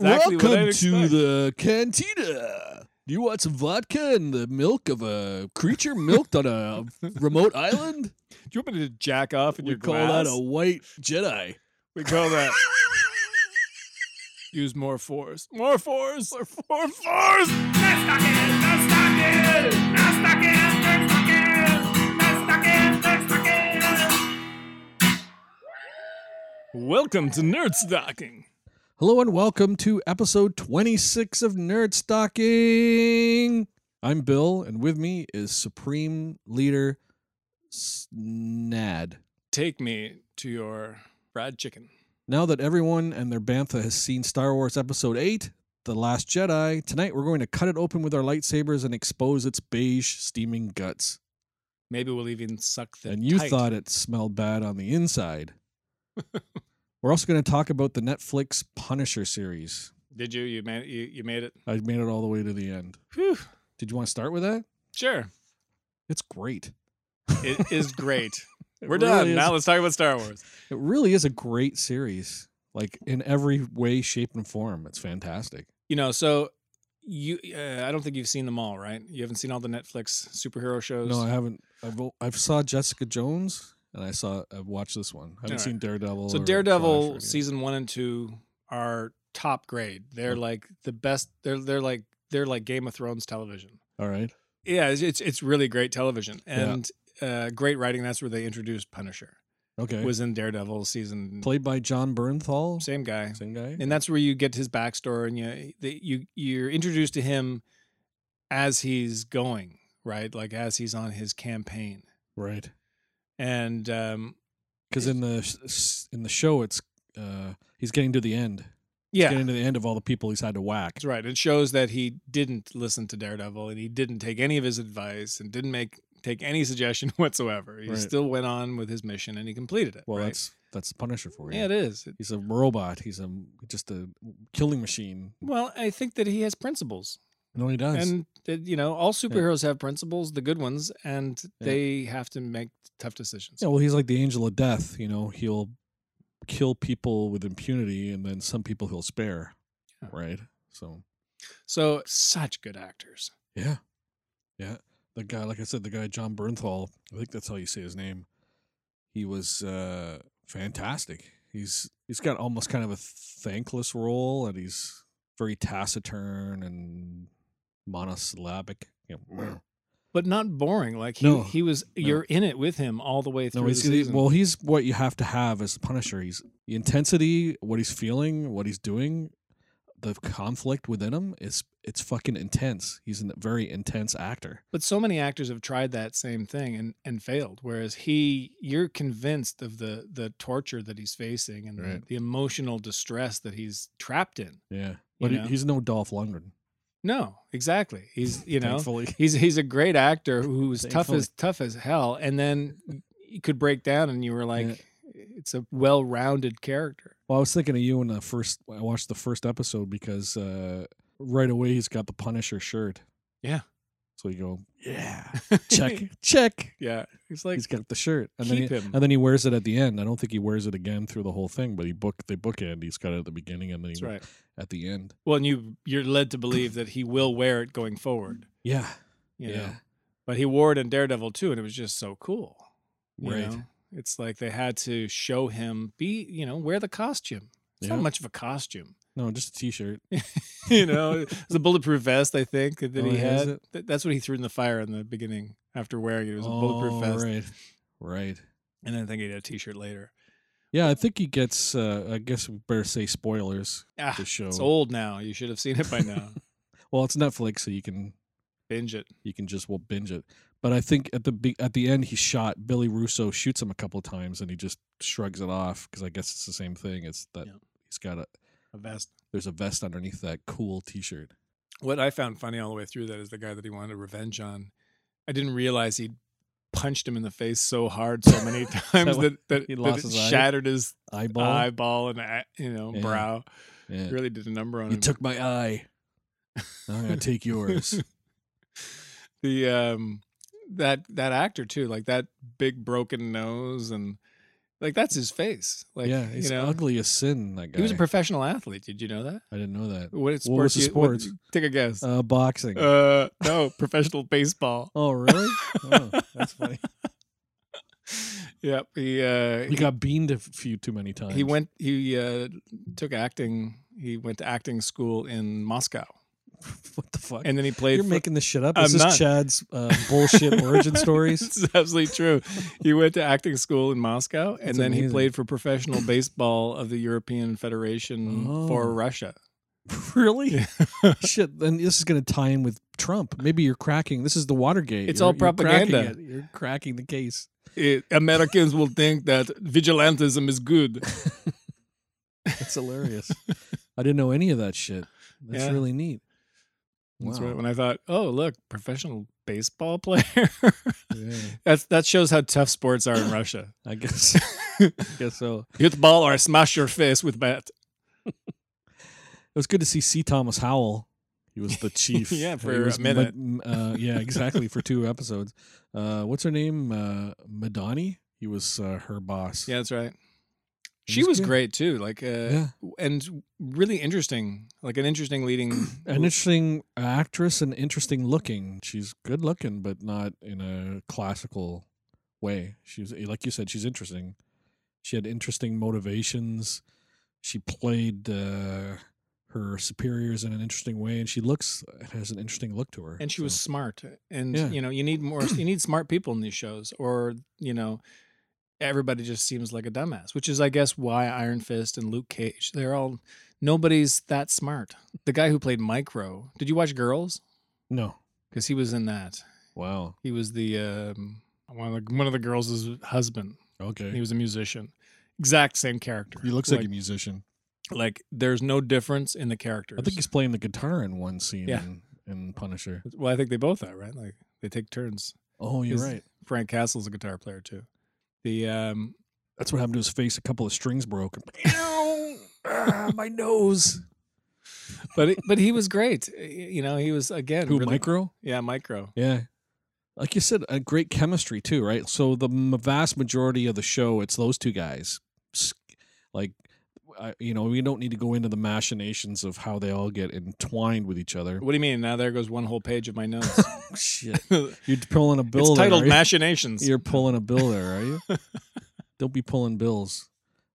exactly Welcome to the cantina. Do you want some vodka and the milk of a creature milked on a remote island? Do you want me to jack off in We your call glass? that a white Jedi. We call that. Use more force. More force. More, more force. Welcome to Nerd Stocking. Hello and welcome to episode 26 of Nerd Stocking. I'm Bill, and with me is Supreme Leader Snad. Take me to your fried chicken. Now that everyone and their bantha has seen Star Wars Episode 8, The Last Jedi, tonight we're going to cut it open with our lightsabers and expose its beige, steaming guts. Maybe we'll even suck the. and you tight. thought it smelled bad on the inside. we're also going to talk about the Netflix Punisher series. Did you? You made you, you made it. I made it all the way to the end. Whew. Did you want to start with that? Sure. It's great. It is great. We're really done. is- Now let's talk about Star Wars. It really is a great series. Like in every way, shape, and form. It's fantastic. You know, so you uh, I don't think you've seen them all, right? You haven't seen all the Netflix superhero shows. No, I haven't. I've I've saw Jessica Jones, and I saw I've watched this one. I haven't Alright. seen Daredevil. so or Flash Daredevil season 1 and 2 are top grade. They're Oh. like the best they're they're like they're like Game of Thrones television. All right. Yeah, it's it's, it's really great television Yeah. and uh, great writing. That's where they introduced Punisher. Okay. Was in Daredevil season played by Jon Bernthal. same guy. Same guy. and that's where you get his backstory and you the, you you're introduced to him as he's going right like as he's on his campaign right. And um Because in the in the show, it's uh, he's getting to the end. yeah Getting to the end of all the people he's had to whack. that's right it shows that he didn't listen to daredevil and he didn't take any of his advice and didn't make take any suggestion whatsoever he Right. still went on with his mission and he completed it Well, right? that's that's Punisher for you. yeah it is He's a robot. He's a just a killing machine. well i think that he has principles No, he does. and that, you know all superheroes have principles the good ones and Yeah. they have to make tough decisions yeah, well, he's like the angel of death. You know, he'll kill people with impunity, and then some people he'll spare. Yeah. Right. So So such good actors. yeah, yeah. The guy, like I said, the guy Jon Bernthal. I think that's how you say his name. He was uh, fantastic. He's he's got almost kind of a thankless role, and he's very taciturn and monosyllabic. You know, But not boring. Like he, No, he was you're in it with him all the way through No, the he's, he- season. well, he's what you have to have as a Punisher. He's the intensity, what he's feeling, what he's doing, the conflict within him is it's fucking intense. He's a very intense actor. but so many actors have tried that same thing and, and failed. Whereas he you're convinced of the the torture that he's facing and the, Right. the emotional distress that he's trapped in. Yeah, but he- he's no Dolph Lundgren. No, exactly. He's you know he's he's a great actor who's tough as tough as hell, and then you could break down and you were like, it's a well rounded character. Well, I was thinking of you in the first. I watched the first episode because uh, right away he's got the Punisher shirt. Yeah. So you go, yeah, check, check. Yeah, he's like he's got the shirt, and then he, keep him. and then he wears it at the end. I don't think he wears it again through the whole thing, but he book they bookend. He's got it at the beginning and then That's he, right. at the end. Well, and you you're led to believe that he will wear it going forward. Yeah, You yeah, know? But he wore it in Daredevil too, and it was just so cool. you Right. know? It's like they had to show him be, you know, wear the costume. It's Yeah. not much of a costume. No, just a T-shirt. you know, it's a bulletproof vest, I think, that Oh, he had. Th- That's what he threw in the fire in the beginning after wearing it. It was a bulletproof Oh, vest. Right, right. And then I think he had a t shirt later. Yeah, I think he gets. Uh, I guess we better say spoilers. Ah, The show. it's old now. You should have seen it by now. Well, it's Netflix, so you can Binge it. you can just well binge it. But I think at the be- at the end, he's shot. Billy Russo shoots him a couple of times, and he just shrugs it off because I guess it's the same thing. It's that Yeah. he's got a A vest. there's a vest underneath that cool T-shirt. What I found funny all the way through that is the guy that he wanted revenge on. I didn't realize he punched him in the face so hard so many times that, that, he that lost it his shattered his Eyeball. eyeball and uh, you know Yeah. brow. yeah. Really did a number on You him. took my eye. I'm gonna take yours. the um that that actor too, like that big broken nose and Like that's his face. Like yeah, he's you know, ugly as sin. That guy. he was a professional athlete. Did you know that? I didn't know that. What sports? What was the you- what- sports? take a guess. Uh, boxing. Uh, no, professional baseball. oh, really? oh, that's funny. Yep. He uh, He got beamed a few too many times. he went. He uh, took acting. He went to acting school in Moscow, what the fuck? and then he played. You're for- making this shit up. I'm Is this not. Chad's uh, bullshit origin stories? This is absolutely true. He went to acting school in Moscow, and That's then he played for professional baseball of the European Federation Oh. for Russia. really? shit. Then this is going to tie in with Trump. Maybe you're cracking. This is the Watergate. It's You're- all you're cracking propaganda. it. You're cracking the case. It- Americans will think that vigilantism is good. That's hilarious. I didn't know any of that shit. That's Yeah. really neat. That's Wow. right. When I thought, oh look, professional baseball player. Yeah, That's that shows how tough sports are in Russia. I guess. I guess so. Hit the ball or smash your face with bat. It was good to see C. Thomas Howell. He was the chief. Yeah, He for a was minute. Uh, yeah, exactly for two episodes. Uh, what's her name? Uh, Madani. He was uh, her boss. Yeah, that's right. She was great too. Like, uh, Yeah. and really interesting. Like an interesting leading. An interesting actress and interesting looking. She's good looking, but not in a classical way. She's like you said. She's interesting. She had interesting motivations. She played uh, her superiors in an interesting way, and she looks has an interesting look to her. and she was smart. And Yeah. you know, you need more. you need smart people in these shows, or you know, everybody just seems like a dumbass. Which is, I guess, why Iron Fist and Luke Cage. They're all nobody's that smart. The guy who played Micro. Did you watch Girls? no. Because he was in that. Wow. He was the um, one of the one of the girls' husband. Okay. He was a musician. Exact same character. He looks like, a musician. like there's no difference in the characters. I think he's playing the guitar in one scene Yeah. in, in Punisher. well, I think they both are right. Like they take turns. Oh, you're right. Frank Castle's a guitar player too. The um, That's what happened to his face. A couple of strings broke. ah, my nose. but it, but he was great. You know, he was again Who, really- Micro? Yeah, micro. Yeah. Like you said, a great chemistry too, right? So the vast majority of the show, it's those two guys. Like, I, you know, we don't need to go into the machinations of how they all get entwined with each other. What do you mean? Now there goes one whole page of my notes. Oh, shit. You're pulling a bill. it's there, titled you? Machinations. You're pulling a bill there, are you? Don't be pulling bills.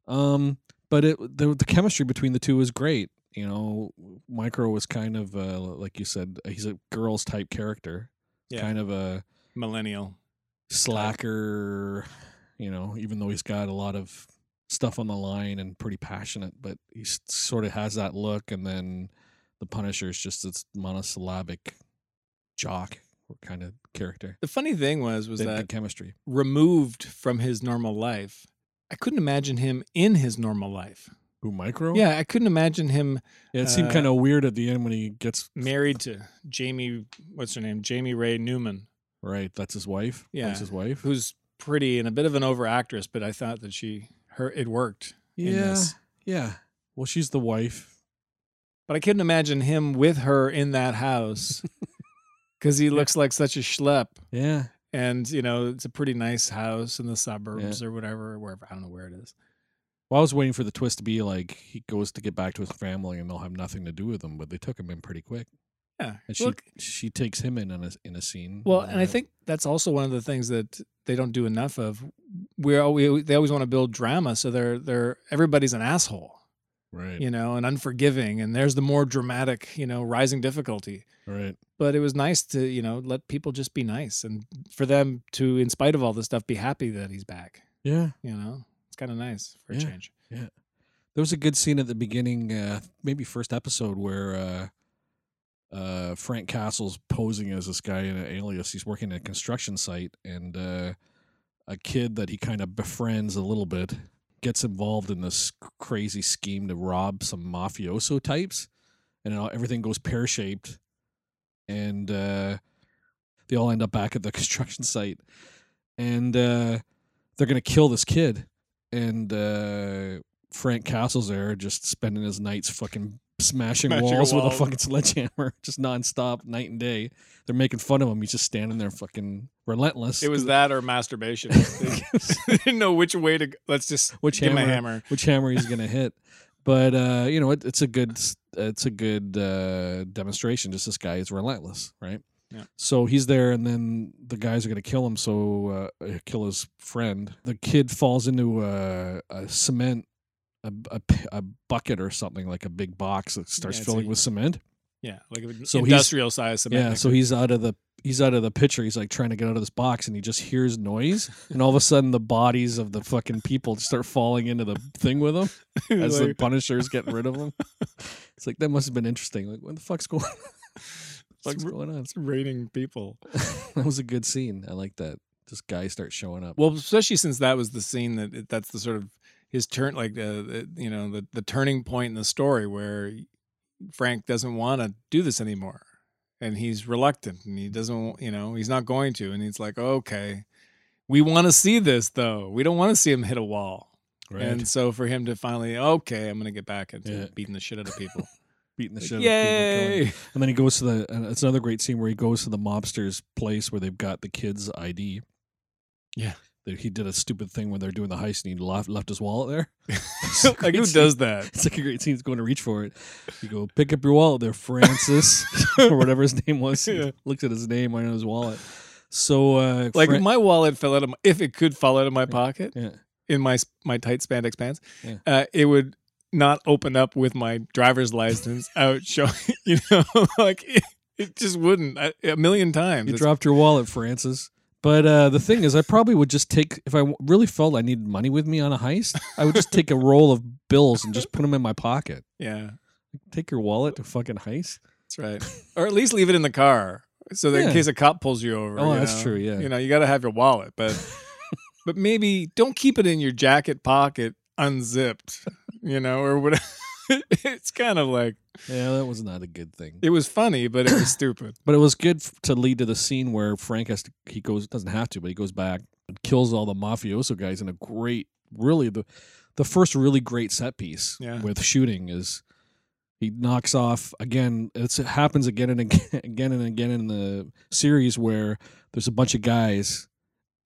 Um, but it the, the chemistry between the two is great. You know, Micro was kind of uh, like you said, he's a girls type character. Yeah. Kind of a Millennial. slacker. You know, even though he's got a lot of stuff on the line and pretty passionate, but he sort of has that look. And then the Punisher is just this monosyllabic jock kind of character. The funny thing was was They- that chemistry. removed from his normal life, I couldn't imagine him in his normal life. Who Micro? Yeah, I couldn't imagine him Yeah, it seemed Uh, kind of weird at the end when he gets married to Jaime. What's her name? Jaime Ray Newman, right. That's his wife. Yeah. That's his wife. who's pretty and a bit of an over actress, but I thought that she her it worked. in Yeah. this. Yeah. Well, she's the wife. But I couldn't imagine him with her in that house because he looks like such a schlep. Yeah. And you know, it's a pretty nice house in the suburbs or whatever, wherever I don't know where it is. Well, I was waiting for the twist to be like he goes to get back to his family and they'll have nothing to do with him, but they took him in pretty quick. Yeah. And she Look, she takes him in in a, in a scene. well, and I think that's also one of the things that they don't do enough of. We're we they always want to build drama, so they're they're everybody's an asshole, right, you know, and unforgiving, and there's the more dramatic, you know, rising difficulty. right, But it was nice to you know let people just be nice, and for them to, in spite of all this stuff, be happy that he's back. yeah. You know, it's kind of nice for a change. Yeah. There was a good scene at the beginning, uh, maybe first episode, where uh, uh, Frank Castle's posing as this guy in an alias. He's working at a construction site, and uh, a kid that he kind of befriends a little bit gets involved in this crazy scheme to rob some mafioso types, and everything goes pear shaped, and uh, they all end up back at the construction site, and uh, they're gonna kill this kid, and. Uh, Frank Castle's there, just spending his nights fucking smashing, Smashing walls with a fucking sledgehammer, just nonstop, night and day. They're making fun of him. He's just standing there, fucking relentless. It was that or masturbation. they didn't know which way to. go. Let's just Which give him a hammer? hammer. which hammer he's gonna hit. But uh, you know, it, it's a good it's a good uh, demonstration. Just this guy is relentless, right? Yeah. So he's there, and then the guys are gonna kill him. So uh, uh, kill his friend. The kid falls into a, a cement. A, a, a bucket or something like a big box that starts Yeah, filling a- with cement. Yeah, like an So industrial size cement. Yeah, so he's out of the he's out of the picture. He's like trying to get out of this box, and he just hears noise, and all of a sudden the bodies of the fucking people start falling into the thing with him as the Punisher's getting rid of them. It's like that must have been interesting. Like, what the fuck's going? What's going on? it's raining people. that was a good scene. I like that. This guy starts showing up. Well, especially since that was the scene that it, that's the sort of his turn, like uh, the you know the the turning point in the story where Frank doesn't want to do this anymore, and he's reluctant, and he doesn't, you know, he's not going to, and he's like, okay, we want to see this though. We don't want to see him hit a wall, right. and so for him to finally, okay, I'm gonna get back into Yeah. beating the shit out of people. beating the shit out of people. And then he goes to the. And it's another great scene where he goes to the mobster's place where they've got the kid's ID. Yeah. That He did a stupid thing when they're doing the heist and he left, left his wallet there. like who does that? It's like a great scene. He's going to reach for it. You go, pick up your wallet there, Francis, or whatever his name was. He Yeah. looks at his name on his wallet. So, uh, Like Fra- my wallet fell out of my, if it could fall out of my pocket yeah, in my my tight spandex pants, Yeah. uh, it would not open up with my driver's license out showing. You know, like it, it just wouldn't I, a million times. you It's- dropped your wallet, Francis. But uh, the thing is, I probably would just take if I really felt I needed money with me on a heist. I would just take a roll of bills and just put them in my pocket. yeah, Take your wallet to fucking heist. that's right. or at least leave it in the car so that Yeah. in case a cop pulls you over. Oh, you that's know? true, yeah. you know, you got to have your wallet, but but maybe don't keep it in your jacket pocket unzipped. You know, or whatever. it's kind of like Yeah, that was not a good thing. it was funny, but it was stupid. But it was good f- to lead to the scene where Frank has to, he goes, doesn't have to, but he goes back and kills all the mafioso guys in a great, really the, the first really great set piece Yeah. with shooting is he knocks off again. It's, it happens again and again, again and again in the series where there's a bunch of guys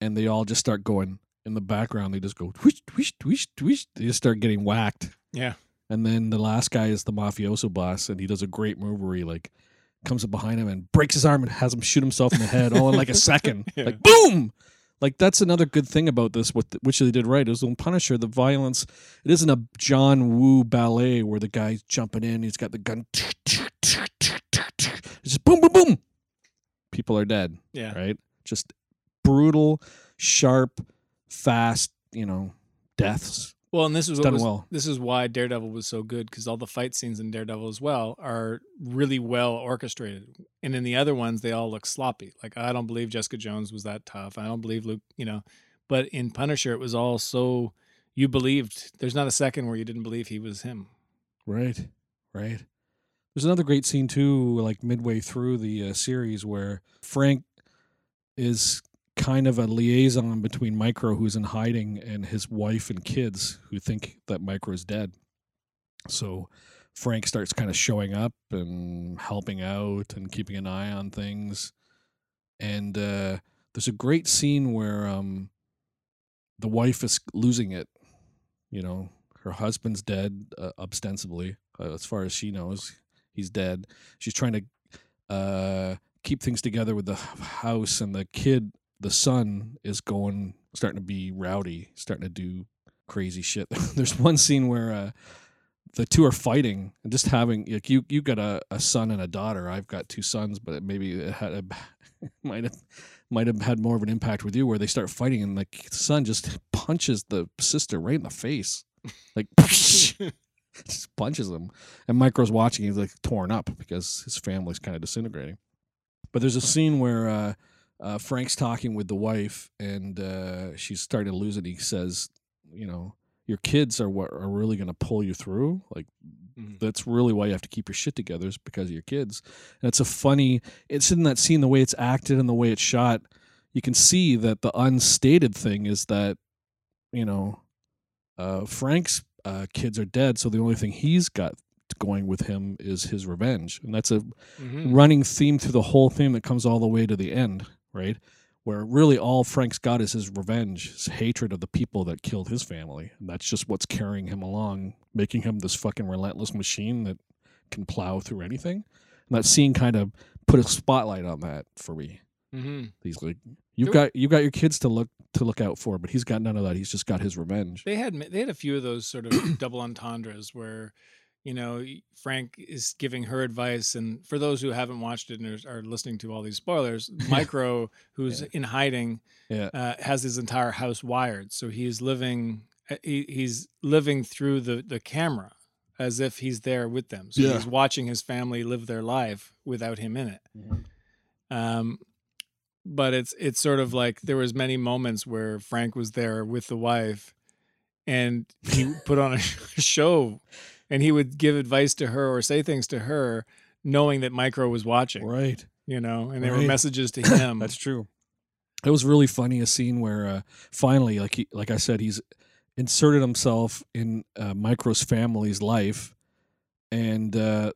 and they all just start going in the background. They just go whoosh, whoosh, whoosh, whoosh. They just start getting whacked. Yeah. And then the last guy is the mafioso boss, and he does a great move where he like comes up behind him and breaks his arm and has him shoot himself in the head all in like a second. Yeah. Like boom! Like that's another good thing about this, what which they did right is on Punisher, the violence. It isn't a John Woo ballet where the guy's jumping in, he's got the gun. It's just boom, boom, boom. People are dead, Yeah. right? Just brutal, sharp, fast. You know, deaths. Well, and this was Done was, well. This is why Daredevil was so good because all the fight scenes in Daredevil as well are really well orchestrated, and in the other ones they all look sloppy. Like I don't believe Jessica Jones was that tough. I don't believe Luke. You know, but in Punisher it was all so you believed. There's not a second where you didn't believe he was him. Right, right. There's another great scene too, like midway through the uh, series, where Frank is kind of a liaison between Micro, who's in hiding, and his wife and kids, who think that Micro's dead. So Frank starts kind of showing up and helping out and keeping an eye on things. And uh, there's a great scene where um, the wife is losing it. You know, her husband's dead, uh, ostensibly, uh, as far as she knows. He's dead. She's trying to uh, keep things together with the house, and the kid, the son, is going, starting to be rowdy, starting to do crazy shit. There's one scene where uh, the two are fighting and just having like you you got a, a son and a daughter. I've got two sons, but it maybe it had a might have might have had more of an impact with you where they start fighting and like the son just punches the sister right in the face, like just punches him. And Micro's watching. He's like torn up because his family's kind of disintegrating. But there's a scene where uh, uh, Frank's talking with the wife, and uh, she's starting to lose it. He says, "You know, your kids are what are really going to pull you through. Like Mhm. that's really why you have to keep your shit together is because of your kids." And it's a funny. It's in that scene the way it's acted and the way it's shot. You can see that the unstated thing is that, you know, uh, Frank's uh, kids are dead, so the only thing he's got going with him is his revenge, and that's a Mhm. running theme through the whole thing that comes all the way to the end, right? Where really all Frank's got is his revenge, his hatred of the people that killed his family. And that's just what's carrying him along, making him this fucking relentless machine that can plow through anything. And that scene kind of put a spotlight on that for me. Mhm. He's like, You've got you've got your kids to look to look out for, but he's got none of that. He's just got his revenge. They had they had a few of those sort of double entendres where, you know, Frank is giving her advice, and for those who haven't watched it and are, are listening to all these spoilers, Micro, who's Yeah. in hiding, Yeah. uh, has his entire house wired, so he's living uh, he, he's living through the the camera as if he's there with them. So Yeah. he's watching his family live their life without him in it. Um, but it's it's sort of like there was many moments where Frank was there with the wife, and he put on a show, and he would give advice to her or say things to her, knowing that Micro was watching. Right. You know, and there were messages to him. That's true. It was really funny a scene where uh, finally, like he, like I said, he's inserted himself in uh, Micro's family's life, and uh,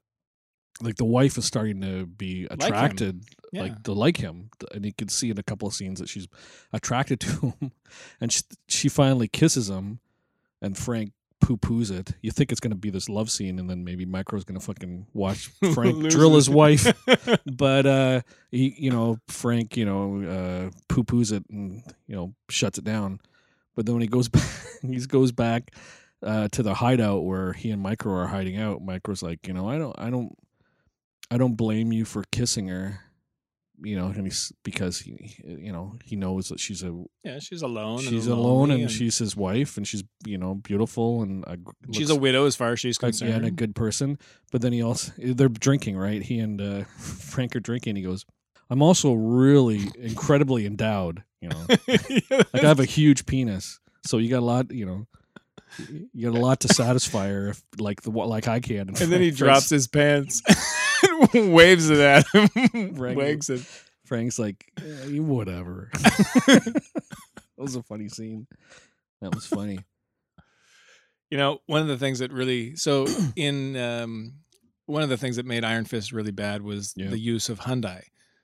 like the wife is starting to be attracted, yeah. like to like him, and you can see in a couple of scenes that she's attracted to him, and she, she finally kisses him, and Frank poo poos it. You think it's going to be this love scene, and then maybe Micro's going to fucking watch Frank drill his wife. But uh he you know frank you know uh poo poos it and you know shuts it down. But then when he goes back he goes back uh to the hideout where he and micro are hiding out micro's like you know i don't i don't i don't blame you for kissing her you know and he's because he you know he knows that she's a yeah, she's alone. she's and alone lonely and, she's his wife and she's you know beautiful and a, gr- she's a widow as far as she's concerned. yeah, and a good person. But then he also they're drinking, right? He and uh, Frank are drinking. He goes, "I'm also really incredibly endowed. You know, like I have a huge penis, so you got a lot. You know, you got a lot to satisfy her, if, like the like I can." and then he drops his pants, and waves it at him, Frank- wags it. Frank's like, eh, whatever. that was a funny scene. That was funny. You know, one of the things that really so in um, one of the things that made Iron Fist really bad was Yeah. the use of Hyundai.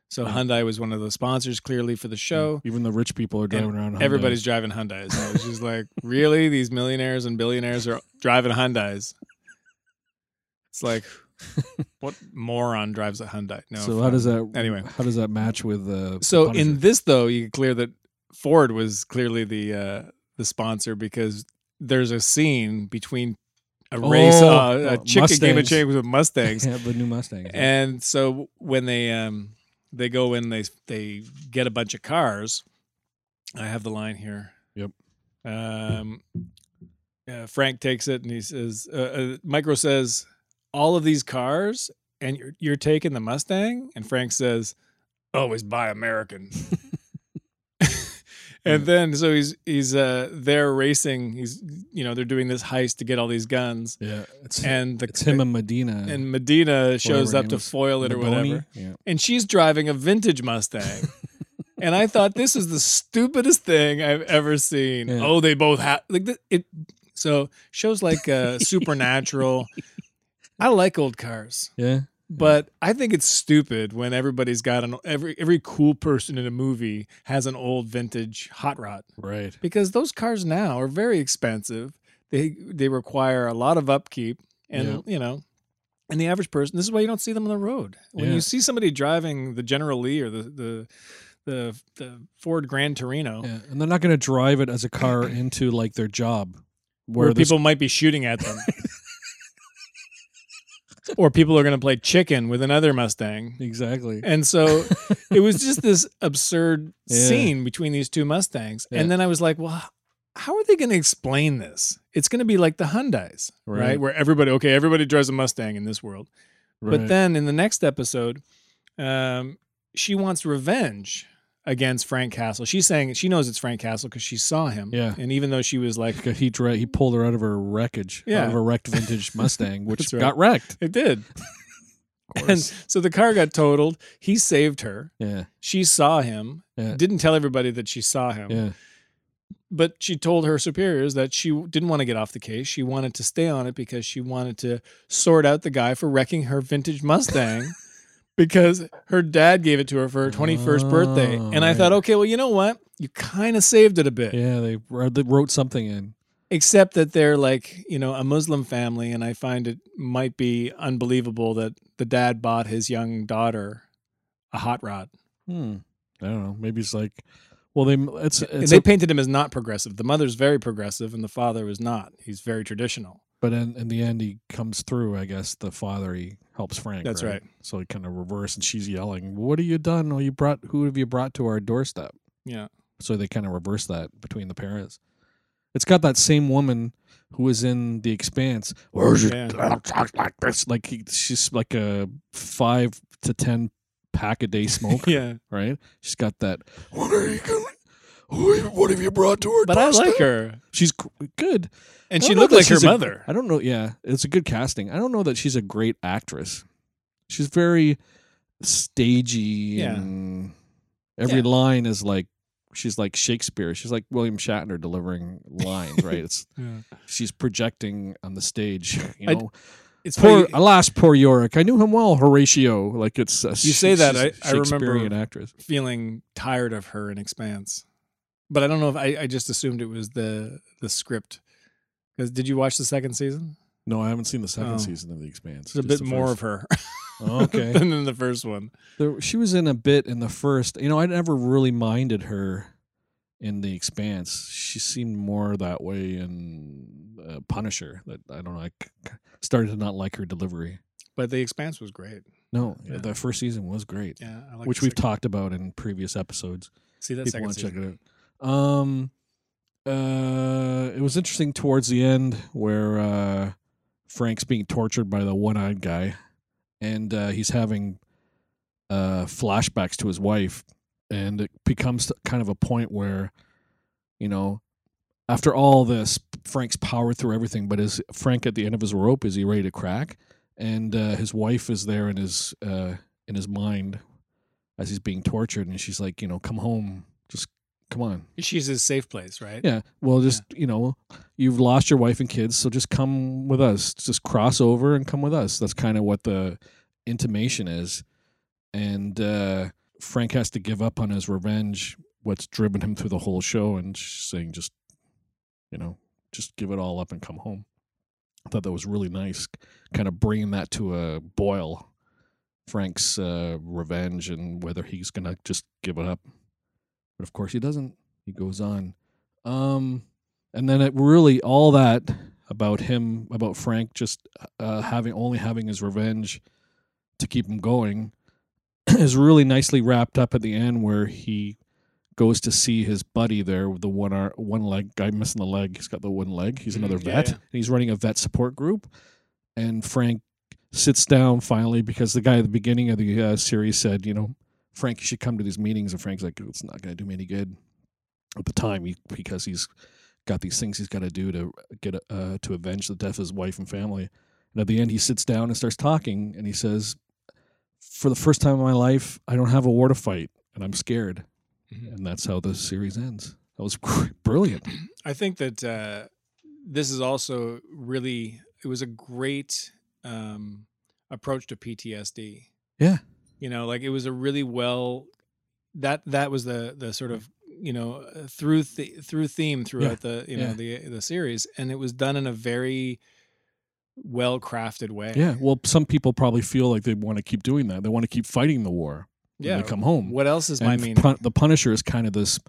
So Yeah. Hyundai was one of the sponsors clearly for the show. Even the rich people are driving around. Hyundais. Everybody's driving Hyundais. I was just like, really? These millionaires and billionaires are driving Hyundais. It's like, what moron drives a Hyundai? No. so how does that Anyway. How does that match with? Uh, So Punisher? in this though, you can clear that Ford was clearly the uh, the sponsor because there's a scene between a race, Oh, uh, a uh, chicken game of Mustangs. chickens with Mustangs, yeah, the new Mustang. and so when they um they go in, they they get a bunch of cars. I have the line here. Yep. Um, uh, Frank takes it and he says, uh, uh, "Micro says all of these cars, and you're you're taking the Mustang." And Frank says, "Always buy American." and then so he's he's uh there racing. He's you know they're doing this heist to get all these guns, Yeah, it's and the it's him and Medina and Medina shows up to foil it or whatever, Yeah, and she's driving a vintage Mustang. and I thought this is the stupidest thing I've ever seen. Yeah. Oh, they both have like it. So shows like uh, Supernatural. I like old cars, yeah, but I think it's stupid when everybody's got an every every cool person in a movie has an old vintage hot rod right. because those cars now are very expensive. They they require a lot of upkeep, and Yeah. you know, and the average person. This is why you don't see them on the road. When Yeah. you see somebody driving the General Lee or the the the, the Ford Gran Torino, Yeah, and they're not going to drive it as a car into like their job, where, where, people might be shooting at them. or people are going to play chicken with another Mustang. exactly. And so it was just this absurd Yeah. scene between these two Mustangs. Yeah. And then I was like, well, how are they going to explain this? It's going to be like the Hyundais, right. Right. Where everybody, okay, everybody drives a Mustang in this world. But then in the next episode, um, she wants revenge against Frank Castle. She's saying she knows it's Frank Castle because she saw him. Yeah. And even though she was like, he dra- he pulled her out of her wreckage, Yeah. out of a wrecked vintage Mustang, which right. got wrecked. it did. And so the car got totaled. He saved her. yeah, She saw him. Yeah. Didn't tell everybody that she saw him. yeah, but she told her superiors that she didn't want to get off the case. She wanted to stay on it because she wanted to sort out the guy for wrecking her vintage Mustang because her dad gave it to her for her 21st birthday. Oh, And I thought, okay, well, you know what? You kind of saved it a bit. Yeah, they, they wrote something in. Except that they're like, you know, a Muslim family. And I find it might be unbelievable that the dad bought his young daughter a hot rod. Hmm. I don't know. Maybe it's like, well, they it's it's they a- painted him as not progressive. The mother's very progressive and the father was not. He's very traditional. But in, in the end he comes through. I guess the father he helps Frank. That's right. So he kind of reverse, and she's yelling, "What have you done? Oh, you brought who have you brought to our doorstep?" Yeah. So they kind of reverse that between the parents. It's got that same woman who was in The Expanse. Where's your Yeah. talk like this? Like he, she's like a five to ten pack a day smoker, Yeah. right? She's got that. What are you Oh, going? What have you brought to her? But I like her. She's good. And she looked like her mother. I don't know. Yeah, it's a good casting. I don't know that she's a great actress. She's very stagey Yeah. and every Yeah. line is like she's like Shakespeare. She's like William Shatner delivering lines, right? It's Yeah. she's projecting on the stage. You I- know, It's poor funny. alas, poor Yorick. I knew him well, Horatio. Like it's a, You say that, I- I remember- Shakespearean actress. feeling tired of her in Expanse. But I don't know if I, I just assumed it was the the script. Because did you watch the second season? No, I haven't seen the second Oh. season of The Expanse. It's a bit more of her Oh, okay. than in the first one. There, she was in a bit in the first. You know, I never really minded her in the Expanse. She seemed more that way in uh, Punisher. That I don't know. I c- started to not like her delivery. But the Expanse was great. No, Yeah. the first season was great, Yeah, I like which we've talked about in previous episodes. See that People second want to check season. it out. Um, uh, it was interesting towards the end where uh, Frank's being tortured by the one-eyed guy, and uh, he's having uh, flashbacks to his wife, and it becomes kind of a point where, you know, after all this, Frank's powered through everything, but is Frank at the end of his rope? Is he ready to crack? And uh, his wife is there in his uh, in his mind as he's being tortured, and she's like, you know, come home, just come on. She's his safe place, right? Yeah. Well, just you know, you've lost your wife and kids, so just come with us. Just cross over and come with us. That's kind of what the intimation is. And uh, Frank has to give up on his revenge. What's driven him through the whole show, and saying, just you know, just give it all up and come home. I thought that was really nice, kind of bringing that to a boil. Frank's uh, revenge and whether he's gonna just give it up, but of course he doesn't. He goes on. Um, and then it really all that about him, about Frank, just uh, having only having his revenge to keep him going, is really nicely wrapped up at the end where he goes to see his buddy there with the one ar- one leg guy missing the leg. He's got the one leg. He's another yeah, vet. yeah. And he's running a vet support group, and Frank sits down finally because the guy at the beginning of the uh, series said, you know, Frank, you should come to these meetings. And Frank's like, it's not going to do me any good at the time he, because he's got these things he's got to do to get uh, to avenge the death of his wife and family. And at the end, he sits down and starts talking, and he says, "For the first time in my life, I don't have a war to fight, and I'm scared." Mhm. And that's how the series ends. That was brilliant. I think that uh, this is also really it was a great um, approach to PTSD. Yeah. You know, like it was a really well that that was the the sort of you know uh, through th- through theme throughout the you know the the series, and it was done in a very well crafted way. Yeah. Well, some people probably feel like they want to keep doing that. They want to keep fighting the war. when yeah. they come home. What else is my and meaning? Pun- the Punisher is kind of this.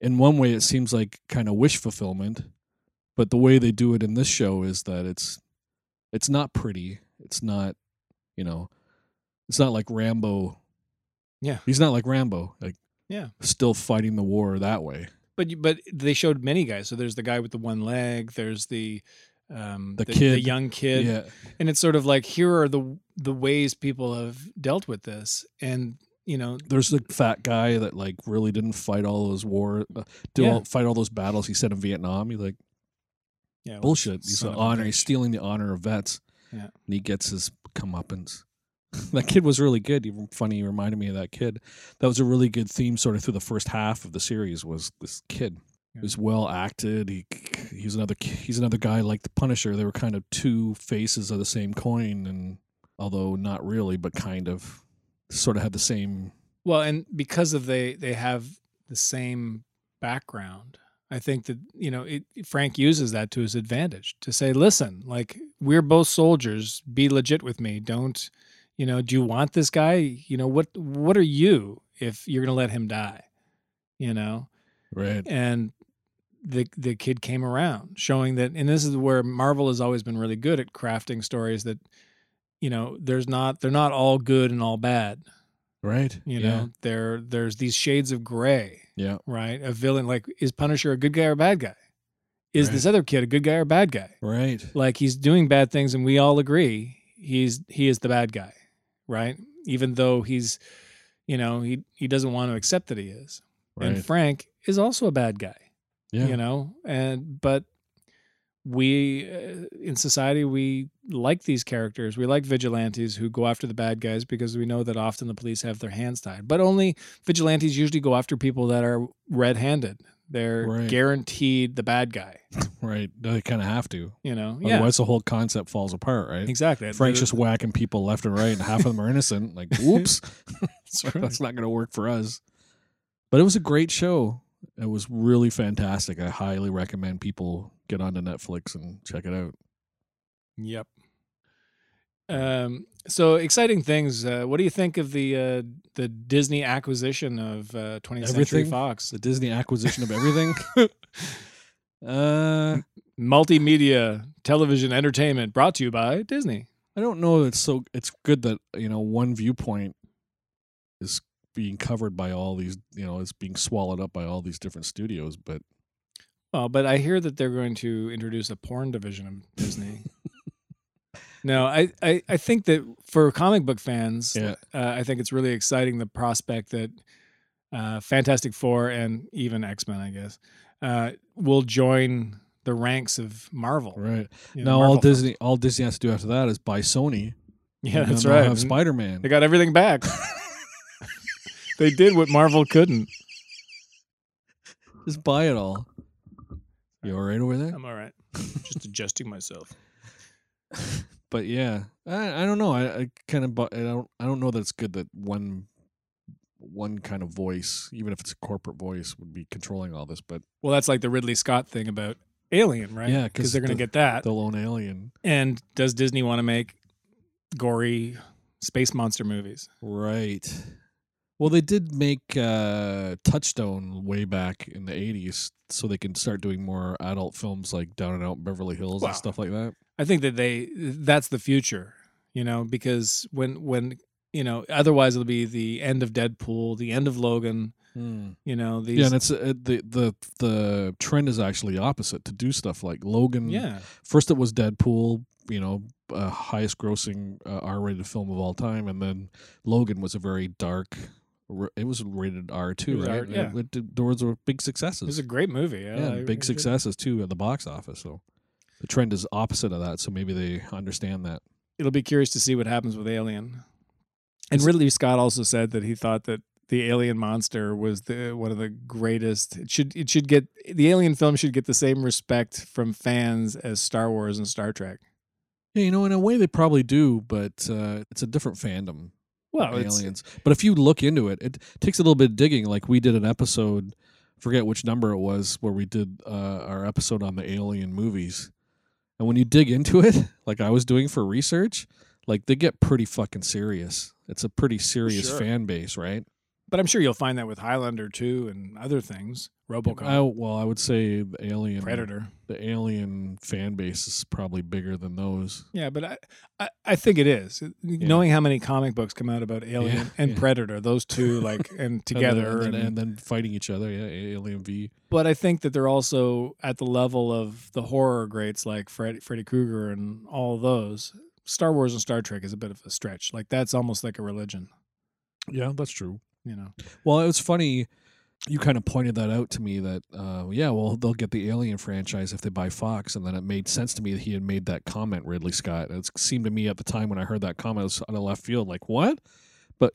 In one way, it seems like kind of wish fulfillment, but the way they do it in this show is that it's it's not pretty. It's not, you know, it's not like Rambo. Yeah. he's not like Rambo. Like Yeah. still fighting the war that way. But you- but they showed many guys. So there's the guy with the one leg. There's the um, The the, kid. young kid, yeah, and it's sort of like here are the the ways people have dealt with this, and you know, there's the fat guy that like really didn't fight all those war, uh, do Yeah. all, fight all those battles he said in Vietnam. He's like yeah, bullshit. He's son the of a honor. He's stealing the honor of vets. Yeah. and he gets his comeuppance. that kid was really good. Even funny, he reminded me of that kid. That was a really good theme, sort of through the first half of the series. Was this kid? Yeah. It was well acted. He he's another he's another guy like the Punisher. They were kind of two faces of the same coin, and although not really, but kind of sort of had the same. Well, and because of they they have the same background, I think that you know it, Frank uses that to his advantage to say, "Listen, like we're both soldiers. Be legit with me. Don't, you know, do you want this guy? You know what? What are you if you're gonna let him die? You know." Right. and the the kid came around showing that and this is where marvel has always been really good at crafting stories that you know there's not they're not all good and all bad Right. you yeah. know there there's these shades of gray Yeah. right a villain like is punisher a good guy or a bad guy is Right. this other kid a good guy or a bad guy Right. like he's doing bad things and we all agree he's he is the bad guy right? Even though he's you know he he doesn't want to accept that he is. Right. and frank is also a bad guy yeah. you know? And but we uh, in society we like these characters. We like vigilantes who go after the bad guys because we know that often the police have their hands tied. But only vigilantes usually go after people that are red-handed they're Right. guaranteed the bad guy Right. They kind of have to. you know yeah Otherwise, the whole concept falls apart. Right. exactly Frank's just whacking people left and right, and half of them are innocent. Like, whoops, that's not going to work for us. But it was a great show. It was really fantastic. I highly recommend people get onto Netflix and check it out. Yep. Um, so exciting things. Uh, what do you think of the uh, the Disney acquisition of uh, 20th Century Everything? Fox? The Disney acquisition of everything. uh, Multimedia television entertainment brought to you by Disney. I don't know. It's so. It's good that you know one viewpoint is being covered by all these. You know, it's being swallowed up by all these different studios. But Well, but I hear that they're going to introduce a porn division of Disney. no, I, I, I think that for comic book fans, yeah, uh, I think it's really exciting the prospect that uh, Fantastic Four and even X Men, I guess, uh, will join the ranks of Marvel. right. you know, now all Marvel films. Disney, all Disney has to do after that is buy Sony. Yeah, that's right. Have Spider Man. They got everything back. they did what Marvel couldn't. Just buy it all. You all right over there? I'm all right. Just adjusting myself. but yeah, I, I don't know. I, I kind of but I don't I don't know that it's good that one one kind of voice, even if it's a corporate voice, would be controlling all this. But Well, that's like the Ridley Scott thing about Alien, right? yeah, because they're going to the- get that. the lone alien, And does Disney want to make gory space monster movies? right? Well, they did make uh, Touchstone way back in the '80s, so they can start doing more adult films like Down and Out Beverly Hills Wow. and stuff like that. I think that they that's the future, you know, because when when you know, otherwise it'll be the end of Deadpool, the end of Logan, you know, these Yeah, and it's uh, the the the trend is actually opposite to do stuff like Logan. yeah. first it was Deadpool, you know, uh, highest grossing uh, R-rated film of all time, and then Logan was a very dark. It was rated R too, right? R- yeah. it did- those were big successes. It was a great movie. Yeah, yeah, big successes too at the box office. So the trend is opposite of that. So maybe they understand that. It'll be curious to see what happens with Alien. And Ridley Scott also said that he thought that the alien monster was the one of the greatest. It should it should get the alien film should get the same respect from fans as Star Wars and Star Trek. Yeah, you know, in a way they probably do, but uh, it's a different fandom. Well, aliens. But if you look into it, it takes a little bit of digging. Like we did an episode, forget which number it was, where we did uh, our episode on the alien movies. And when you dig into it, like I was doing for research, like they get pretty fucking serious. It's a pretty serious Sure. fan base, right? But I'm sure you'll find that with Highlander too and other things. RoboCop, I, well, I would say the alien Predator. the alien fan base is probably bigger than those. Yeah, but I, I, I think it is. Knowing how many comic books come out about Alien Yeah, and yeah. Predator, those two like and together, and then, and, and then fighting each other. Yeah, Alien V. but I think that they're also at the level of the horror greats like Freddy, Freddy Krueger and all those. Star Wars and Star Trek is a bit of a stretch. Like that's almost like a religion, Yeah, that's true. You know. Well, it was funny. You kind of pointed that out to me that, uh, yeah, well, they'll get the Alien franchise if they buy Fox. And then it made sense to me that he had made that comment, Ridley Scott. It seemed to me at the time when I heard that comment, it was on the left field, like, what? But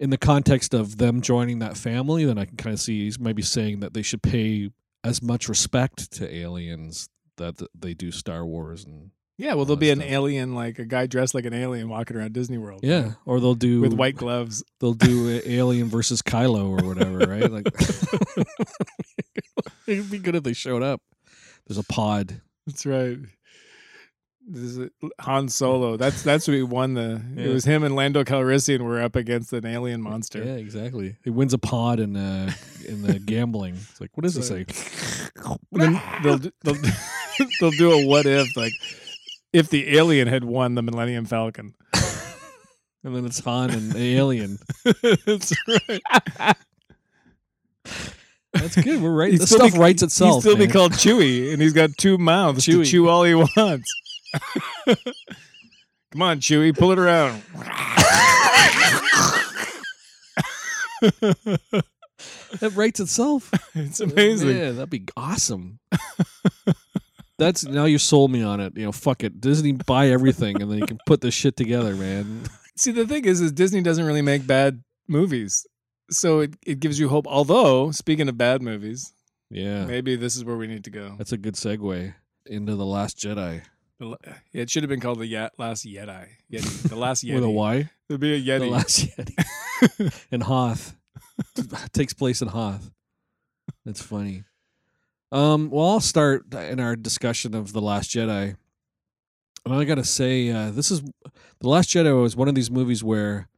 in the context of them joining that family, then I can kind of see he's maybe saying that they should pay as much respect to aliens that they do Star Wars and Yeah, well, there'll be an stuff. alien, like a guy dressed like an alien walking around Disney World. yeah, or they'll do with white gloves. They'll do Alien versus Kylo or whatever, right? Like it'd be good if they showed up. There's a pod. That's right. This is Han Solo. That's that's who he won the. It was him and Lando Calrissian were up against an alien monster. Yeah, exactly. He wins a pod in uh in the gambling. It's like, what does it say? Then they'll they'll they'll do a what if like if the alien had won the Millennium Falcon. And then it's Han and the alien. That's right. That's good. We're right. He'd still stuff be- writes itself. He'd still be man. called Chewie, and he's got two mouths to chew all he wants. Come on, Chewie, pull it around. It writes itself. it's amazing. Yeah, that'd be awesome. That's now you sold me on it. You know, fuck it. Disney buy everything and then you can put this shit together, man. See, the thing is, is Disney doesn't really make bad movies, so it, it gives you hope. Although, speaking of bad movies, Yeah. maybe this is where we need to go. That's a good segue into The Last Jedi. It should have been called the Ye- Last Yeti. Yeti. The Last Yeti. With a Y? There'd be a Yeti. The Last Yeti. in Hoth. takes place in Hoth. That's funny. Um, well, I'll start in our discussion of The Last Jedi. And I got to say, uh, this is The Last Jedi was one of these movies where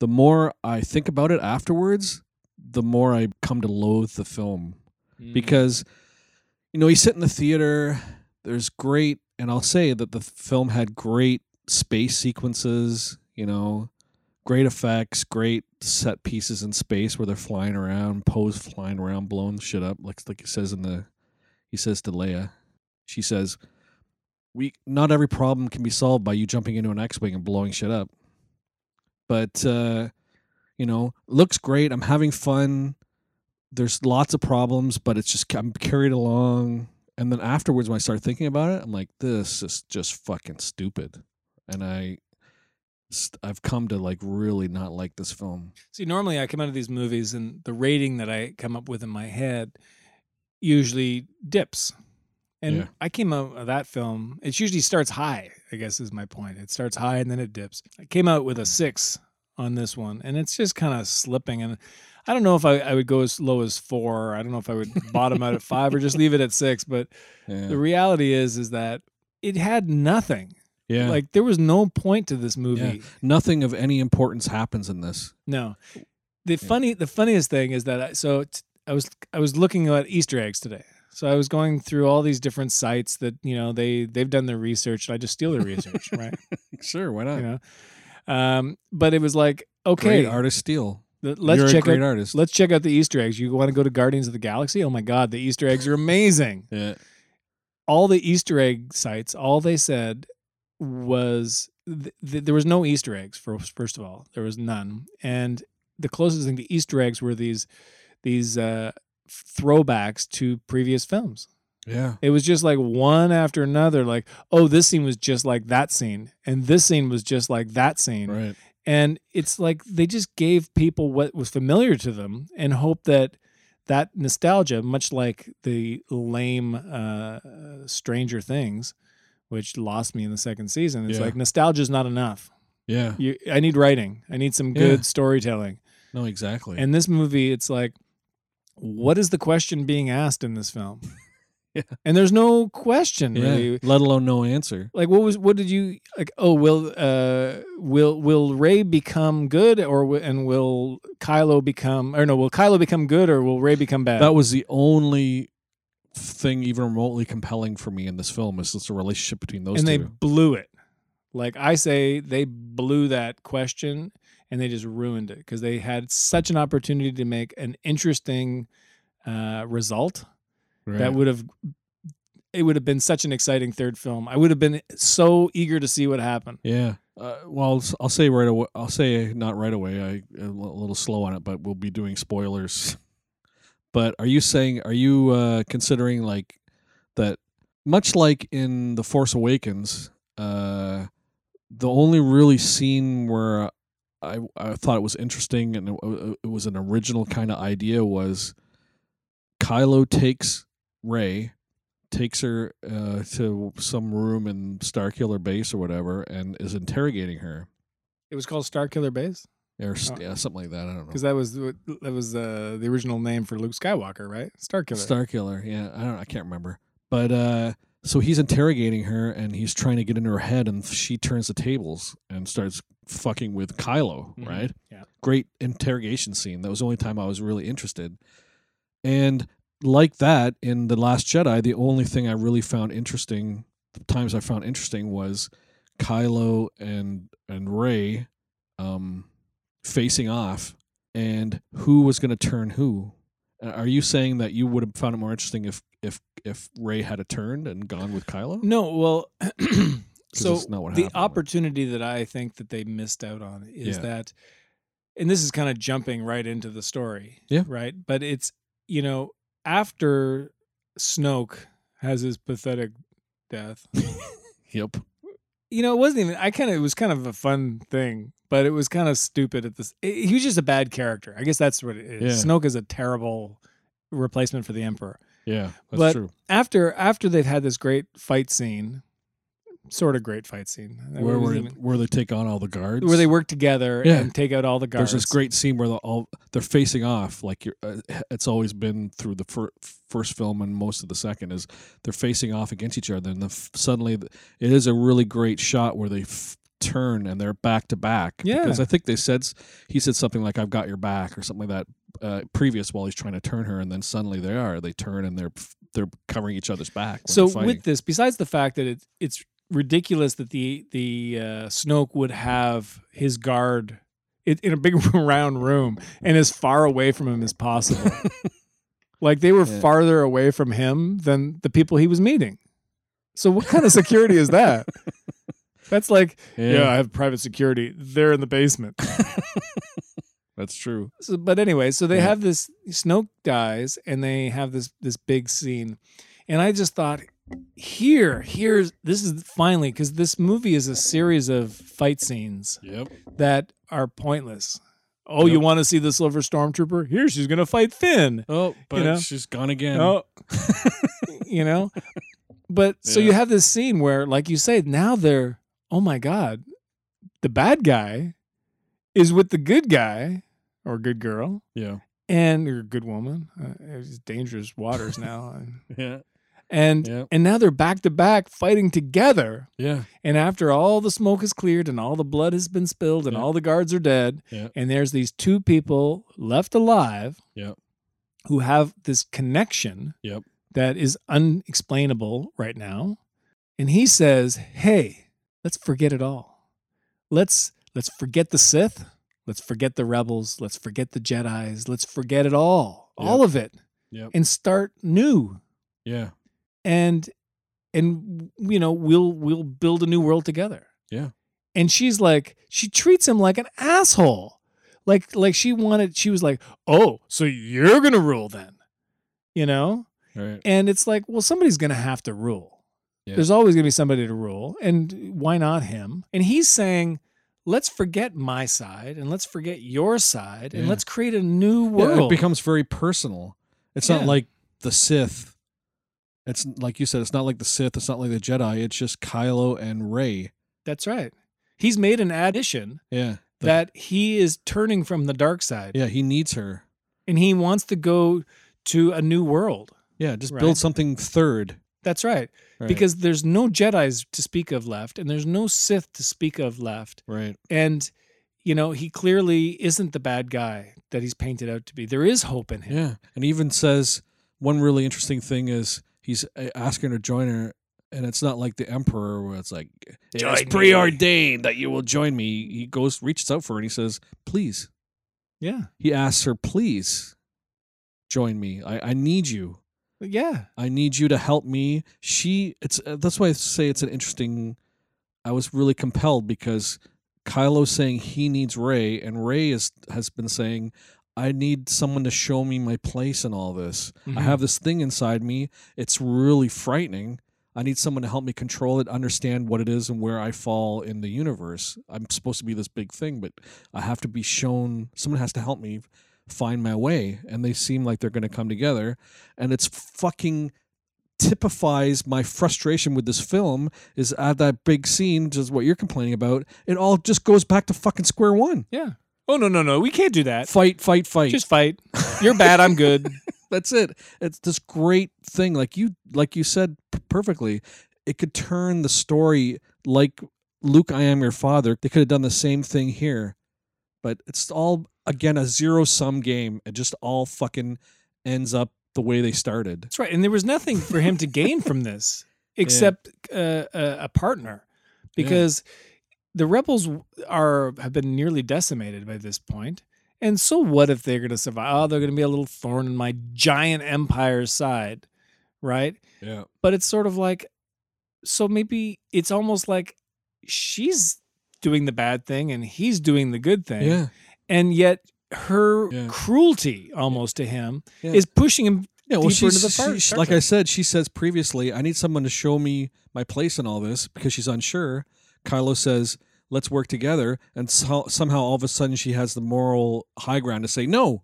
the more I think about it afterwards, the more I come to loathe the film Mm. because you know you sit in the theater there's great and i'll say that the film had great space sequences you know great effects great set pieces in space where they're flying around Poe's flying around blowing shit up like like he says in the he says to leia she says we not every problem can be solved by you jumping into an x-wing and blowing shit up but uh you know looks great i'm having fun there's lots of problems, but it's just I'm carried along. And then afterwards, when I start thinking about it, I'm like, this is just fucking stupid. And I, I've come to like really not like this film. See, normally I come out of these movies and the rating that I come up with in my head usually dips. And Yeah. I came out of that film, it usually starts high, I guess is my point. It starts high and then it dips. I came out with a hmm. six on this one, and it's just kind of slipping. And I don't know if I, I would go as low as four. I don't know if I would bottom out at five or just leave it at six. But Yeah, the reality is, is that it had nothing. Yeah. Like there was no point to this movie. nothing of any importance happens in this. No. The funny, the funniest thing is that I, so t- I was I was looking at Easter eggs today. So I was going through all these different sites that you know they they've done their research. And I just steal their research, right? Sure, why not? You know, um, but it was like Great okay, artist steal. let's You're check great out artist. let's check out the Easter eggs. You want to go to Guardians of the Galaxy? Oh my God, the Easter eggs are amazing. yeah, all the Easter egg sites, all they said was th- th- there was no Easter eggs. for first of all, there was none, and the closest thing to Easter eggs were these these uh, throwbacks to previous films. yeah, It was just like one after another. Like, oh, this scene was just like that scene, and this scene was just like that scene, right. and it's like they just gave people what was familiar to them and hope that that nostalgia much like the lame uh, stranger things which lost me in the second season it's Yeah. like nostalgia is not enough Yeah, you, i need writing i need some Yeah. good storytelling no, exactly. and this movie it's like what is the question being asked in this film Yeah. and there's no question yeah, really let alone no answer. like what was what did you like oh will uh will will rey become good or and will kylo become or no will kylo become good or will rey become bad That was the only thing even remotely compelling for me in this film is just the relationship between those and two. they blew it like i say they blew that question and they just ruined it because they had such an opportunity to make an interesting uh result Right. that would have it would have been such an exciting third film i would have been so eager to see what happened Yeah. Uh, well, I'll say right away. I'll say not right away. I a li- little slow on it, but we'll be doing spoilers. But are you saying? Are you uh, considering like that? Much like in the Force Awakens, uh, the only really scene where I I thought it was interesting and it, it was an original kind of idea was Kylo takes Rey, takes her uh, to some room in Starkiller Base or whatever, and is interrogating her, It was called Star Killer Base or Oh. yeah, something like that. I don't know. because that was that was uh, the original name for Luke Skywalker, right? Star Killer. Starkiller, yeah, I don't, I can't remember, but uh, so he's interrogating her, and he's trying to get into her head, and she turns the tables and starts fucking with Kylo, Mhm. right? Yeah. Great interrogation scene. That was the only time I was really interested, and like that in the Last Jedi, the only thing I really found interesting, the times I found interesting was Kylo and and Rey, um, facing off, and who was going to turn who. Are you saying that you would have found it more interesting if if if Rey had a turned and gone with Kylo? No, well, so the happened. opportunity that I think that they missed out on is Yeah. that, and this is kind of jumping right into the story, Yeah. right. But it's you know after Snoke has his pathetic death, Yep. You know it wasn't even. I kind of it was kind of a fun thing, but it was kind of stupid at this. He was just a bad character. I guess that's what it is. Yeah. Snoke is a terrible replacement for the Emperor. Yeah, that's But- true. After after they've had this great fight scene, sort of great fight scene. It Where wasn't where, they take on all the guards. where they work together Yeah. and take out all the guards. There's this great scene where they're all they're facing off like you're, uh, it's always been through the fir- first film and most of the second is they're facing off against each other and the f- suddenly it is a really great shot where they f- turn and they're back to back Yeah. because I think they said he said something like I've got your back or something like that uh, previous while he's trying to turn her and then suddenly they are they turn and they're they're covering each other's back so with this, besides the fact that it's it's ridiculous that the the uh, Snoke would have his guard it, in a big round room and as far away from him as possible. like they were Yeah. farther away from him than the people he was meeting. So what kind of security is that? That's like, yeah. I have private security. They're in the basement. that's true So, but anyway, so they Yeah. have this Snoke dies, and they have this this big scene, and I just thought, here, here's this is finally because this movie is a series of fight scenes yep that are pointless. Oh, you want to see the Silver Stormtrooper? Here, she's gonna fight Finn. oh but know? she's gone again Oh, you know. But so you have this scene where, like you say, now they're oh my god, the bad guy is with the good guy or good girl yeah and you're a good woman. Uh, it's dangerous waters now, yeah and, Yeah. and now they're back to back fighting together. yeah And after all the smoke is cleared and all the blood has been spilled and Yeah. all the guards are dead, Yeah. and there's these two people left alive, Yeah. who have this connection, Yep. that is unexplainable right now. And he says, "Hey, let's forget it all. Let's let's forget the Sith." Let's forget the rebels. Let's forget the Jedi's. Let's forget it all, all of it, Yep. and start new. yeah And and you know we'll we'll build a new world together. Yeah. And she's like, she treats him like an asshole, like like she wanted. She was like, oh, so you're gonna rule then, you know? right And it's like, well, somebody's gonna have to rule. Yeah. There's always gonna be somebody to rule, and why not him? And he's saying. Let's forget my side and let's forget your side and let's create a new Yeah, world. it becomes very personal. It's Yeah. not like the Sith. It's like you said. It's not like the Sith. It's not like the Jedi. It's just Kylo and Rey. That's right. He's made an addition Yeah. The- that he is turning from the dark side yeah. He needs her. and he wants to go to a new world. Yeah. Just Right. build something third. That's right. Right. Because there's no Jedi's to speak of left and there's no Sith to speak of left. right. And you know, he clearly isn't the bad guy that he's painted out to be. There is hope in him. Yeah. And he even says one really interesting thing is he's uh, asking her to join her. And it's not like the emperor where it's like Join it's me." preordained that you will join me. He goes, reaches out for her, and he says, "Please." Yeah. He asks her, "Please, join me. I, I need you. Yeah. I need you to help me." She. It's uh, that's why I say it's an interesting. I was really compelled because Kylo's saying he needs Rey, and Rey is has been saying, "I need someone to show me my place in all this. I Mhm. have this thing inside me. It's really frightening." I need someone to help me control it, understand what it is, and where I fall in the universe. I'm supposed to be this big thing, but I have to be shown. Someone has to help me find my way. And they seem like they're going to come together. And it's fucking typifies my frustration with this film is at that big scene, just what you're complaining about. It all just goes back to fucking square one. Yeah. Oh no no no, we can't do that. Fight, fight, fight. Just fight. You're bad. I'm good. That's it. It's this great thing, like you, like you said perfectly. It could turn the story like Luke, I am your father. They could have done the same thing here, but it's all again a zero sum game. It just all fucking ends up the way they started. That's right. And there was nothing for him to gain from this except uh, a, a partner, because the rebels are have been nearly decimated by this point. And so what if they're going to survive? Oh, they're going to be a little thorn in my giant empire's side, right? Yeah, But it's sort of like, so maybe it's almost like she's doing the bad thing and he's doing the good thing. yeah, And yet her Yeah. cruelty almost to him Yeah. is pushing him yeah. Well, deeper into she's, she- she- like I said, she says previously, I need someone to show me my place in all this because she's unsure. Kylo says, "Let's work together," and so, somehow all of a sudden she has the moral high ground to say no.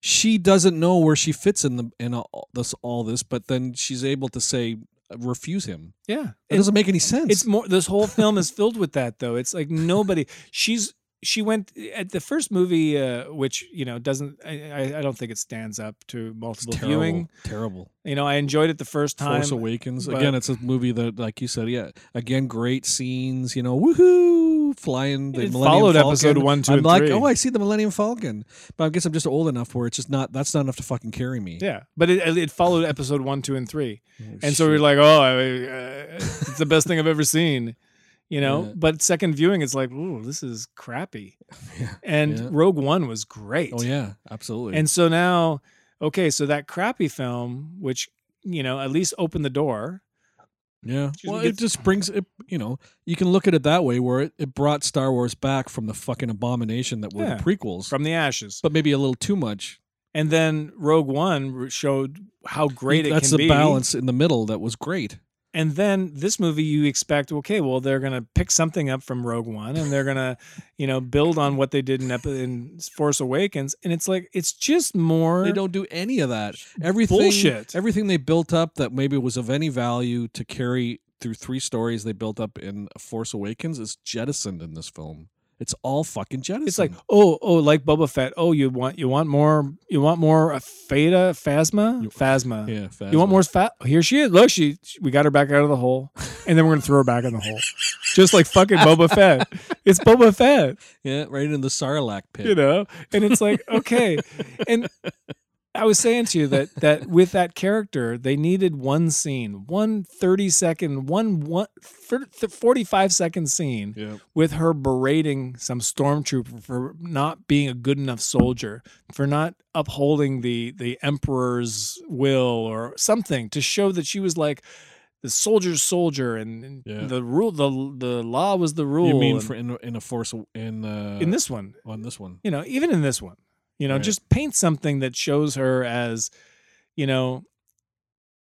She doesn't know where she fits in the in all this all this, but then she's able to say refuse him. Yeah. It And doesn't make any sense. it's more this whole film is filled with that though. It's like nobody she's she went at the first movie uh which, you know, doesn't I I, don't think it stands up to multiple terrible, viewing. terrible. You know, I enjoyed it the first time. Force Awakens. Again, it's a movie that, like you said, yeah. Again, great scenes. You know, woohoo, flying the It Millennium followed Falcon. episode one, two, I'm like, three. oh, I see the Millennium Falcon, but I guess I'm just old enough where it's just not. That's not enough to fucking carry me. Yeah, but it it followed episode one, two, and three, Oh, and so we we're like, oh, I, uh, it's the best thing I've ever seen, you know. Yeah. But second viewing, it's like, ooh, this is crappy. Yeah. And Yeah. Rogue One was great. oh yeah, absolutely. And so now, okay, so that crappy film, which you know at least opened the door. yeah, well, it just brings it. You know, you can look at it that way, where it, it brought Star Wars back from the fucking abomination that were the prequels, from the ashes. but maybe a little too much. And then Rogue One showed how great it That's the be. balance in the middle that was great. And then this movie, you expect, okay, well, they're gonna pick something up from Rogue One, and they're gonna, you know, build on what they did in, Epi- in Force Awakens, and it's like it's just more. They don't do any of that. Everything, Bullshit. Everything they built up that maybe was of any value to carry through three stories they built up in Force Awakens is jettisoned in this film. It's all fucking jettisoned. It's like, oh, oh, like Boba Fett. Oh, you want, you want more, you want more uh, Feta, Phasma, Phasma. yeah, You want more fat? Here she is. Look, she we got her back out of the hole, and then we're gonna throw her back in the hole, just like fucking Boba Fett. It's Boba Fett, Yeah, right in the Sarlacc pit. you know. And it's like okay, and I was saying to you that that with that character, they needed one scene, one 30 second, one one thir- th- 45 second scene Yeah, with her berating some stormtrooper for not being a good enough soldier, for not upholding the the emperor's will or something to show that she was like the soldier's soldier and, and Yeah. the rule the the law was the rule. you mean and- for in, in a Force in uh, in this one, on this one? you know, even in this one, you know, Right. just paint something that shows her as, you know,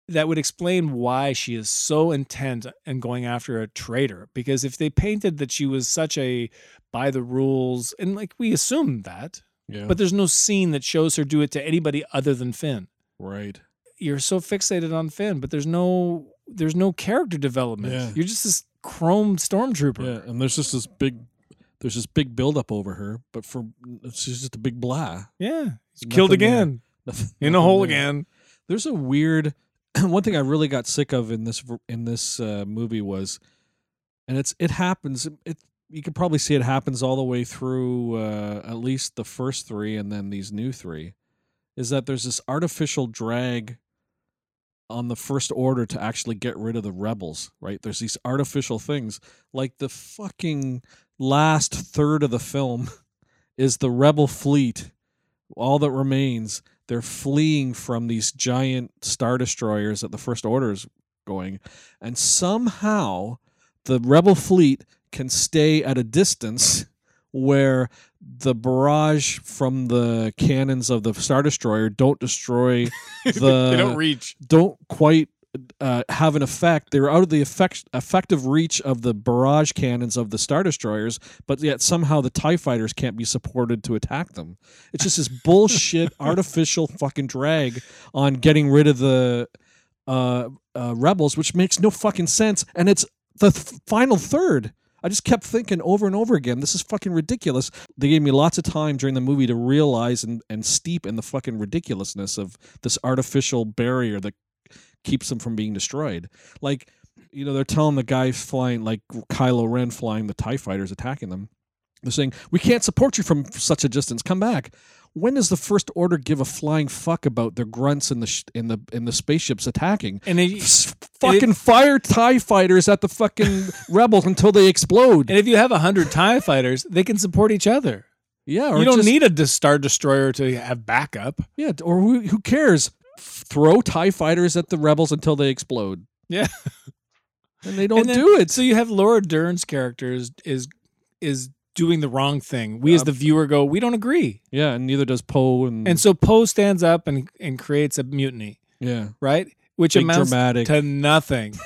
that would explain why she is so intent in going after a traitor. Because if they painted that she was such a by the rules, and like we assume that, Yeah, but there's no scene that shows her do it to anybody other than Finn. right. You're so fixated on Finn, but there's no there's no character development. Yeah. You're just this chrome stormtrooper. Yeah, and there's just this big, there's this big buildup over her, but for she's just a big blah. Yeah. He's killed again. Nothing- In a hole there. again. There's a weird one thing I really got sick of in this in this uh, movie was, and it's it happens. It you can probably see it happens all the way through uh, at least the first three, and then these new three, is that there's this artificial drag on the first order to actually get rid of the rebels. Right? There's these artificial things like the fucking last third of the film is the rebel fleet. All that remains they're fleeing from these giant star destroyers that the first order is going and somehow the rebel fleet can stay at a distance where the barrage from the cannons of the star destroyer don't destroy the they don't reach. don't quite uh, have an effect. They're out of the effect, effective reach of the barrage cannons of the Star Destroyers, but yet somehow the TIE fighters can't be supported to attack them. It's just this bullshit, artificial fucking drag on getting rid of the uh, uh, rebels, which makes no fucking sense, and it's the th- final third. I just kept thinking over and over again, this is fucking ridiculous. They gave me lots of time during the movie to realize and, and steep in the fucking ridiculousness of this artificial barrier that keeps them from being destroyed. Like, you know, they're telling the guy flying, like Kylo Ren flying the TIE fighters attacking them. They're saying, We can't support you from such a distance. Come back. When does the First Order give a flying fuck about their grunts in the sh- in the in the spaceships attacking? And they fucking fire Tie fighters at the fucking rebels until they explode. and if you have a hundred Tie fighters, they can support each other. Yeah, or You don't just- need a star destroyer to have backup. Yeah, or who, who cares? Throw Tie fighters at the rebels until they explode, Yeah, and they don't And then- do it. So you have Laura Dern's character is is, is doing the wrong thing. We as Um, the viewer go, we don't agree, yeah, and neither does Poe. And, and so Poe stands up and and creates a mutiny, yeah, right? Which big amounts dramatic. to nothing.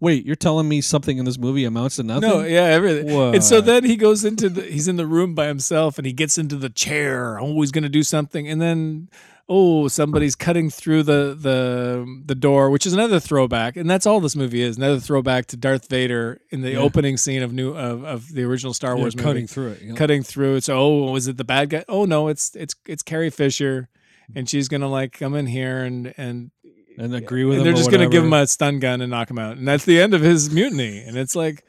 Wait, you're telling me something in this movie amounts to nothing? No, yeah, everything. And so then he goes into the he's in the room by himself and he gets into the chair. Oh, he's gonna do something, and then oh, somebody's cutting through the the the door, which is another throwback, and that's all this movie is. Another throwback to Darth Vader in the Yeah. opening scene of new of, of the original Star Yeah, Wars movie. cutting through it. yeah. cutting through. So, oh, was it the bad guy? Oh no, it's it's it's Carrie Fisher, and she's gonna like come in here and and and agree with and they're just gonna give him a stun gun and knock him out, and that's the end of his mutiny. And it's like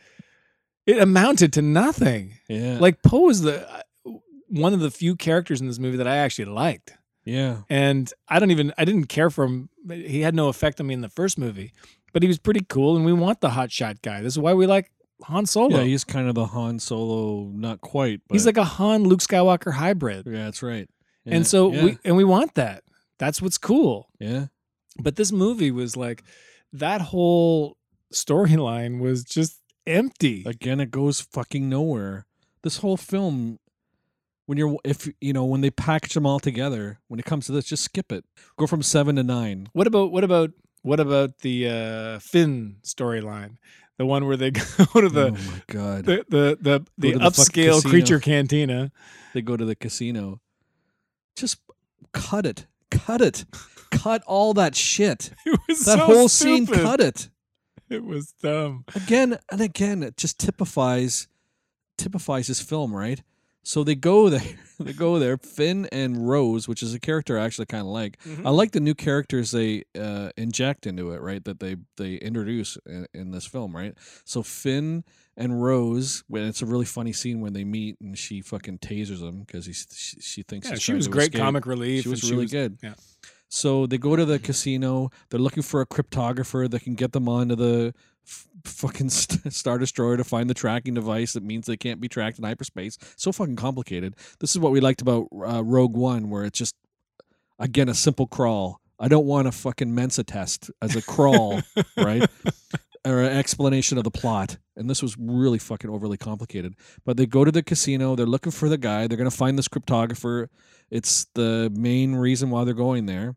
it amounted to nothing. yeah, Like Poe is the uh, one of the few characters in this movie that I actually liked, yeah, and I don't even I didn't care for him. He had no effect on me in the first movie, but he was pretty cool, and we want the hotshot guy. This is why we like Han Solo. yeah. He's kind of the Han Solo, not quite. But He's like a Han Luke Skywalker hybrid. yeah, that's right. Yeah, and so yeah, we and we want that. That's what's cool. yeah, But this movie was like that whole storyline was just empty. again, it goes fucking nowhere. This whole film, when you're if you know when they package them all together, when it comes to this, just skip it. Go from seven to nine. what about what about what about the uh Finn storyline? The one where they go to the oh my god, the the the, the the upscale casino. creature cantina. they go to the casino. Just cut it, cut it, cut all that shit. It was That so whole scene, cut it. It was dumb. again and again it just typifies typifies his film right so they go there they go there finn and rose which is a character i actually kind of like i like the new characters they uh, inject into it right that they they introduce in, in this film right so finn and rose when it's a really funny scene when they meet and she fucking tasers him because she, she thinks Yeah, she was great escape. comic relief. She was really good. yeah. So they go to the casino. They're looking for a cryptographer that can get them onto the f- fucking st- Star Destroyer to find the tracking device that means they can't be tracked in hyperspace. So fucking complicated. This is what we liked about uh, Rogue One, where it's just again a simple crawl. I don't want a fucking Mensa test as a crawl, right? Or an explanation of the plot. And this was really fucking overly complicated. But they go to the casino. They're looking for the guy. They're gonna find this cryptographer. It's the main reason why they're going there.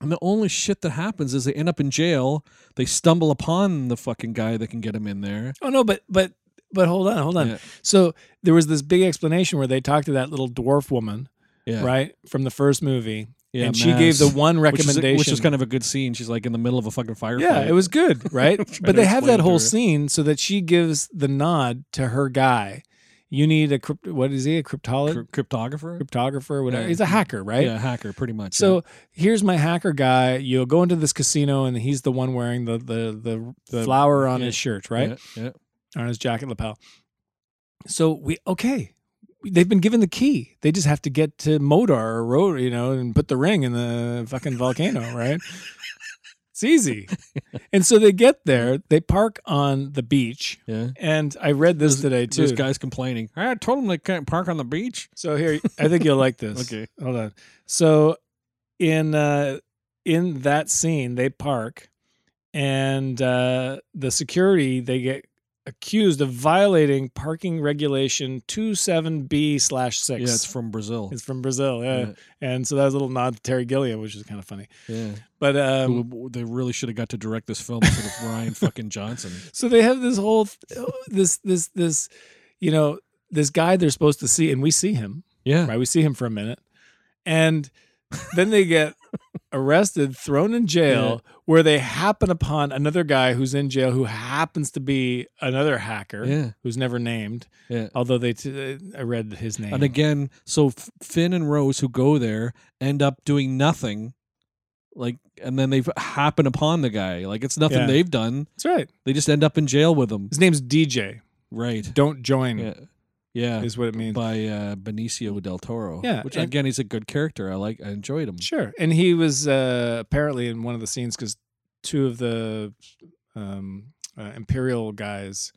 And the only shit that happens is they end up in jail. They stumble upon the fucking guy that can get him in there. Oh no, but but but hold on, hold on. Yeah. So there was this big explanation where they talked to that little dwarf woman, Yeah. right, from the first movie, Yeah, and she gave the Mass, one recommendation. which is kind of a good scene. She's like in the middle of a fucking firefight. yeah, it was good, right? But they have that whole scene so that she gives the nod to her guy. You need a crypt. What is he? A cryptologist, cryptographer. cryptographer, whatever. Yeah. He's a hacker, right? Yeah, hacker, pretty much. So here's my hacker guy. You'll go into this casino, and he's the one wearing the the the, The- flower on yeah, his shirt, yeah, right, Yeah, on his jacket lapel. So we okay. They've been given the key. They just have to get to Mordor or Road, you know, and put the ring in the fucking volcano, right? It's easy. and so they get there. They park on the beach, yeah. and I read this today too. There's guys complaining. I told them they can't park on the beach. So here, I think you'll like this. Okay. hold on. So in uh, in that scene, they park, and uh, the security they get accused of violating parking regulation two seven B slash six. Yeah, it's from Brazil. It's from Brazil, yeah. Yeah. And so that was a little nod to Terry Gilliam, which is kind of funny. Yeah. But um, they really should have got to direct this film instead of Rian fucking Johnson. so they have this whole this this this you know this guy they're supposed to see, and we see him. Yeah. right? We see him for a minute, and then they get arrested, thrown in jail, where they happen upon another guy who's in jail who happens to be another hacker Yeah. who's never named. Yeah. Although they, t- uh, I read his name. And again, so Finn and Rose who go there end up doing nothing, like, and then they happen upon the guy. Like it's nothing Yeah. they've done. That's right. They just end up in jail with him. His name's DJ. Right. Don't join Yeah. Is what it means. By uh, Benicio del Toro. Yeah, Which and- again, he's a good character. I like. I enjoyed him. Sure. And he was uh, apparently in one of the scenes because two of the um, uh, Imperial guys,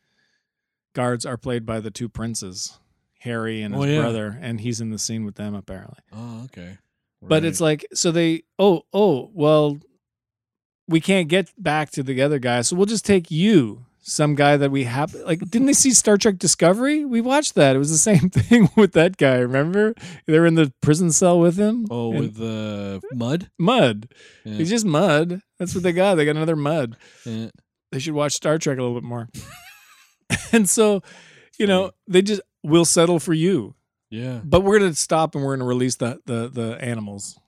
guards, are played by the two princes, Harry and his Oh, yeah. brother, and he's in the scene with them apparently. Oh, okay. But it's like, so they, oh, oh, well, we can't get back to the other guy, so we'll just take you. Some guy that we have, like, didn't they see Star Trek Discovery? We watched that. It was the same thing with that guy. Remember, they were in the prison cell with him. oh, with uh, Mudd. Mudd. Yeah. He's just Mudd. That's what they got. They got another Mudd. Yeah. They should watch Star Trek a little bit more. and so, you know, they just will settle for you. yeah. But we're gonna stop and we're gonna release the the the animals.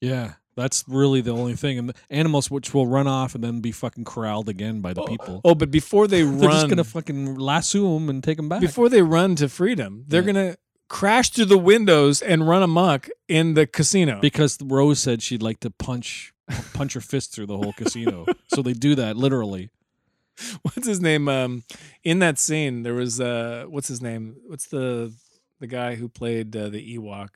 Yeah. That's really the only thing, and the animals which will run off and then be fucking corralled again by the people. Oh, but before they They're just gonna fucking lasso them and take them back. before they run to freedom, they're Yeah. gonna crash through the windows and run amok in the casino. because Rose said she'd like to punch punch her fist through the whole casino. so they do that literally. what's his name? Um, in that scene, there was uh, what's his name? What's the the guy who played uh, the Ewok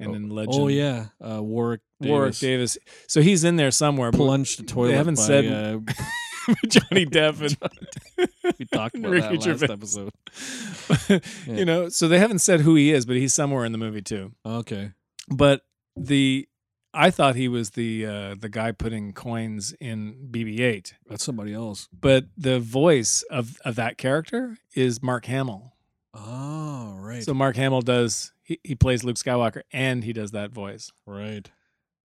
and in Legend? Oh yeah, uh, Warwick Davis Warwick Davis. So he's in there somewhere. plunged the toilet. haven't by, said- uh, Johnny Depp and we talked about Ricky that last Gervais. episode. Yeah. you know, so they haven't said who he is, but he's somewhere in the movie too. Okay, But the I thought he was the uh, the guy putting coins in BB-8, that's somebody else. but the voice of of that character is Mark Hamill. Oh right, So Mark Hamill does he, he plays Luke Skywalker and he does that voice. right.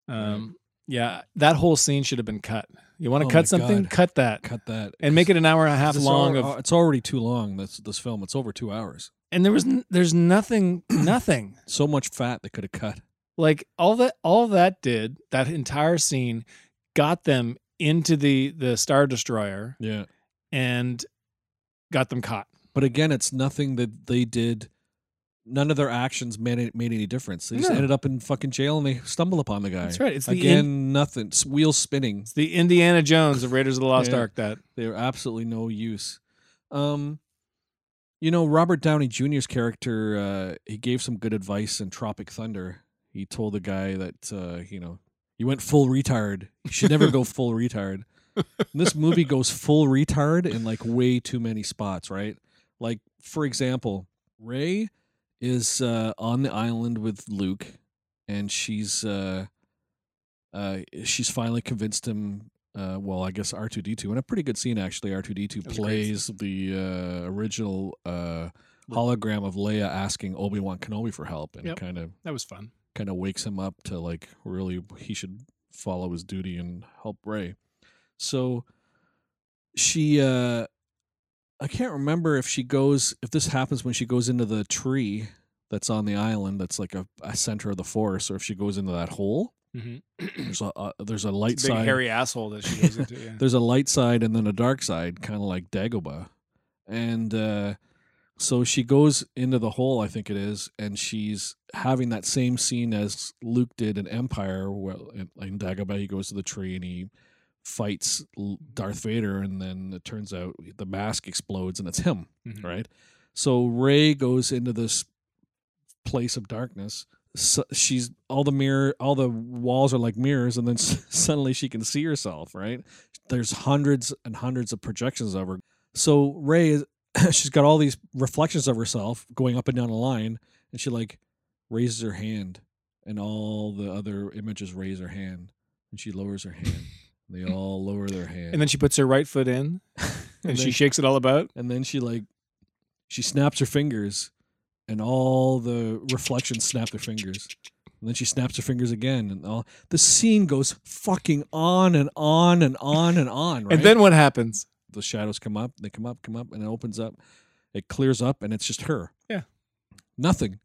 Um, yeah, that whole scene should have been cut. You want to Oh cut something? God. Cut that Cut that and make it an hour and a half It's long. Of it's already too long. This this film. It's over two hours. and there was n- there's nothing nothing So much fat they could have cut. like all that all that did that entire scene got them into the the star destroyer Yeah. and got them caught But again, it's nothing that they did. None of their actions made made any difference. They just No. ended up in fucking jail and they stumble upon the guy. that's right it's the Again, In- nothing. S- Wheels spinning. it's the indiana jones of raiders of the lost Yeah. ark that They are absolutely no use. Um, you know, Robert Downey Jr.'s character, uh, he gave some good advice in Tropic Thunder. He told the guy that, uh, you know, you went full retard. You should never go full retard. And this movie goes full retard in like way too many spots, right? Like, for example, Rey is uh, on the island with Luke, and she's uh, uh, she's finally convinced him. Uh, well, I guess R two D two, and a pretty good scene actually. R two D two plays the uh, original uh, hologram of Leia asking Obi Wan Kenobi for help, and Yep. kind of that was fun kind of wakes him up to like really he should follow his duty and help Rey. So she uh I can't remember if she goes if this happens when she goes into the tree that's on the island that's like a, a center of the forest or if she goes into that hole. mm-hmm. There's a uh, there's a light big side hairy asshole that she goes into yeah. there's a light side and then a dark side, kind of like Dagobah. And uh, so she goes into the hole, I think it is, and she's having that same scene as Luke did in Empire. Well, in, in Dagobah, he goes to the tree and he fights Darth Vader, and then it turns out the mask explodes and it's him, Mhm. right? So Rey goes into this place of darkness. So she's all the mirror, all the walls are like mirrors, and then suddenly she can see herself. Right? There's hundreds and hundreds of projections of her. So Rey, is, she's got all these reflections of herself going up and down a line, and she like raises her hand, and all the other images raise her hand, and she lowers her hand. They all lower their hand, and then she puts her right foot in and, she then- shakes it all about. and then she like she snaps her fingers and all the reflections snap their fingers. And then she snaps her fingers again and all the scene goes fucking on and on and on and on right and then what happens? The shadows come up they come up come up and it opens up it clears up and it's just her. Yeah. nothing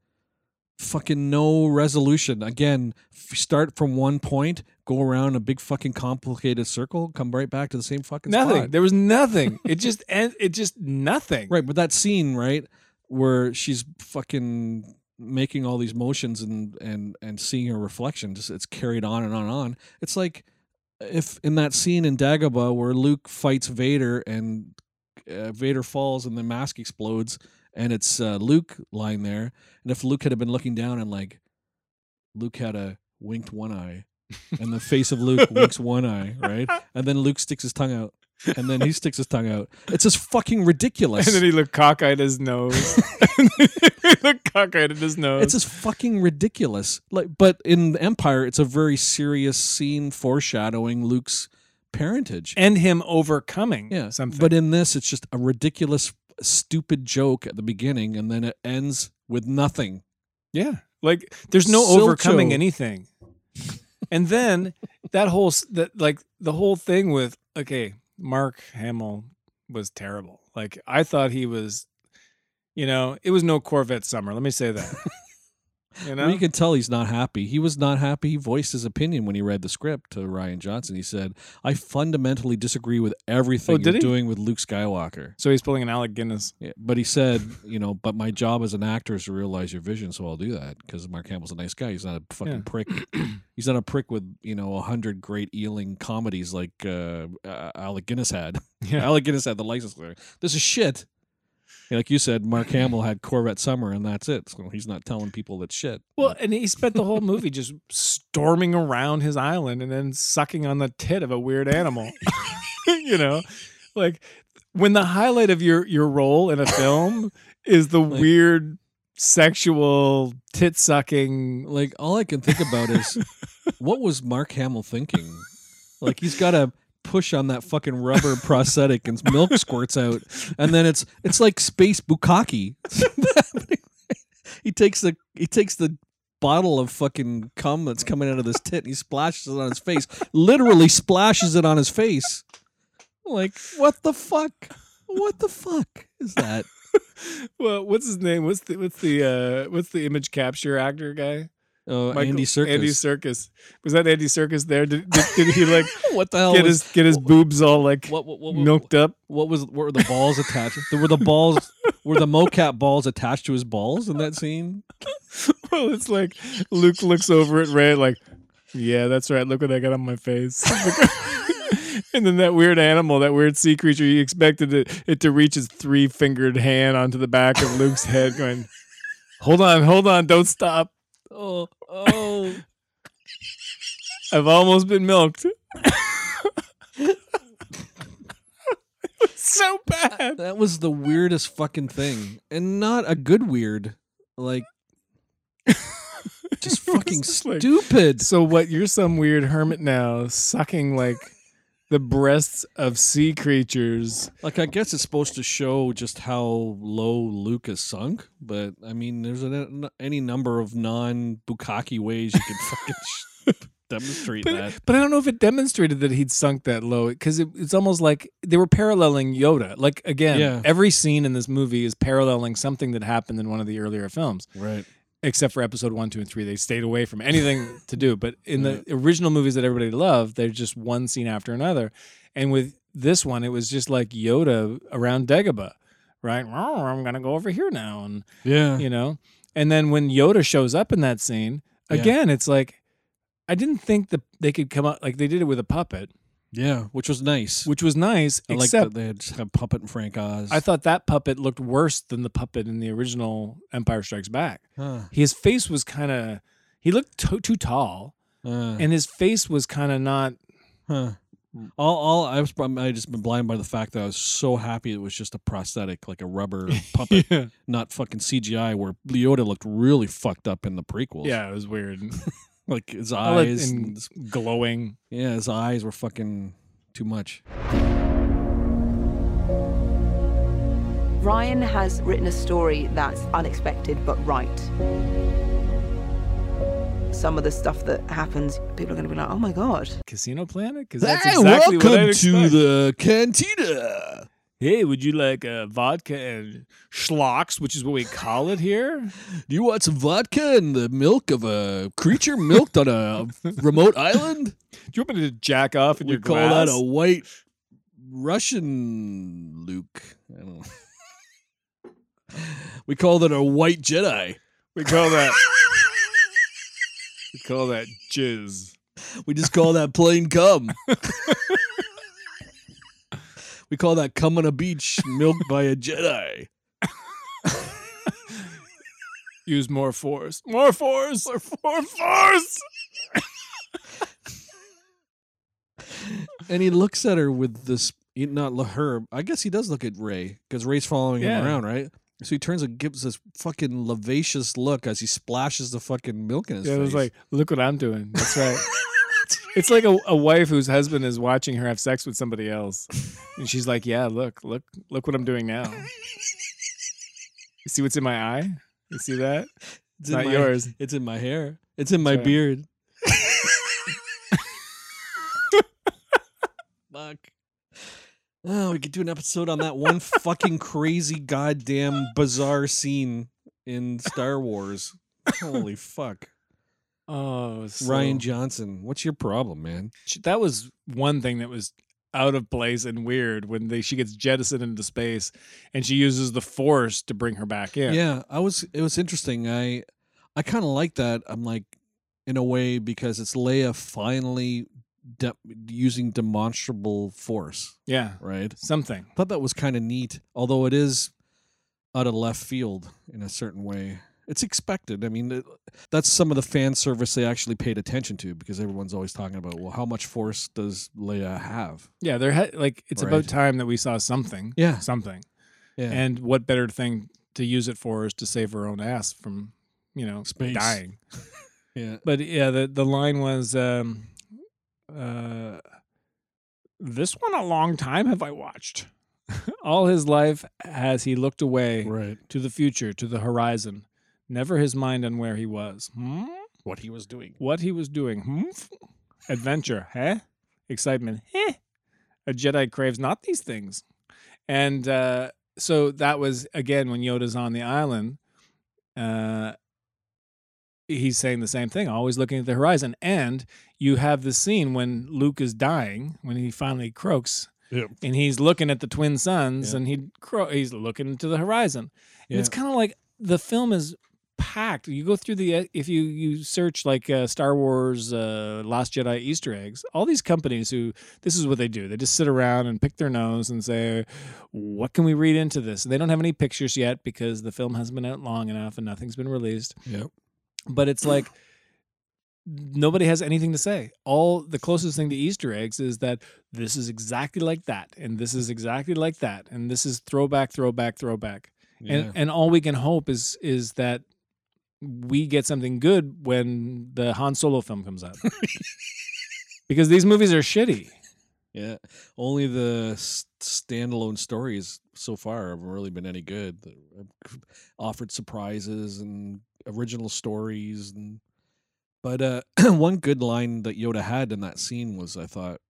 fucking no resolution. Again, start from one point, go around a big fucking complicated circle, come right back to the same fucking spot. Nothing. spot. There was nothing. it just and it just nothing. Right, but that scene, right, where she's fucking making all these motions and and and seeing her reflection, just it's carried on and on and on. It's like if in that scene in Dagobah where Luke fights Vader and uh, Vader falls and the mask explodes and it's uh, Luke lying there, and if Luke had been looking down and like Luke had a winked one eye, and the face of Luke winks one eye, right, and then Luke sticks his tongue out. And then he sticks his tongue out. It's just fucking ridiculous. And then he looked cockeyed at his nose. he looked cockeyed at his nose. It's just fucking ridiculous. Like, but in Empire, it's a very serious scene foreshadowing Luke's parentage. and him overcoming Yeah, something. But in this, it's just a ridiculous, stupid joke at the beginning, and then it ends with nothing. yeah, like there's no Silcho. overcoming anything. and then that whole that like the whole thing with okay, Mark Hamill was terrible. Like I thought he was, you know, it was no Corvette summer. Let me say that. you know, Well, you can tell he's not happy. He was not happy. He voiced his opinion when he read the script to Rian Johnson. He said, "I fundamentally disagree with everything Oh, you're he? doing with Luke Skywalker." so he's pulling an Alec Guinness. Yeah, but he said, you know, but my job as an actor is to realize your vision, so I'll do that because Mark Hamill's a nice guy. He's not a fucking Yeah. prick. He's not a prick with you know a hundred great Ealing comedies like uh, uh, Alec Guinness had. Yeah. Alec Guinness had the license there. This is shit. Like you said, Mark Hamill had Corvette Summer, and that's it. So he's not telling people that shit. Well, and he spent the whole movie just storming around his island and then sucking on the tit of a weird animal. you know, like when the highlight of your your role in a film is the Like- weird sexual tit sucking. Like all I can think about is what was Mark Hamill thinking? Like he's got to push on that fucking rubber prosthetic and milk squirts out, and then it's it's like space bukkake. he takes the he takes the bottle of fucking cum that's coming out of this tit and he splashes it on his face. Literally splashes it on his face. Like what the fuck? What the fuck is that? Well, what's his name? What's the what's the uh what's the image capture actor guy? Oh, Michael- Andy Serkis. Andy Serkis. Was that Andy Serkis there? Did, did, did he like what the hell get was, his get his boobs all like what, what, what, what, milked up? what was what were the balls attached? were the balls were the mocap balls attached to his balls in that scene? Well, it's like Luke looks over at Rey like, yeah, that's right. Look what I got on my face. and then that weird animal, that weird sea creature, you expected it, it to reach his three fingered hand onto the back of Luke's head, going, hold on, hold on, don't stop. Oh, oh. I've almost been milked. so bad. that was the weirdest fucking thing, and not a good weird. Like, just fucking just like- stupid. So what? You're some weird hermit now, sucking like the breasts of sea creatures. Like, I guess it's supposed to show just how low Luke has sunk, but I mean, there's an, any number of non-Bukkake ways you could fucking demonstrate But, that. but I don't know if it demonstrated that he'd sunk that low because it, it's almost like they were paralleling Yoda. Like again, Yeah. every scene in this movie is paralleling something that happened in one of the earlier films, Right. Except for episode one, two, and three. They stayed away from anything to do. But in the original movies that everybody loved, they're just one scene after another. And with this one, it was just like Yoda around Dagobah, right? Oh, I'm gonna go over here now, and Yeah. you know. And then when Yoda shows up in that scene, Yeah. again, it's like I didn't think that they could come up like they did it with a puppet, Yeah. Which was nice. which was nice. I like except that they had had Puppet and Frank Oz. I thought that puppet looked worse than the puppet in the original Empire Strikes Back. Huh. His face was kind of he looked to- too tall, Uh, and his face was kind of not. huh. All, all I was, I just been blind by the fact that I was so happy it was just a prosthetic, like a rubber puppet, not fucking CGI. Where Leota looked really fucked up in the prequels. yeah, it was weird. like his eyes. and and- glowing. yeah, his eyes were fucking too much. Ryan has written a story that's unexpected but right. Some of the stuff that happens, people are going to be like, oh my God. Casino Planet, because that's exactly what I'd expect. the cantina. Hey, would you like uh, vodka and schlocks, which is what we call it here? Do you want some vodka and the milk of a creature milked on a remote island? Do you want me to jack off in We your call glass? that a white Russian Luke. I don't know. We call that a white Jedi. we call that. we call that jizz. We just call that plain cum. We call that cum on a beach milked by a Jedi. Use more force. More force. More, more force. And he looks at her with this not her. I guess he does look at Rey because Rey's following Yeah. him around, right? So he turns and gives this fucking lavacious look as he splashes the fucking milk in his Yeah, face. it was like, look what I'm doing. That's right. it's like a, a wife whose husband is watching her have sex with somebody else, and she's like, "Yeah, look, look, look what I'm doing now. You see what's in my eye? You see that? it's not in my, yours. It's in my hair. It's in my beard. Fuck. Oh, we could do an episode on that one fucking crazy, goddamn, bizarre scene in Star Wars. Holy fuck. Oh, so- Rian Johnson, what's your problem, man? That was one thing that was out of place and weird when they she gets jettisoned into space and she uses the force to bring her back in. Yeah, I was. It was interesting. I, I kind of like that. I'm like, in a way, because it's Leia finally de- using demonstrable force, Yeah. right? Something. thought that was kind of neat, although it is out of left field in a certain way. It's expected. I mean, it, that's some of the fan service they actually paid attention to because everyone's always talking about, well, how much force does Leia have? Yeah, there had like it's Right. about time that we saw something. Yeah. Something. Yeah. And what better thing to use it for is to save her own ass from, you know, Space. dying. yeah. But yeah, the the line was um uh this one a long time have I watched. All his life has he looked away Right. to the future, to the horizon, never his mind on where he was. Hmm? What he was doing. What he was doing. Hmm? Adventure, huh? Excitement, heh? A Jedi craves not these things. And uh, so that was, again, when Yoda's on the island, uh, he's saying the same thing, always looking at the horizon. And you have the scene when Luke is dying, when he finally croaks, Yeah. and he's looking at the twin suns Yeah. and he cro- he's looking into the horizon. And it's kind of like the film is packed. You go through the if you you search like uh, Star Wars uh, Last Jedi Easter eggs, all these companies who this is what they do. They just sit around and pick their nose and say, "What can we read into this?" And they don't have any pictures yet because the film hasn't been out long enough and nothing's been released. Yep. But it's like nobody has anything to say. All the closest thing to Easter eggs is that this is exactly like that, and this is exactly like that, and this is throwback, throwback, throwback. Yeah. And and all we can hope is is that we get something good when the Han Solo film comes out. because these movies are shitty. yeah. Only the standalone stories so far haven't really been any good. They have offered surprises and original stories and but uh one good line that Yoda had in that scene was I thought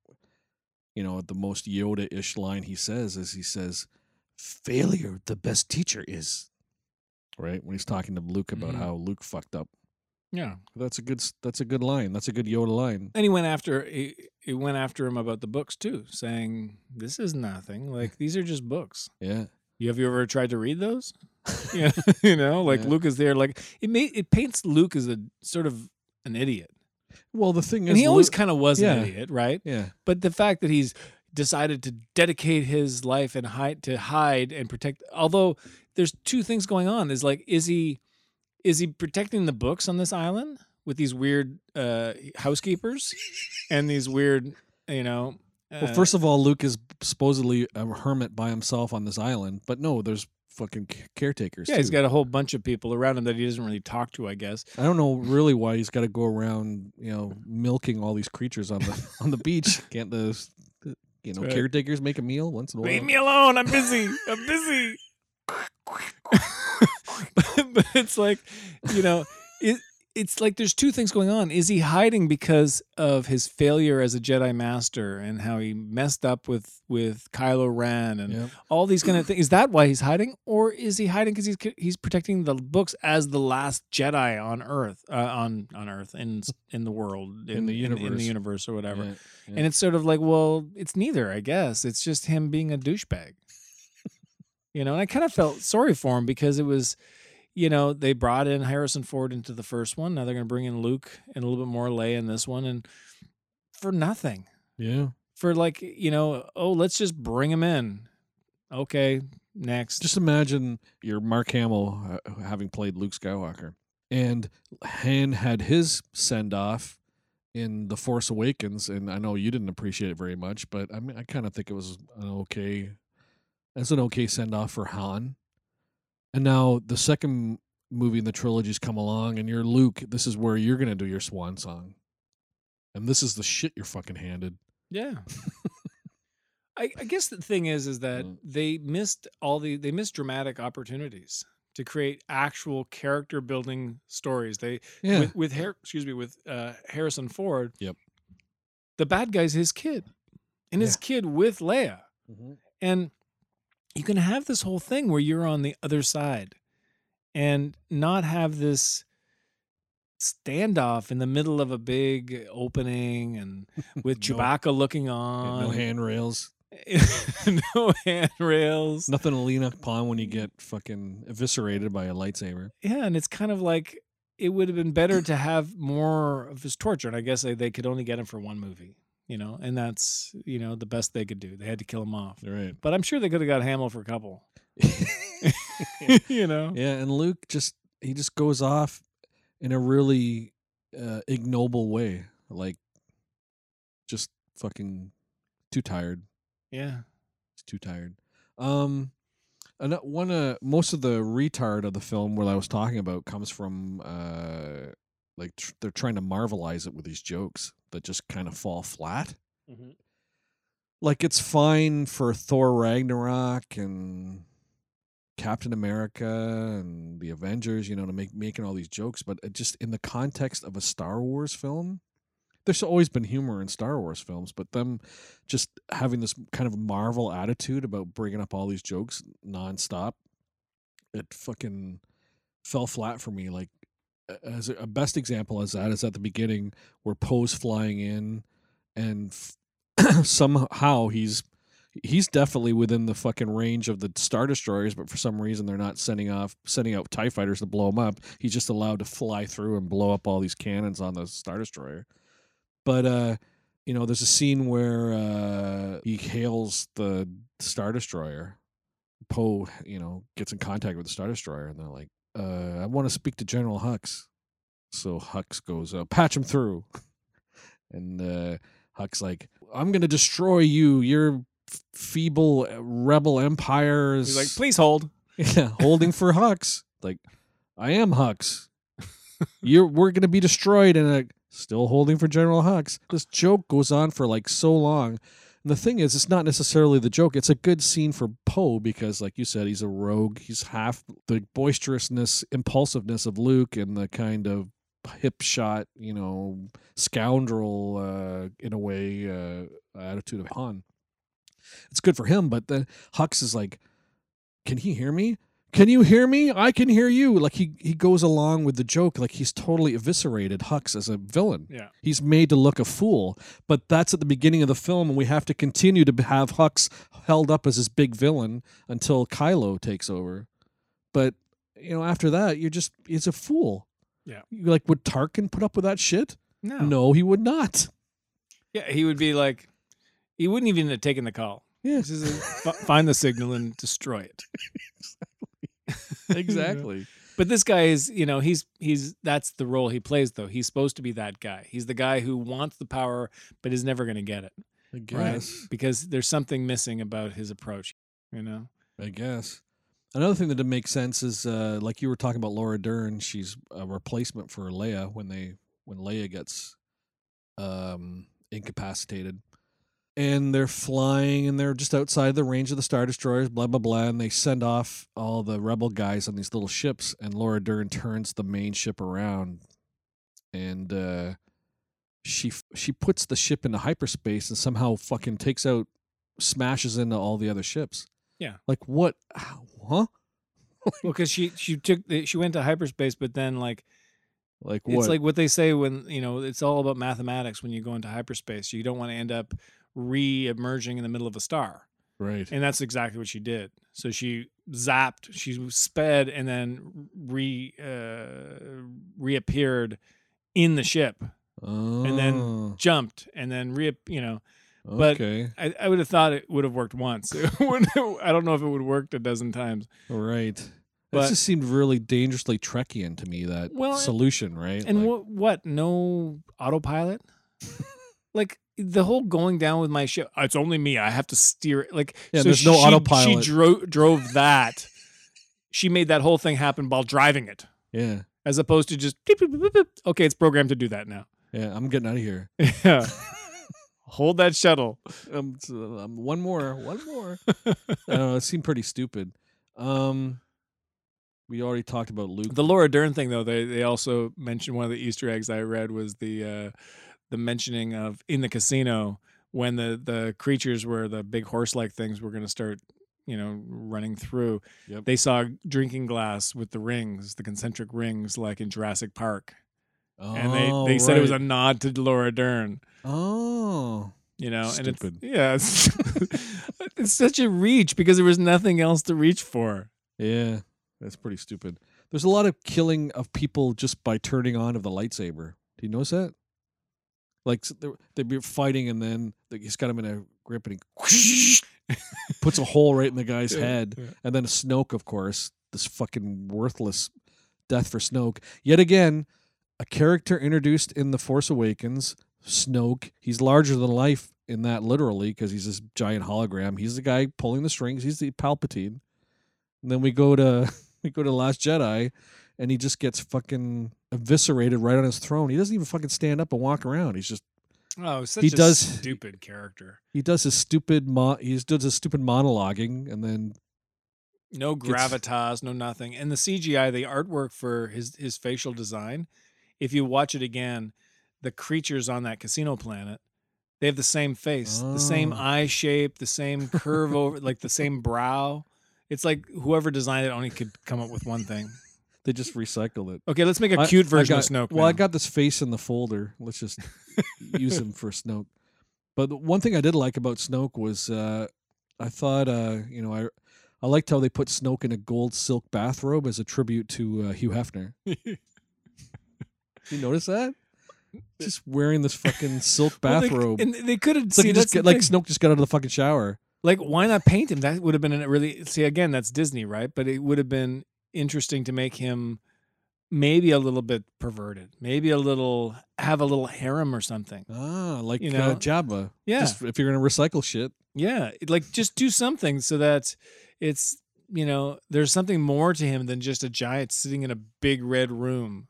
you know the most Yoda-ish line he says is he says failure the best teacher is right when he's talking to Luke about Mhm. how Luke fucked up Yeah. that's a good that's a good line that's a good Yoda line And he went after he, he went after him about the books too, saying this is nothing. Like these are just books. yeah You have you ever tried to read those? yeah, you know, like Yeah. Luke is there. Like it may it paints Luke as a sort of an idiot, well the thing is and he always kind of was yeah. an idiot, right? yeah But the fact that he's decided to dedicate his life and hide to hide and protect, although there's two things going on. Is like, is he is he protecting the books on this island with these weird uh, housekeepers and these weird, you know? Well, uh, first of all, Luke is supposedly a hermit by himself on this island, but no, there's fucking caretakers. yeah, he's got a whole bunch of people around him that he doesn't really talk to. I guess. I don't know really why he's got to go around, you know, milking all these creatures on the on the beach. Can't the- you know Right. caretakers make a meal once in a while? Leave me alone. I'm busy. I'm busy. but, but it's like, you know, it, it's like there's two things going on. Is he hiding because of his failure as a Jedi Master and how he messed up with with Kylo Ren and Yep. all these kind of things? Is that why he's hiding, or is he hiding because he's he's protecting the books as the last Jedi on Earth, uh, on on Earth in in the world, In the universe, in, the universe. universe or whatever? Yeah, yeah. And it's sort of like, well, it's neither, I guess. It's just him being a douchebag. you know, and I kind of felt sorry for him because it was, you know, they brought in Harrison Ford into the first one. Now they're going to bring in Luke and a little bit more Leia in this one, and for nothing. yeah. For like, you know, oh, let's just bring him in. Okay, next. Just imagine you're Mark Hamill uh, having played Luke Skywalker, and Han had his send off in The Force Awakens, and I know you didn't appreciate it very much, but I mean, I kind of think it was an okay, it's an okay send off for Han. And now the second movie in the trilogy's come along, and you're Luke. This is where you're gonna do your swan song, and this is the shit you're fucking handed. Yeah. I, I guess the thing is, is that Mm. they missed all the they missed dramatic opportunities to create actual character building stories. They Yeah, with with Har- excuse me with uh, Harrison Ford. Yep. The bad guy's his kid, and his kid with Leia, Mhm. and you can have this whole thing where you're on the other side, and not have this standoff in the middle of a big opening and with No- Chewbacca looking on. no handrails. no handrails. Nothing to lean upon when you get fucking eviscerated by a lightsaber. Yeah, and it's kind of like it would have been better to have more of his torture. And I guess they, they could only get him for one movie, you know, and that's you know the best they could do. They had to kill him off. Right. But I'm sure they could have got Hamill for a couple. you know. Yeah, and Luke just he just goes off in a really uh, ignoble way, like just fucking too tired. Yeah. He's too tired. Um, and one uh, most of the retard of the film, what I was talking about, comes from uh, like tr- they're trying to marvelize it with these jokes that just kind of fall flat. Mm-hmm. like it's fine for Thor Ragnarok and Captain America and the Avengers, you know, to make making all these jokes, but it just in the context of a Star Wars film, there's always been humor in Star Wars films, but them just having this kind of Marvel attitude about bringing up all these jokes nonstop, it fucking fell flat for me. Like as a best example as that is at the beginning where Poe's flying in and f- somehow he's he's definitely within the fucking range of the star destroyers but for some reason they're not sending off sending out tie fighters to blow him up. He's just allowed to fly through and blow up all these cannons on the star destroyer. But uh you know there's a scene where uh he hails the star destroyer. Poe you know gets in contact with the star destroyer and they're like uh i want to speak to general hux so hux goes uh, patch him through and uh Hux like, I'm gonna destroy you. Your feeble uh, rebel empire is He's like, please hold. yeah, holding for Hux. Like, I am Hux. You're we're gonna be destroyed, and like, still holding for General Hux. This joke goes on for like so long. And the thing is, it's not necessarily the joke. It's a good scene for Poe because, like you said, he's a rogue. He's half the boisterousness, impulsiveness of Luke, and the kind of hip shot, you know, scoundrel uh, in a way uh, attitude of Han. It's good for him, but then Hux is like, "Can he hear me? Can you hear me? I can hear you." Like he he goes along with the joke, like he's totally eviscerated Hux as a villain. Yeah. He's made to look a fool, but that's at the beginning of the film, and we have to continue to have Hux held up as this big villain until Kylo takes over. But you know, after that, you're just he's a fool. Yeah. Like would Tarkin put up with that shit? No. No, he would not. Yeah, he would be like, he wouldn't even have taken the call. Yeah, This is a, f- find the signal and destroy it. exactly. But this guy is, you know, he's he's that's the role he plays though. He's supposed to be that guy. He's the guy who wants the power but is never going to get it, I right? guess. Because there's something missing about his approach, you know. I guess. Another thing that didn't make sense is uh, like you were talking about Laura Dern. She's a replacement for Leia when they when Leia gets um, incapacitated, and they're flying and they're just outside the range of the star destroyers. Blah blah blah, and they send off all the rebel guys on these little ships, and Laura Dern turns the main ship around and uh, she she puts the ship into hyperspace and somehow fucking takes out, smashes into all the other ships. Yeah. Like what? Huh? Well, because she she took the, she went to hyperspace, but then like Like what? it's like what they say when you know it's all about mathematics when you go into hyperspace. You don't want to end up re-emerging in the middle of a star, right. and that's exactly what she did. So she zapped, she sped, and then re uh, reappeared in the ship, and then jumped, and then re you know. but- okay. I, I would have thought it would have worked once. I don't know if it would have worked a dozen times. Right. But- it just seemed really dangerously Trekkian to me that Well, solution, right? And Like, what? What? No autopilot? like the whole going down with my ship. It's only me. I have to steer it. Like Yeah, so there's no she- autopilot. She drove drove that. she made that whole thing happen while driving it, yeah, as opposed to just beep, beep, beep. okay, it's programmed to do that now. yeah, I'm getting out of here. Yeah. Hold that shuttle. Um, um, one more, one more. I don't know. It seemed pretty stupid. Um, we already talked about Luke. The Laura Dern thing, though, they they also mentioned one of the Easter eggs I read was the uh, the mentioning of in the casino when the the creatures were the big horse like things were going to start, you know, running through. Yep. They saw drinking glass with the rings, the concentric rings, like in Jurassic Park, and they Oh, they said it was a nod to Laura Dern. oh, You know, Stupid. and it's yeah, it's, it's such a reach because there was nothing else to reach for. yeah, that's pretty stupid. There's a lot of killing of people just by turning on of the lightsaber. Do you notice that? Like they're- they'd be fighting, and then he's got him in a grip, and he puts a hole right in the guy's head. Yeah. And then Snoke, of course, this fucking worthless death for Snoke. Yet again, a character introduced in The Force Awakens, Snoke. He's larger than life in that literally because he's this giant hologram. He's the guy pulling the strings. He's the Palpatine. And then we go to we go to Last Jedi, and he just gets fucking eviscerated right on his throne. He doesn't even fucking stand up and walk around. He's just Oh, such He a does- stupid character. he does his stupid mo- he does his stupid monologuing, and then no gets- gravitas, no nothing. And the CGI, the artwork for his his facial design, if you watch it again, the creatures on that casino planet, they have the same face, the same Oh. eye shape, the same curve over, like the same brow. It's like whoever designed it only could come up with one thing. They just recycle it. Okay, let's make a cute I version got- of Snoke. Well, I got this face in the folder. Let's just use him for Snoke. But the one thing I did like about Snoke was uh, I thought, uh, you know, I I liked how they put Snoke in a gold silk bathrobe as a tribute to uh, Hugh Hefner. you notice that? Just wearing this fucking silk Well, they- bathrobe. and they could have like, just get, like. Snoke just got out of the fucking shower. Like, why not paint him? That would have been a really see again. That's Disney, right? But it would have been interesting to make him maybe a little bit perverted, maybe a little have a little harem or something. Ah, like You uh, know? Jabba. Yeah, Just if you're gonna recycle shit. yeah. Like just do something so that it's you know there's something more to him than just a giant sitting in a big red room,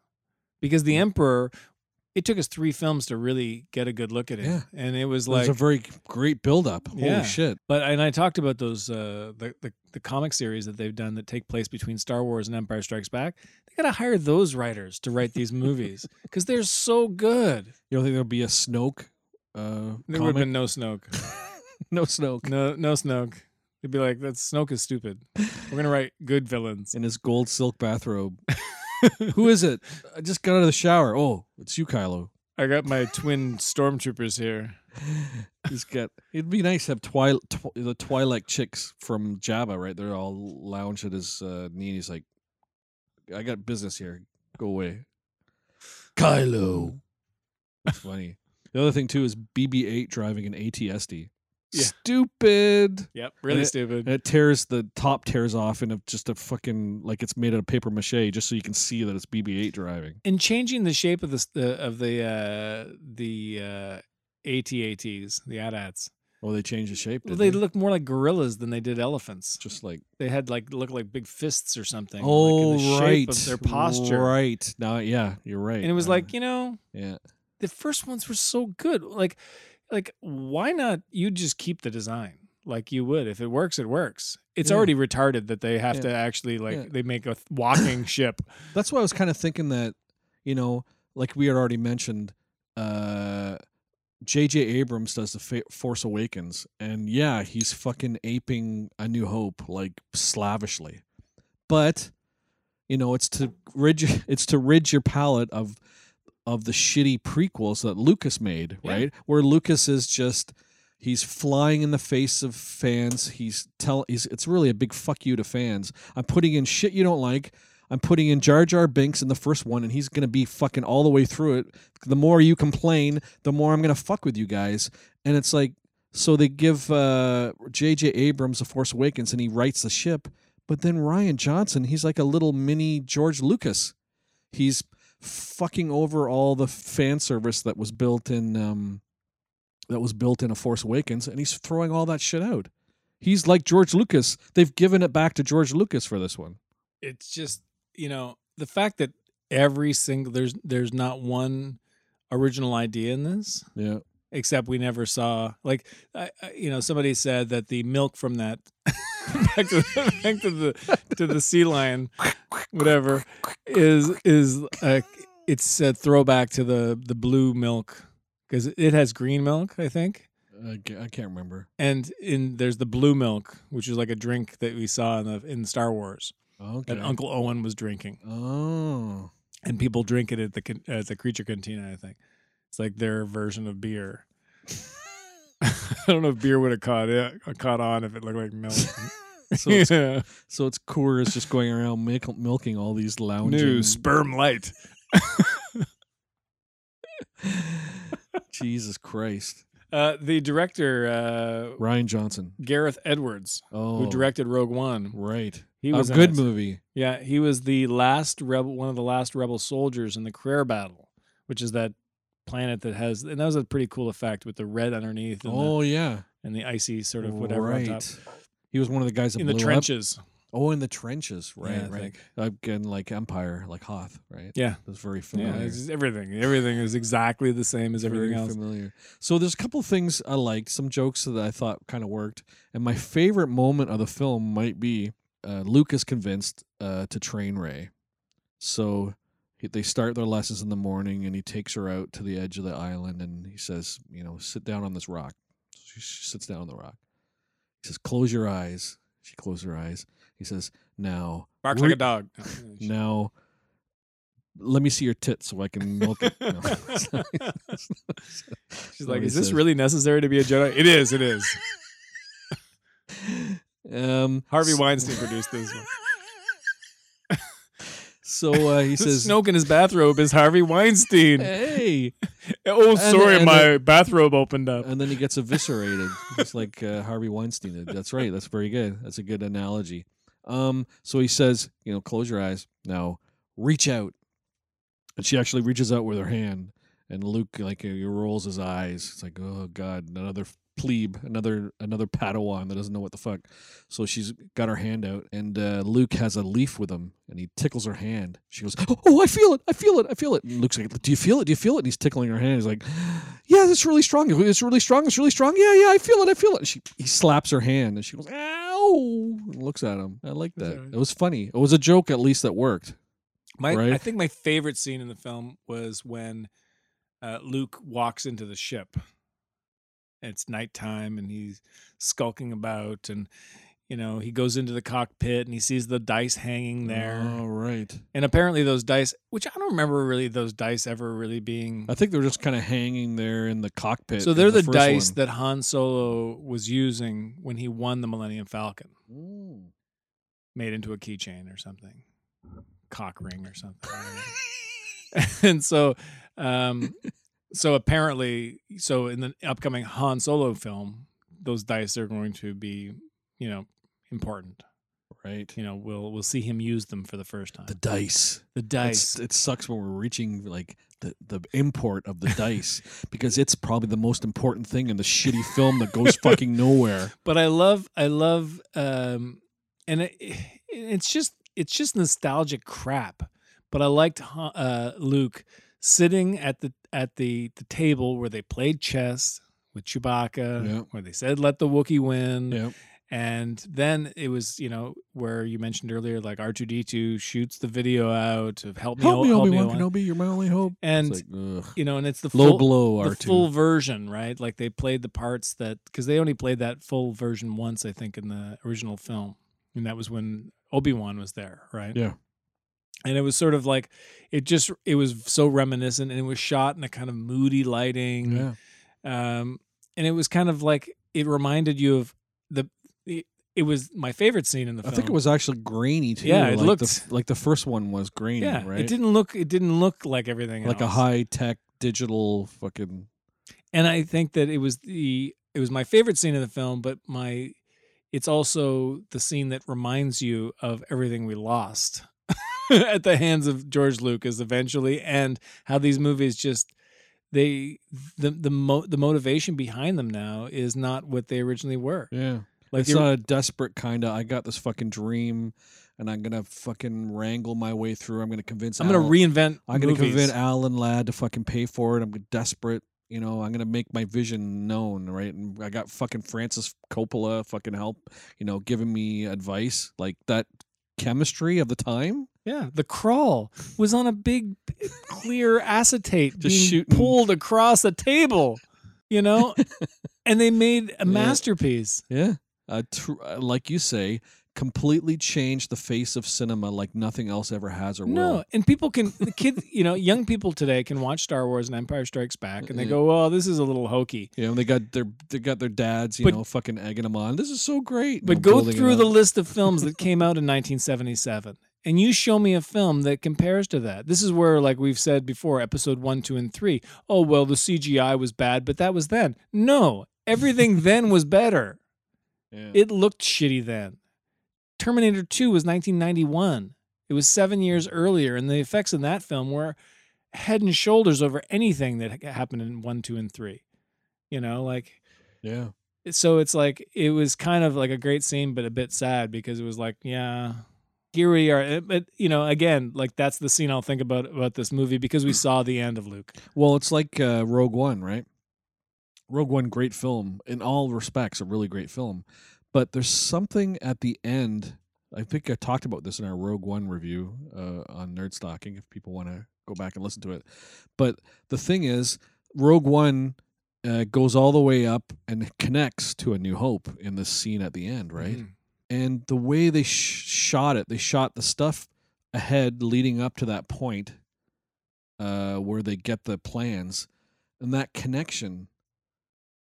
because the Emperor. It took us three films to really get a good look at it, Yeah. and it was It was like a very great build up. Holy Yeah. shit. But and I talked about those uh, the, the the comic series that they've done that take place between Star Wars and Empire Strikes Back. They gotta hire those writers to write these movies because they're so good. You don't think there'll be a Snoke uh There would have been no Snoke, no Snoke. no no Snoke. They'd be like, "That Snoke is stupid. We're gonna write good villains." in his gold silk bathrobe. Who is it? I just got out of the shower. Oh, it's you, Kylo. I got my twin stormtroopers here. He's got. It'd be nice to have twi- tw- the Twi'lek chicks from Jabba, right? They're all lounge at his uh, knee. And he's like, "I got business here. Go away." Kylo. That's funny. The other thing too is BB-8 driving an AT-ST. Yeah. Stupid. Yep, really it- stupid. It tears the top tears off and just a fucking like it's made out of paper mache, just so you can see that it's BB-8 driving. and changing the shape of the the of the uh, the uh, ATATs, the AT-ATs. Oh, they changed the shape. Well, they they look more like gorillas than they did elephants. just like They had like look like big fists or something. oh like in the right, of their posture. Right now, yeah, you're right. And it was Uh, like, you know, yeah, the first ones were so good. Like, like why not? You just keep the design like you would. If it works, it works. It's Yeah. already retarded that they have Yeah. to actually like Yeah. they make a th- walking ship. that's why I was kind of thinking that, you know, like we had already mentioned, uh, J.J. Abrams does the Fa- Force Awakens, and yeah, he's fucking aping A New Hope like slavishly, but you know it's to rid it's to rid your palate of of the shitty prequels that Lucas made, Yeah. right? Where Lucas is just he's flying in the face of fans. He's tell he's it's really a big fuck you to fans. I'm putting in shit you don't like. I'm putting in Jar Jar Binks in the first one, and he's gonna be fucking all the way through it. The more you complain, the more I'm gonna fuck with you guys. And it's like, so they give uh, J.J. Abrams a Force Awakens, and he writes the ship. But then Rian Johnson, he's like a little mini George Lucas. He's fucking over all the fan service that was built in um, that was built in a Force Awakens, and he's throwing all that shit out. He's like George Lucas. They've given it back to George Lucas for this one. it's just you know the fact that every single there's there's not one original idea in this Yeah. except we never saw like I, I, you know somebody said that the milk from that back to the, back to the to the sea lion whatever is is uh, it's a throwback to the the blue milk because it has green milk I think I can't remember. and in there's the blue milk which is like a drink that we saw in the in Star Wars Okay. that Uncle Owen was drinking oh. and people drink it at the at the creature cantina. I think it's like their version of beer. I don't know if beer would have caught it caught on if it looked like milk. So it's, yeah. so it's Coors just going around milk, milking all these lounging. New sperm light. Jesus Christ. Uh, the director uh, Rian Johnson. Gareth Edwards, Oh. who directed Rogue One, Right. he was a good movie. Yeah, he was the last rebel, one of the last rebel soldiers in the Crait Battle, which is that planet that has, and that was a pretty cool effect with the red underneath and, Oh yeah. and the icy sort of whatever on top. right. He was one of the guys that in the blew up. trenches. Oh, in the trenches. Right, Yeah, right. Again, like Empire, like Hoth, right? Yeah. That's very Yeah, familiar. it's everything. Everything is exactly the same as everything Very else. familiar. So there's a couple things I liked, some jokes that I thought kind of worked, and my favorite moment of the film might be uh, Luke is convinced uh, to train Rey. So they start their lessons in the morning, and he takes her out to the edge of the island, and he says, "You know, sit down on this rock." So she, she sits down on the rock. He says, "Close your eyes." She closes her eyes. He says, "Now, Barks like a dog. now." Let me see your tits so I can milk it. No. She's like, "Is this says. really necessary to be a Jedi?" It is. It is. Um, Harvey s- Weinstein produced this one. So uh, he says, Snoke in his bathrobe is Harvey Weinstein. "Hey," oh, sorry, and my the- bathrobe opened up. and then he gets eviscerated, just like uh, Harvey Weinstein did. That's right. That's very good. That's a good analogy. Um, so he says, you know, close your eyes now, reach out, and she actually reaches out with her hand, and Luke like he rolls his eyes. It's like, oh god, another plebe, another another Padawan that doesn't know what the fuck. So she's got her hand out, and uh, Luke has a leaf with him, and he tickles her hand. She goes, "Oh, I feel it! I feel it! I feel it!" And Luke's like, "Do you feel it? Do you feel it?" And he's tickling her hand. He's like, "Yeah, it's really strong. It's really strong. It's really strong. Yeah, yeah, I feel it. I feel it." And she he slaps her hand, and she goes, "Ow!" And looks at him. I like that. It was funny. It was a joke, at least that worked. My, Right. I think my favorite scene in the film was when uh, Luke walks into the ship. It's nighttime and he's skulking about, and you know he goes into the cockpit and he sees the dice hanging there. All right. And apparently those dice, which I don't remember really those dice ever really being. I think they're just kind of hanging there in the cockpit. So they're the, first dice one. that Han Solo was using when he won the Millennium Falcon, Mm. made into a keychain or something, cock ring or something. I don't know. and so, um, so apparently, so in the upcoming Han Solo film, those dice are going to be, you know, important. Right. You know, we'll we'll see him use them for the first time. The dice. The It's- dice. it sucks when we're reaching like the, the import of the dice because it's probably the most important thing in the shitty film that goes fucking nowhere. but I love I love um and it, it's just it's just nostalgic crap. But I liked uh Luke sitting at the at the the table where they played chess with Chewbacca, Yeah. where they said let the Wookiee win. Yeah. And then it was, you know, where you mentioned earlier, like R two D two shoots the video out of help me, Help me, help Obi Wan Kenobi. You're my only hope. And like, you know, and it's the low full, blow the R two. full version, right? Like they played the parts that because they only played that full version once, I think, in the original film, and that was when Obi Wan was there, right? Yeah. And it was sort of like it just it was so reminiscent, and it was shot in a kind of moody lighting, Yeah. um, and it was kind of like it reminded you of the. It, it was my favorite scene in the film. I think it was actually grainy too. Yeah, it like looked- f- like the first one was grainy, yeah. right? It didn't look it didn't look like everything like a high tech digital fucking. and I think that it was the it was my favorite scene in the film, but my it's also the scene that reminds you of everything we lost at the hands of George Lucas eventually, and how these movies just they the the mo- the motivation behind them now is not what they originally were. Yeah. Like it's not a desperate kind of. I got this fucking dream, and I'm gonna fucking wrangle my way through. I'm gonna convince. I'm gonna reinvent. I'm gonna convince Alan Ladd to fucking pay for it. I'm desperate. You know, I'm gonna make my vision known, right? And I got fucking Francis Coppola fucking help. You know, giving me advice like that chemistry of the time. Yeah, the crawl was on a big clear acetate Just being shooting. pulled across a table, you know, and they made a masterpiece. Yeah, uh, tr- uh, like you say, completely changed the face of cinema like nothing else ever has or No, will. No, and people can the kids, you know, young people today can watch Star Wars and Empire Strikes Back, and they Yeah. go, "Well, this is a little hokey." You know, they got their they got their dads, you But- know, fucking egging them on. This is so great. But go through the list of films that came out in 1977, and you show me a film that compares to that. This is where, like we've said before, episode one, two, and three. Oh well, the CGI was bad, but that was then. No, everything then was better. Yeah. It looked shitty then. Terminator 2 was 1991. It was seven years earlier, and the effects in that film were head and shoulders over anything that happened in 1, 2, and 3. You know, like, yeah. so it's like, it was kind of like a great scene, but a bit sad because it was like, yeah, here we are. But, you know, again, like that's the scene I'll think about about this movie because we saw the end of Luke. Well, it's like uh, Rogue One, right? Rogue One, great film in all respects, a really great film. But there's something at the end. I think I talked about this in our Rogue One review uh, on Nerd Stocking. If people want to go back and listen to it, but the thing is, Rogue One uh, goes all the way up and connects to A New Hope in this scene at the end, right? Mhm. and the way they sh- shot it, they shot the stuff ahead leading up to that point uh, where they get the plans, and that connection.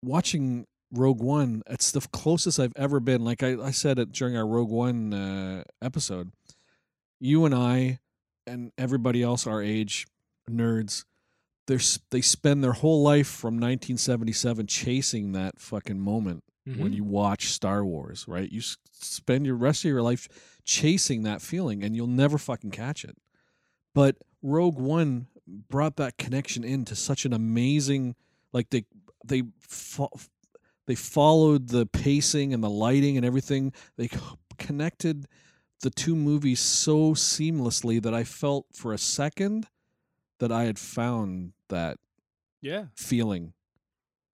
Watching Rogue One, it's the closest I've ever been. Like I, I said it during our Rogue One uh, episode. You and I, and everybody else our age, nerds, they're, they spend their whole life from 1977 chasing that fucking moment when Mhm. you watch Star Wars, right? You s- spend your rest of your life chasing that feeling and you'll never fucking catch it. But Rogue One brought that connection into such an amazing like they they fo- they followed the pacing and the lighting and everything. They connected the two movies so seamlessly that I felt for a second that I had found that Yeah. feeling.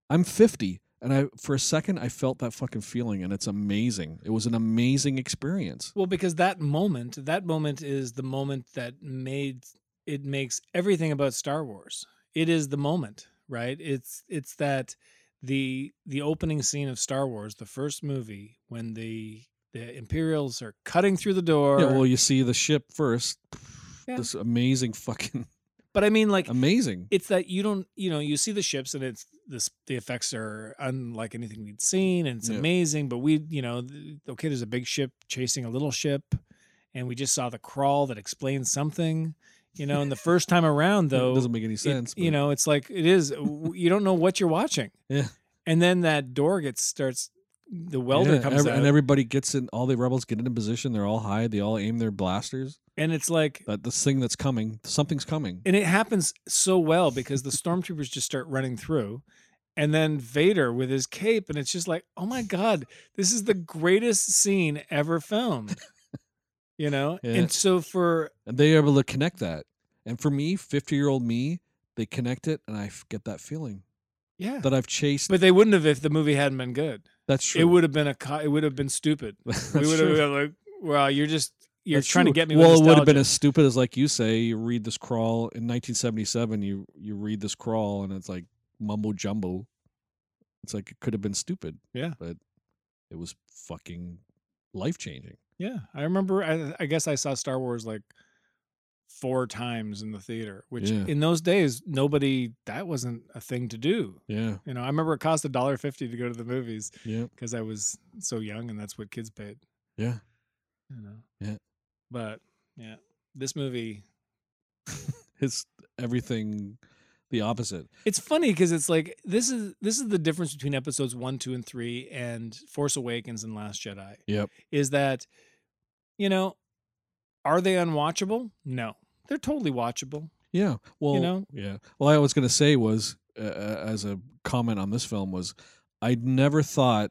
I'm 50 and I for a second I felt that fucking feeling and it's amazing. It was an amazing experience. Well, because that moment, that moment is the moment that made it makes everything about Star Wars. It is the moment, right? It's it's that the the opening scene of Star Wars, the first movie, when the the Imperials are cutting through the door. yeah, well you see the ship first. Yeah. This amazing fucking but I mean, like amazing. it's that you don't you know you see the ships and it's this the effects are unlike anything we'd seen and it's Yeah. amazing but we you know okay there's a big ship chasing a little ship and we just saw the crawl that explains something you know and the first time around though it doesn't make any it- sense. you know it's like it is you don't know what you're watching Yeah. and then that door gets starts the welder Yeah, comes every- out and everybody gets in all the rebels get into position, they're all high, they all aim their blasters. and it's like That this thing that's coming, something's coming. and it happens so well because the stormtroopers just start running through and then vader with his cape and it's just like oh my god this is the greatest scene ever filmed you know Yeah. and so for and they're able to connect that. And for me, 50 year old me, they connect it and i get that feeling. Yeah. that I've chased. But they wouldn't have if the movie hadn't been good. that's true. It would have been a co- it would have been stupid. That's we would have true. been like, well, you're just you're That's trying to get me. Well, it would have been as stupid as like you say. You read this crawl in 1977. You you read this crawl and it's like mumbo jumbo. It's like it could have been stupid. Yeah. but it was fucking life changing. Yeah, I remember. I, I guess I saw Star Wars like four times in the theater, which Yeah. in those days nobody that wasn't a thing to do. Yeah, You know, I remember it cost a dollar fifty to go to the movies yeah, because I was so young, and that's what kids paid. yeah. You know. Yeah. But yeah, this movie. It's everything the opposite. It's funny because it's like this is this is the difference between episodes one, two, and three, and Force Awakens and Last Jedi. Yep. Is that, you know, are they unwatchable? No, they're totally watchable. Yeah. Well, you know? yeah. Well, I was going to say was uh, as a comment on this film was I never thought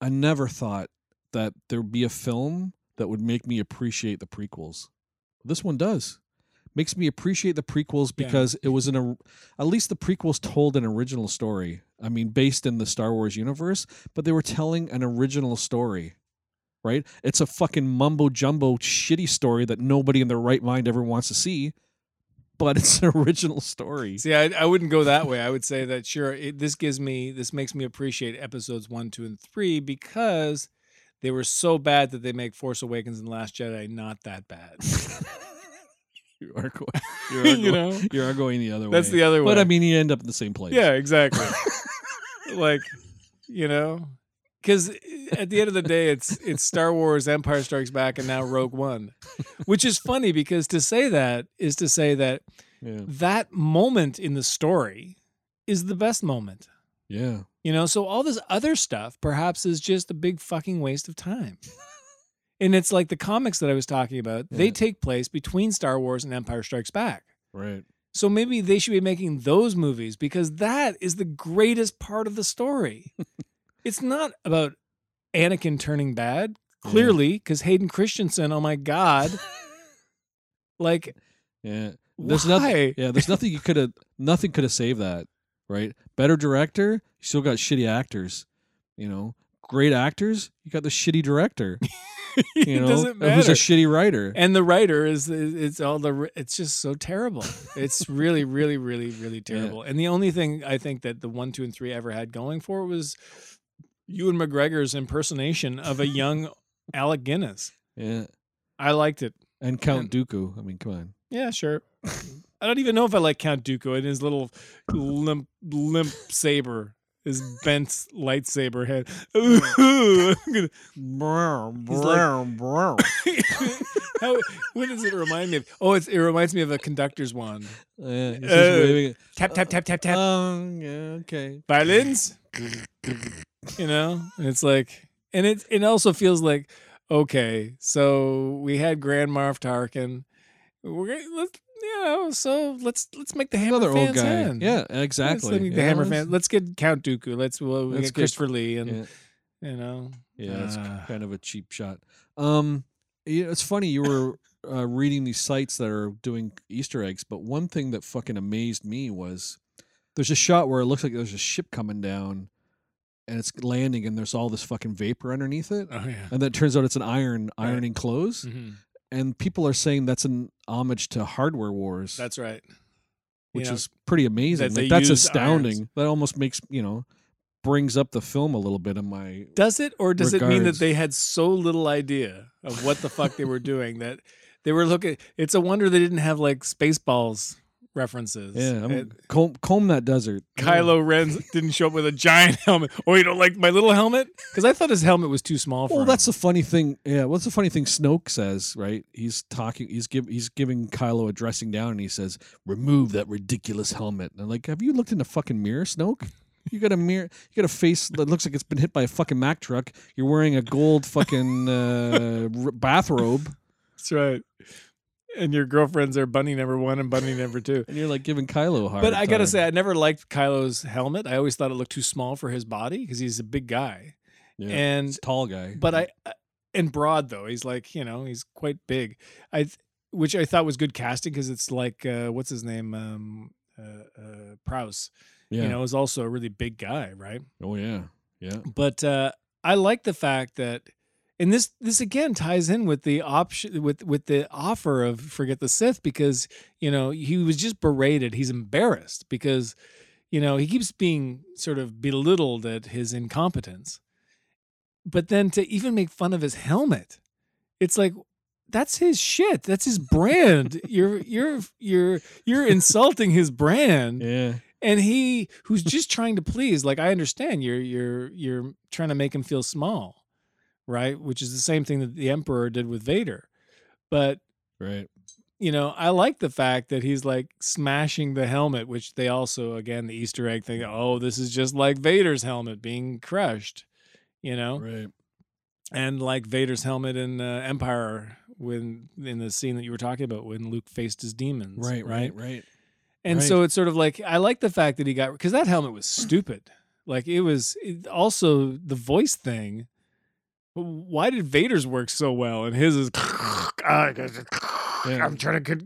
I never thought that there'd be a film that would make me appreciate the prequels. This one does. Makes me appreciate the prequels Yeah. because it was an at least the prequels told an original story. I mean, based in the Star Wars universe, but they were telling an original story. Right? It's a fucking mumbo jumbo shitty story that nobody in their right mind ever wants to see but it's an original story. See, I, I wouldn't go that way. I would say that sure, it, this gives me this makes me appreciate episodes one, two, and three because they were so bad that they make Force Awakens and Last Jedi not that bad. you are going, you are, you going, know, you are going the other way. that's the other way. But I mean, you end up in the same place. yeah, exactly. like, you know, because eh, at the end of the day, it's it's Star Wars, Empire Strikes Back, and now Rogue One, which is funny because to say that is to say that yeah, that moment in the story is the best moment. yeah. You know, so all this other stuff perhaps is just a big fucking waste of time. And it's like the comics that I was talking about, they take place between Star Wars and Empire Strikes Back. Right. So maybe they should be making those movies because that is the greatest part of the story. it's not about Anakin turning bad, clearly, because Hayden Christensen, oh my God. like, Yeah. There's why? nothing. Yeah. There's nothing you could have. Nothing could have saved that. Right. Better director. You still got shitty actors. You know. Great actors. You got the shitty director. You it know. doesn't matter. Who's a shitty writer. and the writer is it's all the it's just so terrible it's really really really really terrible and the only thing i think that the one two and three ever had going for it was ewan mcgregor's impersonation of a young alec guinness yeah. i liked it And Count Dooku. I mean, come on. yeah sure i don't even know if i like count dooku and his little limp limp saber his bent lightsaber head like- How, what does it remind me of? Oh, it's, it reminds me of a conductor's wand. Just Uh, waving it. Tap tap tap tap tap. Um, yeah, okay. Violins. You know, and it's like, and it it also feels like, okay, so we had Grand Moff Tarkin. We're gonna let's you know, so let's let's make the Hammer Another old guy. in. Yeah, Let's exactly. make the Yeah, Hammer let's- fans. Let's get Count Dooku. Let's well, we Let's get Christopher Lee and Yeah, you know, yeah, it's uh, kind of a cheap shot. Um, yeah, it's funny you were uh, reading these sites that are doing Easter eggs, but one thing that fucking amazed me was there's a shot where it looks like there's a ship coming down, and it's landing, and there's all this fucking vapor underneath it, oh yeah. and then it turns out it's an iron Right. ironing clothes, Mhm. And people are saying that's an homage to Hardware Wars. That's right. which is pretty amazing. that Like, that's astounding. irons. That almost makes you know brings up the film a little bit in my. Does it, or does it mean that they had so little idea of what the fuck they were doing that they were looking? It's a wonder they didn't have like Spaceballs references. Yeah, I'm, And comb, comb that desert. Kylo Ren didn't show up with a giant helmet. Oh, you don't like my little helmet? Because I thought his helmet was too small for Well, him. that's the funny thing. Yeah, what's the funny thing? Snoke says right. He's talking. He's give. He's giving Kylo a dressing down, and he says, "Remove that ridiculous helmet." And I'm like, have you looked in the fucking mirror, Snoke? You got a mirror. You got a face that looks like it's been hit by a fucking Mack truck. You're wearing a gold fucking uh, bathrobe, That's right. And your girlfriends are Bunny number one and Bunny number two. and you're like giving Kylo a hard. But I gotta time. say, I never liked Kylo's helmet. I always thought it looked too small for his body because he's a big guy. yeah, and he's a tall guy. but I and broad though he's like you know he's quite big. I which I thought was good casting because it's like uh, what's his name um, uh, uh, Prowse Yeah. you know, is also a really big guy, right? oh yeah. Yeah. But uh, I like the fact that, and this this again ties in with the option with with the offer of forget the Sith because you know he was just berated. He's embarrassed because you know he keeps being sort of belittled at his incompetence. But then to even make fun of his helmet, it's like that's his shit. That's his brand. you're you're you're you're insulting his brand Yeah. and he who's just trying to please like i understand you're you're you're trying to make him feel small right which is the same thing that the emperor did with vader but Right. you know i like the fact that he's like smashing the helmet which they also again the easter egg thing oh this is just like vader's helmet being crushed you know Right. and like vader's helmet in uh, empire when in the scene that you were talking about when luke faced his demons Right. Right. Right. and Right. so it's sort of like I like the fact that he got because that helmet was stupid. Like it was it, also the voice thing. Why did Vader's work so well and his is? Yeah. I'm trying to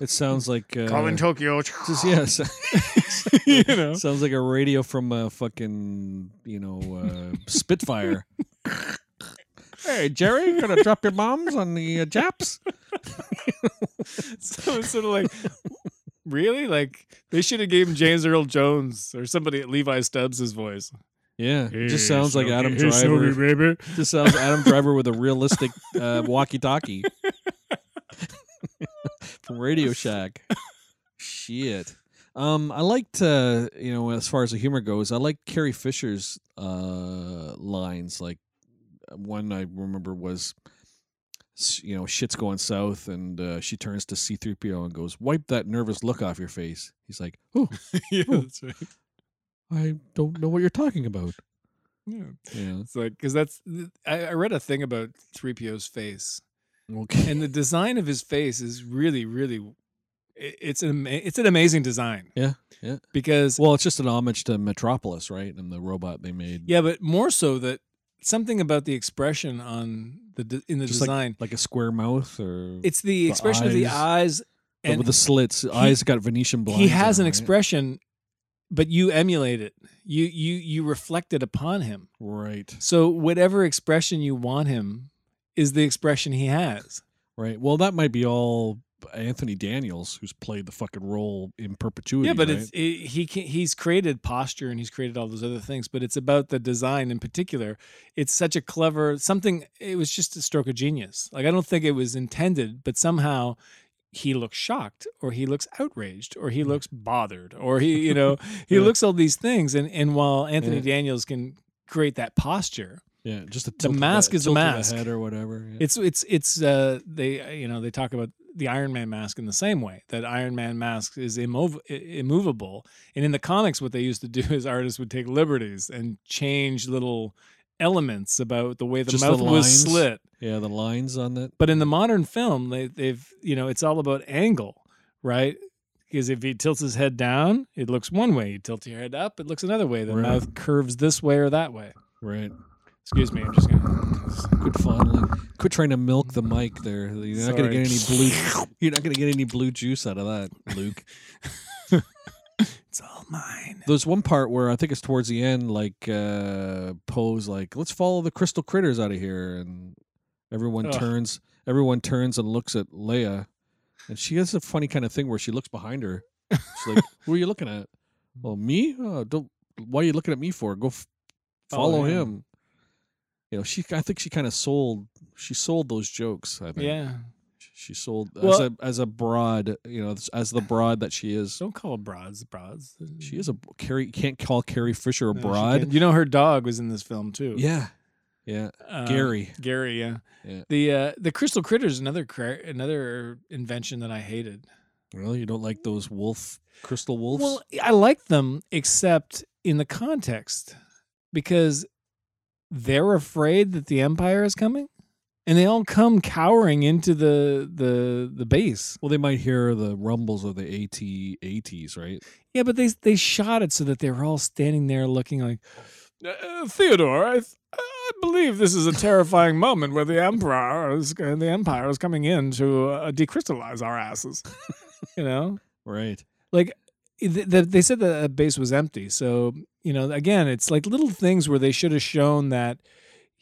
It sounds like uh, call in Tokyo. Just, yes. you know, Sounds like a radio from a fucking, you know, uh, Spitfire. hey, Jerry, you gonna drop your bombs on the uh, Japs? so it's sort of like, really, like they should have gave him James Earl Jones or somebody at Levi Stubbs' voice. Yeah, it just sounds like Adam Hey, Driver. Snowy, baby. Just sounds Adam Driver with a realistic uh, walkie-talkie from Radio Shack. Shit. Um, I liked, uh, you know, as far as the humor goes, I like Carrie Fisher's uh, lines. Like one I remember was, you know, shit's going south, and uh, she turns to C-3PO and goes, "Wipe that nervous look off your face." He's like, "Oh, yeah, Oh. that's right. I don't know what you're talking about." Yeah. Yeah. It's like because that's I, I read a thing about 3PO's face Okay. and the design of his face is really really it's an ama- it's an amazing design. Yeah, yeah. Because Well, it's just an homage to Metropolis, right? And the robot they made. yeah, but more so that something about the expression on the de- in the Just design. like a square mouth or it's the the expression of the eyes and with the slits. eyes got Venetian blinds. he has an right? expression but you emulate it. You you you reflect it upon him. Right, So whatever expression you want him is the expression he has. right. Well, that might be all Anthony Daniels, who's played the fucking role in perpetuity. Yeah, but right? it's it, he can, he's created posture and he's created all those other things, but it's about the design in particular. It's such a clever something. It was just a stroke of genius. Like I don't think it was intended, but somehow he looks shocked, or he looks outraged, or he looks bothered, or he you know he. Yeah. looks all these things. And and while Anthony Yeah. Daniels can create that posture, yeah, just a of mask is the tilt of mask. head or whatever. yeah. it's it's it's uh they you know they talk about the Iron Man mask in the same way that Iron Man mask is immov- immovable and in the comics what they used to do is artists would take liberties and change little elements about the way the Just the mouth was slit yeah, the lines on that. but in the modern film they they've you know it's all about angle right because if he tilts his head down it looks one way you tilt your head up it looks another way the Right. mouth curves this way or that way Right. excuse me I'm just gonna Quit fondling. Quit trying to milk the mic there. You're not gonna get any blue. You're not gonna get any blue juice out of that, Luke. it's all mine There's one part where I think it's towards the end, like uh Poe's like, "Let's follow the crystal critters out of here," and everyone Ugh. turns. Everyone turns and looks at Leia, and she has a funny kind of thing where she looks behind her. She's like, "Who are you looking at?" Well, me. Oh, don't. Why are you looking at me for? Go f- Follow follow him. him. You know, she. I think she kind of sold. She sold those jokes. I think. yeah She sold as a as a broad. You know, as the broad that she is. Don't call broads broads. She is a Carrie. Can't call Carrie Fisher a No, broad. You know her dog was in this film too. Yeah, yeah. Um, Gary. Gary, yeah. Yeah. The uh, the crystal critters another cra- another invention that I hated. Really, you don't like those wolf crystal wolves? Well, I like them except in the context because they're afraid that the empire is coming and they all come cowering into the the the base. well, they might hear the rumbles of the AT ATs, right? Yeah, but they they shot it so that they were all standing there looking like uh, Theodore. I, th- I believe this is a terrifying moment where the emperor is uh, the empire is coming in to uh, decrystallize our asses. you know, Right. like th- th- they said the base was empty. So you know, again, it's like little things where they should have shown that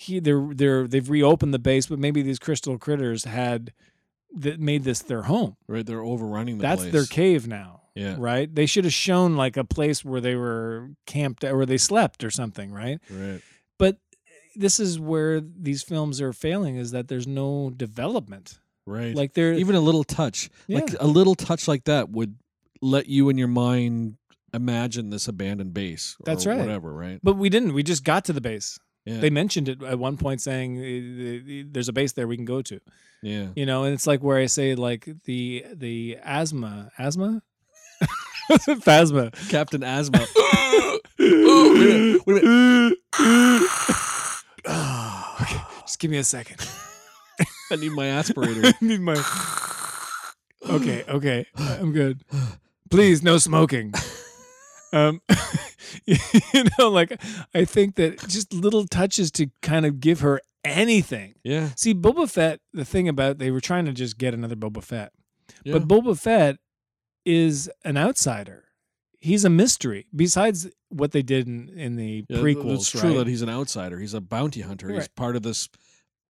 he they're they're they've reopened the base, but maybe these crystal critters had that made this their home. Right, they're overrunning the That's place. their cave now. Yeah. Right. They should have shown like a place where they were camped or they slept or something. Right. Right. But this is where these films are failing is that there's no development. Right. Like they're even a little touch, like a little touch like that would let you in your mind imagine this abandoned base. or That's right. Whatever. Right. But we didn't. We just got to the base. Yeah. They mentioned it at one point, saying uh, there's a base there we can go to. yeah. You know, and it's like where I say like the the asthma asthma, phasma. Captain Asthma. wait a minute, okay, just give me a second. I need my aspirator. I need my. Okay, okay, I'm good. Please, no smoking. Um, you know, like I think that just little touches to kind of give her anything. Yeah. See, Boba Fett. The thing about they were trying to just get another Boba Fett, yeah. but Boba Fett is an outsider. He's a mystery. Besides what they did in, in the Yeah, prequels, It's true right? that he's an outsider. He's a bounty hunter. He's part of this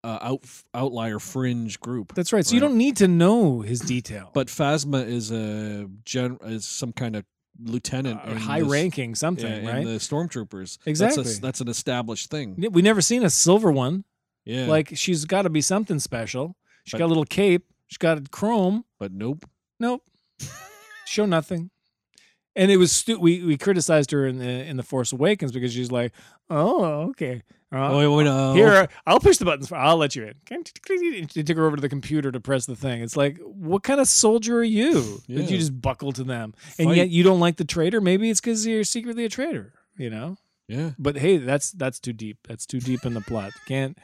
uh, out outlier fringe group. That's right. So you don't need to know his detail. But Phasma is a gen is some kind of lieutenant, Uh, high ranking something, yeah, in right? the stormtroopers. Exactly. That's, a, that's an established thing. We never seen a silver one. Yeah. Like she's got to be something special. She's But- got a little cape. She's got chrome. but nope. Nope. Show nothing. And it was stu- we we criticized her in the in the Force Awakens because she's like, oh okay, Uh, Oh, wait, no. here I'll push the buttons. For, I'll let you in. They took her over to the computer to press the thing. It's like, what kind of soldier are you that Yeah. you just buckle to them, and yet you don't like the traitor? Maybe it's because you're secretly a traitor. You know. Yeah. But hey, that's that's too deep. That's too deep in the plot. Can't.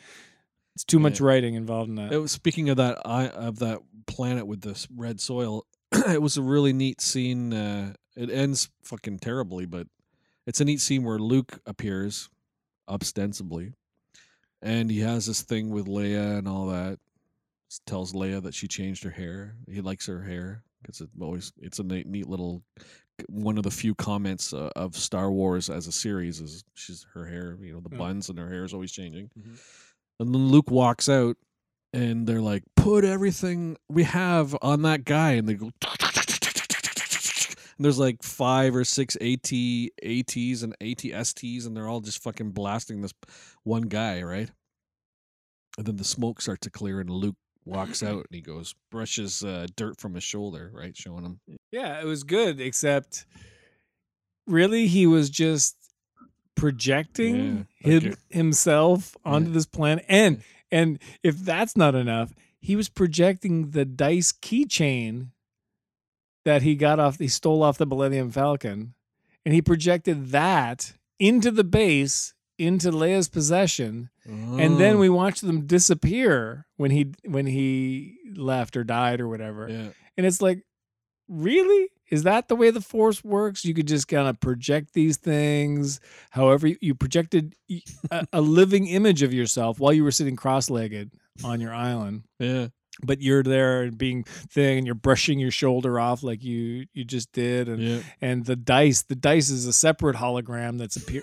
It's too much writing involved in that. It was, speaking of that, I of that planet with this red soil. it was a really neat scene. Uh, it ends fucking terribly, but it's a neat scene where Luke appears, ostensibly, and he has this thing with Leia and all that. Tells Leia that she changed her hair. He likes her hair because it always it's a neat, neat little. One of the few comments uh, of Star Wars as a series is she's her hair, you know, the Yeah. buns and her hair is always changing. Mhm. And then Luke walks out and they're like, put everything we have on that guy. And they go, and there's like five or six AT, ATs and AT-STs, and they're all just fucking blasting this one guy, right? And then the smoke starts to clear, and Luke walks out and he goes, brushes uh, dirt from his shoulder, right? Showing him. Yeah, it was good, except really he was just projecting Yeah, okay. himself onto Yeah. this planet. And and if that's not enough, he was projecting the dice keychain that he got off he stole off the Millennium Falcon. And he projected that into the base, into Leia's possession. And then Oh, we watched them disappear when he when he left or died or whatever. yeah. And it's like, really? Is that the way the force works? You could just kind of project these things. However, you, you projected a living image of yourself while you were sitting cross-legged on your island, Yeah. But you're there and being thing, and you're brushing your shoulder off like you you just did, and Yeah. and the dice, the dice is a separate hologram that's appear.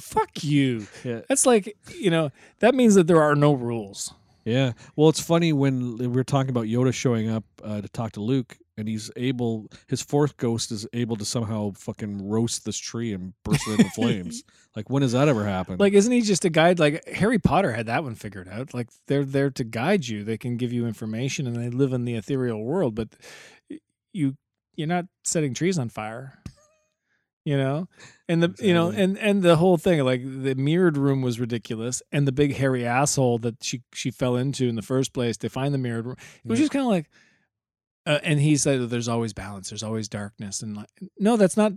Fuck you. Yeah. That's like you know that means that there are no rules. Yeah. Well, it's funny when we were talking about Yoda showing up uh, to talk to Luke, and he's able, his Force ghost is able to somehow fucking roast this tree and burst it into flames. Like, when has that ever happened? Like, isn't he just a guide? Like Harry Potter had that one figured out. Like they're there to guide you. They can give you information, and they live in the ethereal world. But you, you're not setting trees on fire. You know, and the you know, and and the whole thing, like the mirrored room was ridiculous, and the big hairy asshole that she she fell into in the first place to find the mirrored room. It was Yeah. just kind of like, uh, and he said that there's always balance, there's always darkness, and like, no, that's not.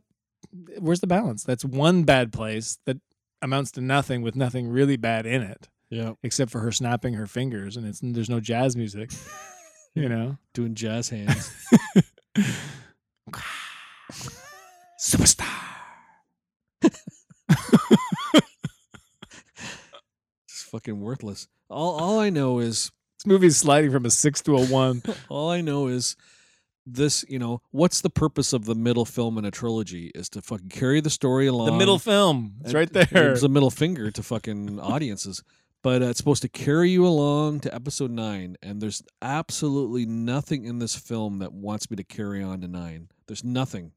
Where's the balance? That's one bad place that amounts to nothing with nothing really bad in it, yeah. except for her snapping her fingers, and it's there's no jazz music. You know, Doing jazz hands. superstar. it's fucking worthless. All, all I know is, This movie's sliding from a six to a one. all I know is this, you know, what's the purpose of the middle film in a trilogy? Is to fucking carry the story along. the middle film. It's right there. It's a middle finger to fucking audiences. But uh, it's supposed to carry you along to episode nine, and there's absolutely nothing in this film that wants me to carry on to nine. There's nothing.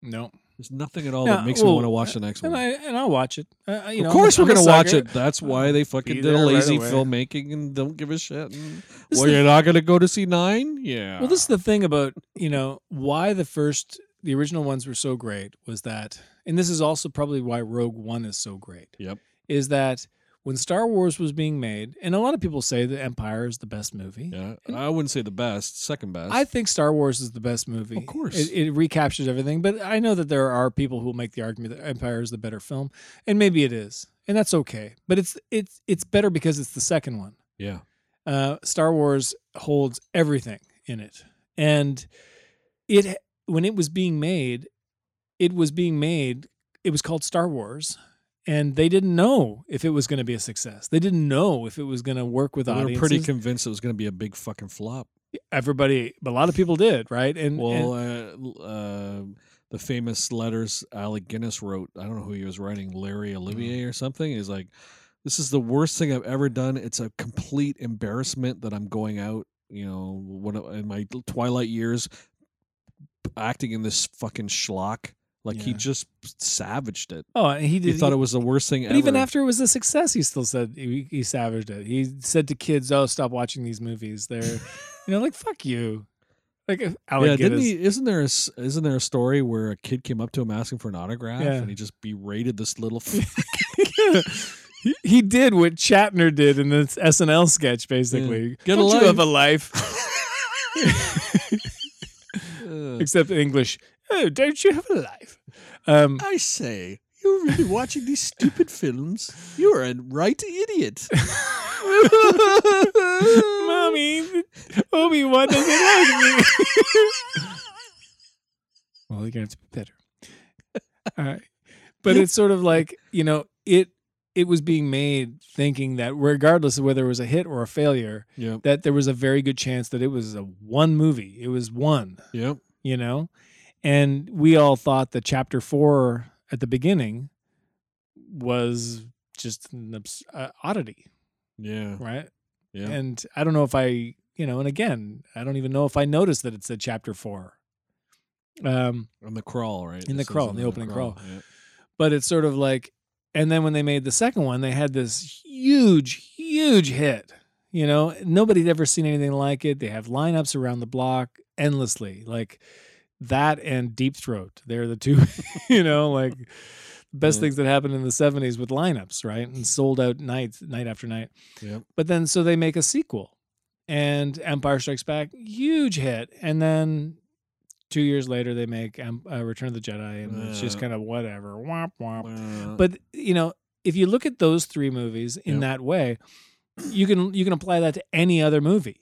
No. There's nothing at all Yeah, that makes me want to watch the next And one. I and I'll watch it. Uh, you know, of course, I'm we're gonna watch it. That's why they fucking Be did a there right lazy filmmaking and don't give a shit. And, well, you're not gonna go to see nine? Yeah. Well, this is the thing about you know why the first the original ones were so great was that, and this is also probably why Rogue One is so great. Yep. Is that when Star Wars was being made, and a lot of people say that Empire is the best movie. Yeah, I wouldn't say the best, second best. I think Star Wars is the best movie. Of course. it, it recaptures everything. But I know that there are people who will make the argument that Empire is the better film, and maybe it is, and that's okay. But it's it's it's better because it's the second one. yeah, uh, Star Wars holds everything in it, and it when it was being made, it was being made. It was called Star Wars, and they didn't know if it was going to be a success. They didn't know if it was going to work with they were audiences. pretty convinced it was gonna be a big fucking flop. Everybody, a lot of people did, right? And, Well, and uh, uh, the famous letters Alec Guinness wrote. I don't know who he was writing, Larry Olivier Mm. or something. Is like, this is the worst thing I've ever done. It's a complete embarrassment that I'm going out. You know, in my twilight years, acting in this fucking schlock. Like he just savaged it. oh, and he He did. thought it was the worst thing But ever. even after it was a success, he still said he, he savaged it. He said to kids, "Oh, stop watching these movies. They're, you know, like fuck you." Like uh, Alec yeah, didn't he? Isn't there a isn't there a story where a kid came up to him asking for an autograph Yeah. and he just berated this little he, he did what Shatner did in this SNL sketch, basically. Get a Don't you have life." a life? Uh, Except in English. Oh, don't you have a life? Um, I say, you're really watching these stupid films. You're a right idiot. Mommy, Obi Wan doesn't like me. well, you're gonna have to be better. All right, but it's sort of like you know it. It was being made thinking that regardless of whether it was a hit or a failure, Yep. that there was a very good chance that it was a one movie. It was one, Yep. you know, and we all thought that chapter four at the beginning was just an obs- uh, oddity, Yeah. right? Yeah. And I don't know if I, you know, and again, I don't even know if I noticed that it said chapter four. Um, On the crawl, right? In the crawl, in the opening crawl. Yeah. but it's sort of like, and then when they made the second one, they had this huge, huge hit. You know, nobody had ever seen anything like it. They have lineups around the block endlessly, like that and Deep Throat. They're the two, you know, like best Yeah. things that happened in the '70s with lineups, right? And sold out nights, night after night. Yep. But then, so they make a sequel, and Empire Strikes Back, huge hit, and then two years later they make Em- uh, Return of the Jedi, and it's just kind of whatever, womp womp. Uh, But you know, if you look at those three movies in Yep. that way, you can you can apply that to any other movie,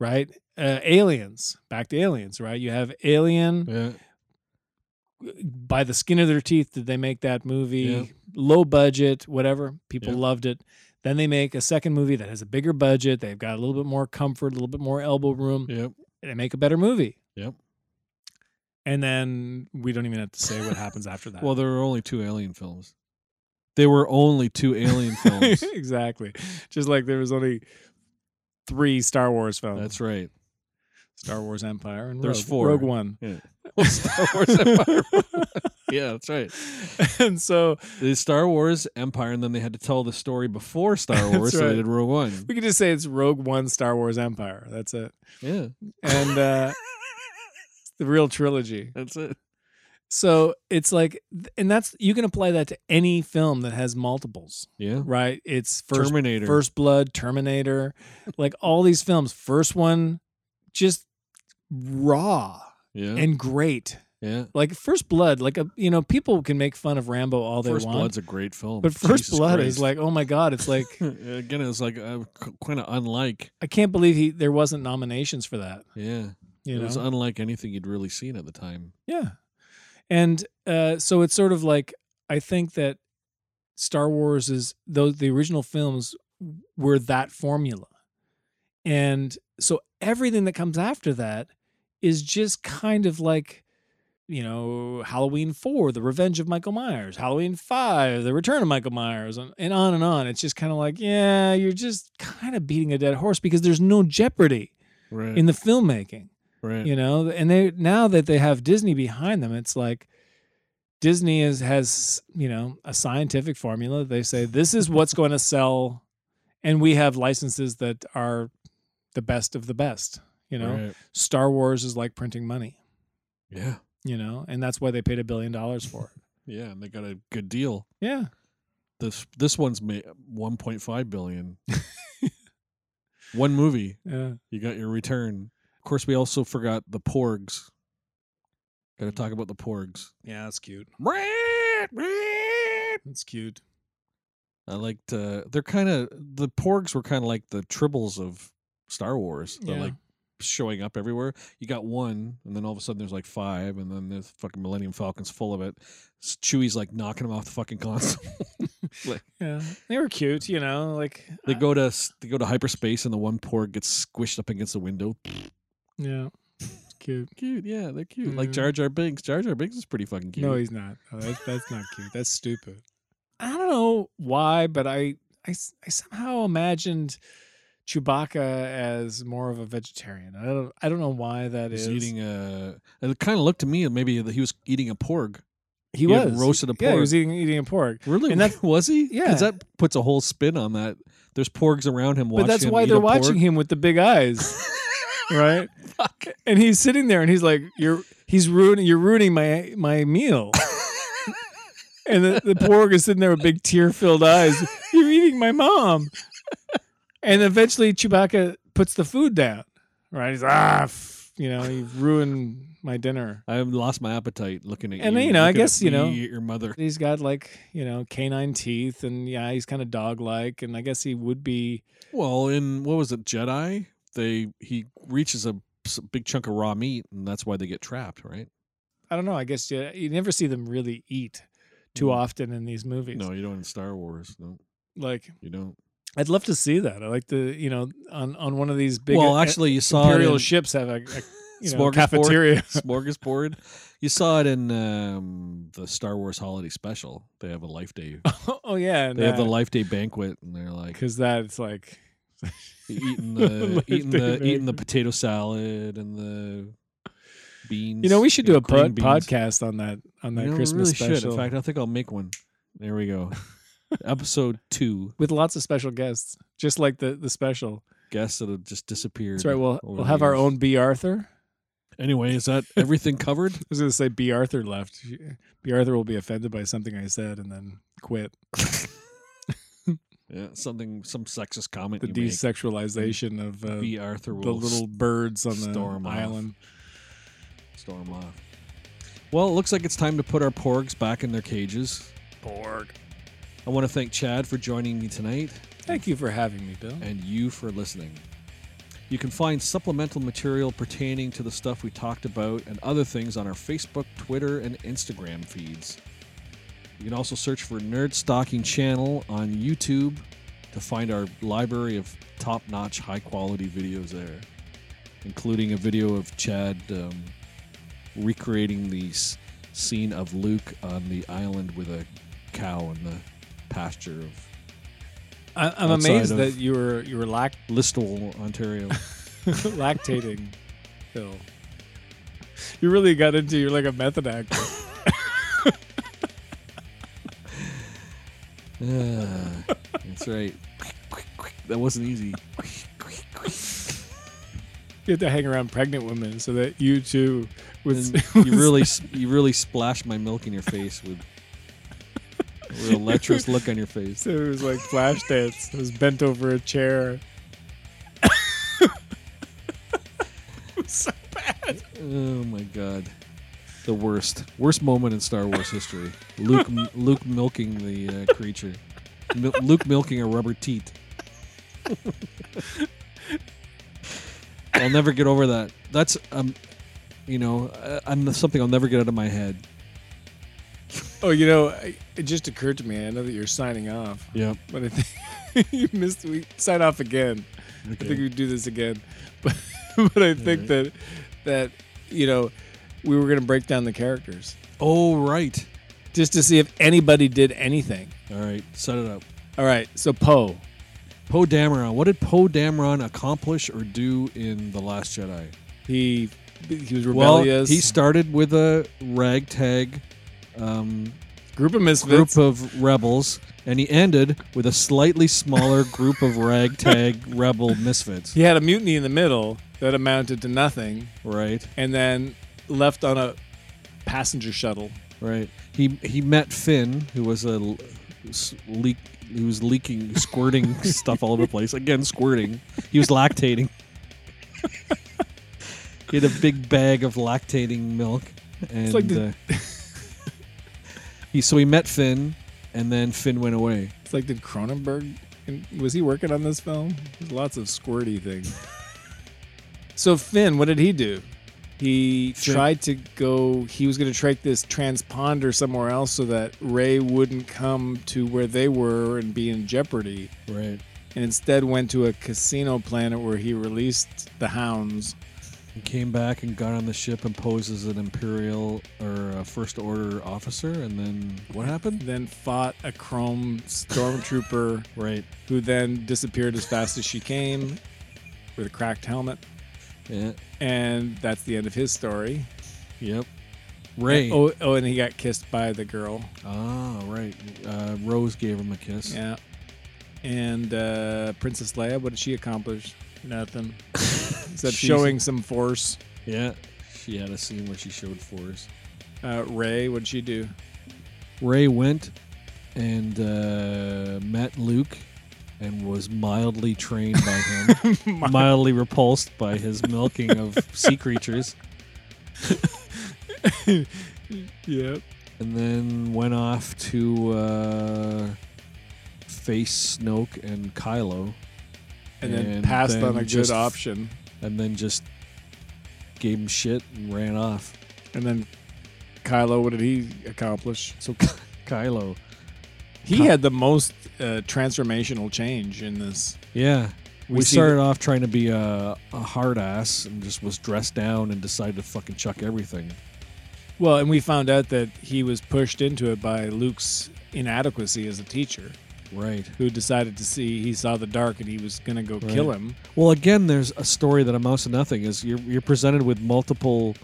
right? Uh, aliens, back to Aliens, right? You have Alien yeah. by the skin of their teeth. Did they make that movie? Yeah. Low budget, whatever. People Yeah. loved it. Then they make a second movie that has a bigger budget. They've got a little bit more comfort, a little bit more elbow room. Yep. They make a better movie. Yep. And then we don't even have to say what happens after that. Well, there were only two alien films. There were only two alien films. exactly. Just like there was only three Star Wars films. That's right. Star Wars Empire and There's Rogue, four. Rogue One. Yeah. Star Wars Empire. yeah, that's right. and so The Star Wars Empire, and then they had to tell the story before Star Wars, so right. they did Rogue One. we could just say it's Rogue One, Star Wars Empire. That's it. Yeah, And uh, the real trilogy. that's it. So it's like, and that's you can apply that to any film that has multiples, Yeah. right? It's first Terminator. First Blood, Terminator, like all these films. First one, just raw Yeah. and great. yeah. Like First Blood, like a you know people can make fun of Rambo all they First want, Blood's a great film. but First Jesus Blood Christ. is like oh my god, it's like again, it's like uh, kind of unlike. I can't believe he there wasn't nominations for that. Yeah, You it know, was unlike anything you'd really seen at the time. yeah, and uh, so it's sort of like I think that Star Wars is those the original films were that formula, and so everything that comes after that is just kind of like you know halloween 4 the revenge of michael myers halloween 5 the return of michael myers and, and on and on it's just kind of like yeah you're just kind of beating a dead horse because there's no jeopardy Right. in the filmmaking right. you know and they now that they have disney behind them it's like disney is has you know a scientific formula they say this is what's going to sell and we have licenses that are the best of the best you know Right. star wars is like printing money Yeah. you know and that's why they paid a billion dollars for it Yeah, and they got a good deal. yeah This this one's made 1.5 billion. One movie, yeah you got your return. Of course, we also forgot the Porgs. Got to talk about the Porgs. yeah that's cute that's cute I liked. Uh, they're kind of the Porgs were kind of like the tribbles of Star Wars. They're Yeah. like showing up everywhere. You got one, and then all of a sudden there's like five, and then the fucking Millennium Falcon's full of it. Chewie's like knocking them off the fucking console. yeah they were cute you know like They go to they go to hyperspace, and the one porg gets squished up against the window. yeah cute Cute, yeah, they're cute. Like. Jar Jar Binks. Jar Jar Binks is pretty fucking cute. No, he's not. Oh, that's, that's not cute. That's stupid. I don't know why, but I I, I somehow imagined Chewbacca as more of a vegetarian. I don't I don't know why that he's is. eating a. It kind of looked to me maybe that he was eating a porg. he he was roasted a Yeah, he pork. was eating eating a pork. Really? And that- was he? Yeah. Because that puts a whole spin on that. There's porgs around him watching. But that's him why they're watching porg. him with the big eyes, right? Fuck. And he's sitting there and he's like, "You're he's ruining you're ruining my my meal." and the, the porg is sitting there with big tear filled eyes. You're eating my mom. And eventually Chewbacca puts the food down. Right? He's ah, f-, you know, you've ruined my dinner. I've lost my appetite looking at And, you. you know, I guess, you know- your mother. He's got like you know canine teeth, and yeah, he's kind of dog like, and I guess he would be. Well, in what was it, Jedi? They he reaches a big chunk of raw meat, and that's why they get trapped, right? I don't know. I guess you, you never see them really eat too Mm. often in these movies. No, you don't in Star Wars. No, Like you don't. I'd love to see that. I like the you know on on one of these big well, actually, you saw imperial it in ships have a, a you know Smorgasbord? cafeteria. Smorgasbord. You saw it in um, the Star Wars Holiday Special. They have a Life Day. oh yeah, They have the Life Day banquet, and they're like because that's like eating the eating the eating the potato salad and the beans. you know we should do know, a pod- podcast on that on that You know, Christmas really special should. In fact, I think I'll make one. There we go. Episode two. with lots of special guests, just like the the special. guests that have just disappeared. That's right. We'll we'll have our own Bea Arthur. Anyway, is that everything covered? I was going to say Bea Arthur left. Bea Arthur will be offended by something I said and then quit. Yeah, something, some sexist comment. The you make. desexualization of uh, Bea Arthur will the little birds on the storm off. island. storm off. Well, it looks like it's time to put our porgs back in their cages. Porg. I want to thank Chad for joining me tonight Thank you for having me, Bill. and you for listening. You can find supplemental material pertaining to the stuff we talked about and other things on our Facebook, Twitter, and Instagram feeds. You can also search for Nerd Stocking Channel on YouTube to find our library of top notch, high quality videos there, including a video of Chad um, recreating the s- scene of Luke on the island with a cow in the pasture of I, I'm amazed that you were you were lac- Listowel, Ontario. lactating, Bill. You really got into you're like a method actor. Ah, that's right. That wasn't easy. You have to hang around pregnant women so that you too would. And you really, s- you really splashed my milk in your face with real lecherous look on your face. So it was like flash dance. It was bent over a chair. it was so bad. Oh my god, the worst, worst moment in Star Wars history. Luke, Luke milking the uh, creature. Mil- Luke milking a rubber teat. I'll never get over that. That's um, you know, uh, I'm something I'll never get out of my head. Oh, you know, it just occurred to me. I know that you're signing off, Yeah. but I think you missed. We sign off again. I think we do this again, but but I think Alright. that that you know, we were going to break down the characters Oh right. just to see if anybody did anything. All right, set it up. All right, so Poe. Poe Dameron. What did Poe Dameron accomplish or do in the Last Jedi? He he was rebellious. Well, rebellious. he started with a ragtag um, group of misfits. group of rebels, and he ended with a slightly smaller group of ragtag rebel misfits. he had a mutiny in the middle that amounted to nothing, Right, and then left on a passenger shuttle. right. He he met Finn, who was a l- s- leak. He was leaking, squirting stuff all over the place. Again, squirting. He was lactating. he had a big bag of lactating milk, and like the- uh, he so he met Finn, and then Finn went away. It's like, did Cronenberg was he working on this film? There's lots of squirty things. so Finn, what did he do? He Finn- tried to go. He was going to take this transponder somewhere else so that Rey wouldn't come to where they were and be in jeopardy. Right. And instead went to a casino planet where he released the hounds. He came back and got on the ship and posed as an Imperial or a First Order officer, and then what happened? Then fought a chrome stormtrooper Right. who then disappeared as fast as she came with a cracked helmet. Yeah. And that's the end of his story. Yep. Rey. Oh, oh, and he got kissed by the girl. Ah, right. Uh, Rose gave him a kiss. Yeah. And uh, Princess Leia, what did she accomplish? Nothing. Except She's- showing some force. Yeah. She had a scene where she showed force. Uh, Rey, what'd she do? Rey went and uh, met Luke and was mildly trained by him, mildly repulsed by his milking of sea creatures, Yep. and then went off to uh, face Snoke and Kylo, And then passed then on a just- good option. and then just gave him shit and ran off. And then Kylo, what did he accomplish? So Kylo, He Ky- had the most uh, transformational change in this. yeah. We We, started off trying to be a, a hard ass and just was dressed down and decided to fucking chuck everything. Well, and we found out that he was pushed into it by Luke's inadequacy as a teacher, Right. who decided to see he saw the dark and he was going to go kill him. Well, again, there's a story that amounts to nothing. Is you're you're presented with multiple.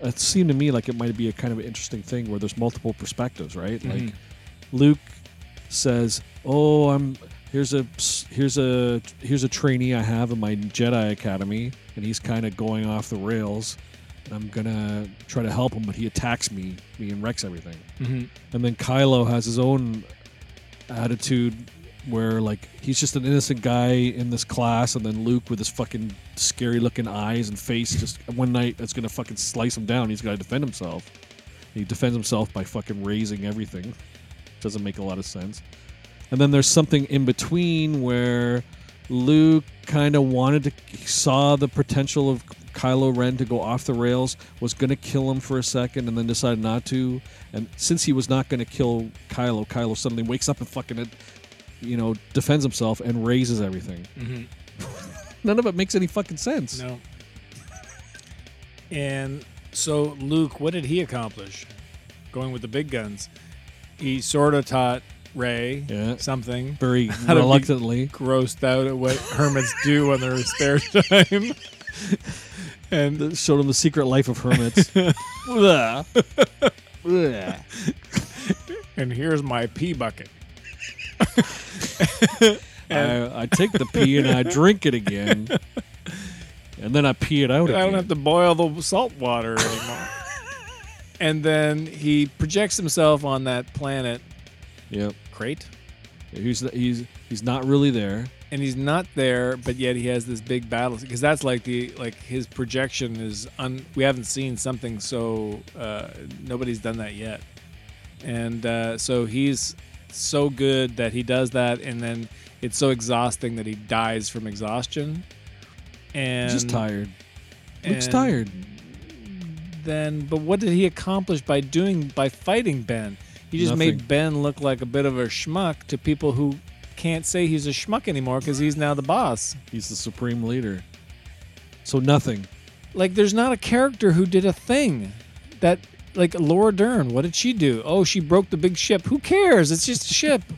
It seemed to me like it might be a kind of interesting thing where there's multiple perspectives, right? Mhm. Like Luke says, "Oh, I'm here's a here's a here's a trainee I have in my Jedi Academy, and he's kind of going off the rails. I'm gonna try to help him, but he attacks me, me and wrecks everything." Mm-hmm. And then Kylo has his own attitude where like he's just an innocent guy in this class and then Luke with his fucking scary looking eyes and face just one night it's gonna fucking slice him down. He's gotta defend himself. He defends himself by fucking raising everything. Doesn't make a lot of sense. And then there's something in between where Luke kind of wanted to saw the potential of Kylo Ren to go off the rails, was going to kill him for a second, and then decided not to. And since he was not going to kill Kylo, Kylo suddenly wakes up and fucking, you know, defends himself and raises everything. Mm-hmm. None of it makes any fucking sense. No. And so Luke, what did he accomplish? Going with the big guns. He sort of taught Rey Yeah. something. Very reluctantly. Grossed out at what hermits do on their spare time. And Showed him the secret life of hermits. Blah. Blah. and here's my pee bucket. I, I take the pee and I drink it again. And then I pee it out I again. don't have to boil the salt water anymore. and then he projects himself on that planet Yep. Crait. He's he's he's not really there. And he's not there, but yet he has this big battle because that's like the like his projection is un. We haven't seen something so uh, nobody's done that yet, and uh, so he's so good that he does that, and then it's so exhausting that he dies from exhaustion. And just tired. And tired. Then, but what did he accomplish by doing by fighting Ben? He just Nothing. made Ben look like a bit of a schmuck to people who can't say he's a schmuck anymore because he's now the boss. He's the supreme leader. So nothing. like there's not a character who did a thing that like Laura Dern. What did she do? Oh, she broke the big ship. Who cares? It's just a ship.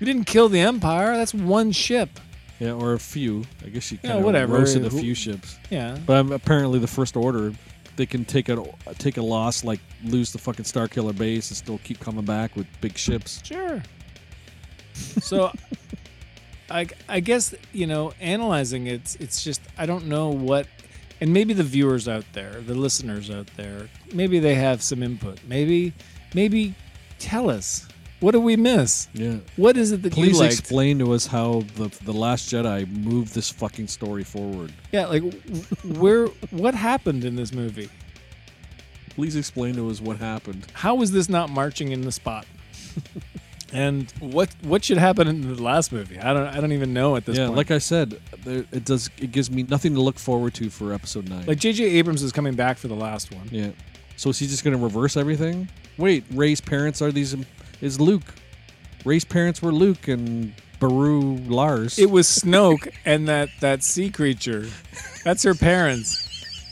You didn't kill the Empire. That's one ship. Yeah, or a few. I guess she Yeah, kind of whatever. roasted a few ships. Yeah. But um, apparently, the First Order, they can take a take a loss, like lose the fucking Starkiller base, and still keep coming back with big ships. Sure. So, I I guess you know analyzing it, it's just I don't know what, and maybe the viewers out there, the listeners out there, maybe they have some input. Maybe maybe tell us what do we miss? Yeah. What is it that Please you liked? explain to us how the the Last Jedi moved this fucking story forward. Yeah, like where what happened in this movie? Please explain to us what happened. How was this not marching in the spot? and what what should happen in the last movie? I don't I don't even know at this yeah, point. like I said, there, it does. It gives me nothing to look forward to for Episode Nine. like J.J. Abrams is coming back for the last one. yeah. So is he just going to reverse everything? Wait, Rey's parents are these? Is Luke? Rey's parents were Luke and Beru Lars. It was Snoke and that that sea creature. That's her parents.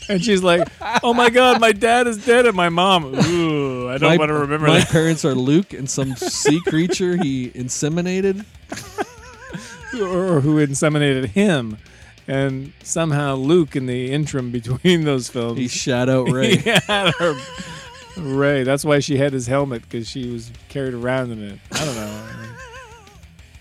And she's like, "Oh my God, my dad is dead, and my mom. Ooh, I don't My- want to remember My that." parents are Luke and some sea creature he inseminated. or who inseminated him, and somehow Luke, in the interim between those films, He shot out Rey. he had her Rey. That's why she had his helmet because she was carried around in it. I don't know.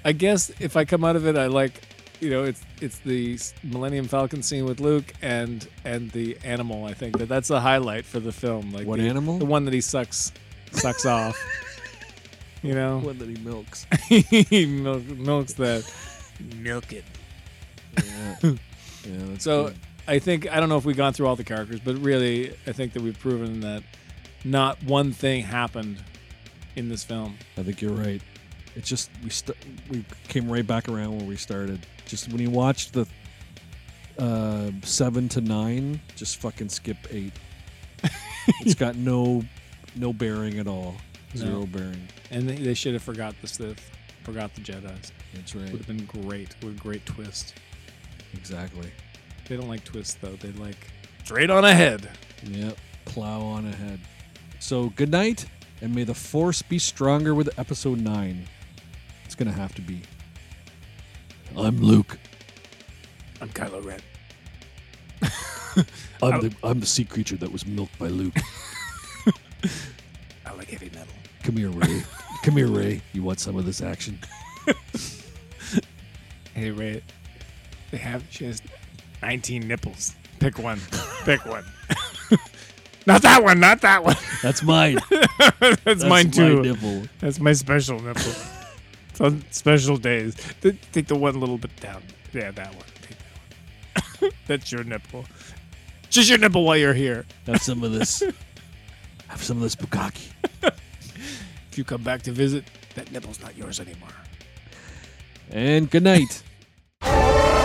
I guess if I come out of it, I like, you know, it's it's the Millennium Falcon scene with Luke and and the animal. I think that that's a highlight for the film. Like What the, animal? The one that he sucks sucks off. You know, One that he milks. he milk, milks that. Milk it. Yeah, yeah So good. I think I don't know if we've gone through all the characters, but really I think that we've proven that not one thing happened in this film. I think you're right. It's just we st- we came right back around where we started. Just when you watch the uh, seven to nine, just fucking skip eight. it's got no no bearing at all. Zero No. bearing. And they, they should have forgot the Sith, forgot the Jedi's. That's Would right. have been great. Would a great twist. Exactly. They don't like twists though. They like straight on ahead. Yep. Plow on ahead. So good night, and may the force be stronger with episode nine. It's gonna have to be. I'm Luke. I'm Kylo Ren. I'm the I'm the sea creature that was milked by Luke. I like heavy metal. Come here, Rey. Come here, Rey. You want some of this action? Hey Rey, they have she has 19 nipples. Pick one. Pick one. not that one. Not that one. That's mine. That's, mine too. My nipple. That's my special nipple. On special days. Take the one little bit down. Yeah, that one. Take that one. That's your nipple. Just your nipple while you're here. Have some of this. Have some of this bukkake. If you come back to visit, that nipple's not yours anymore. And good night.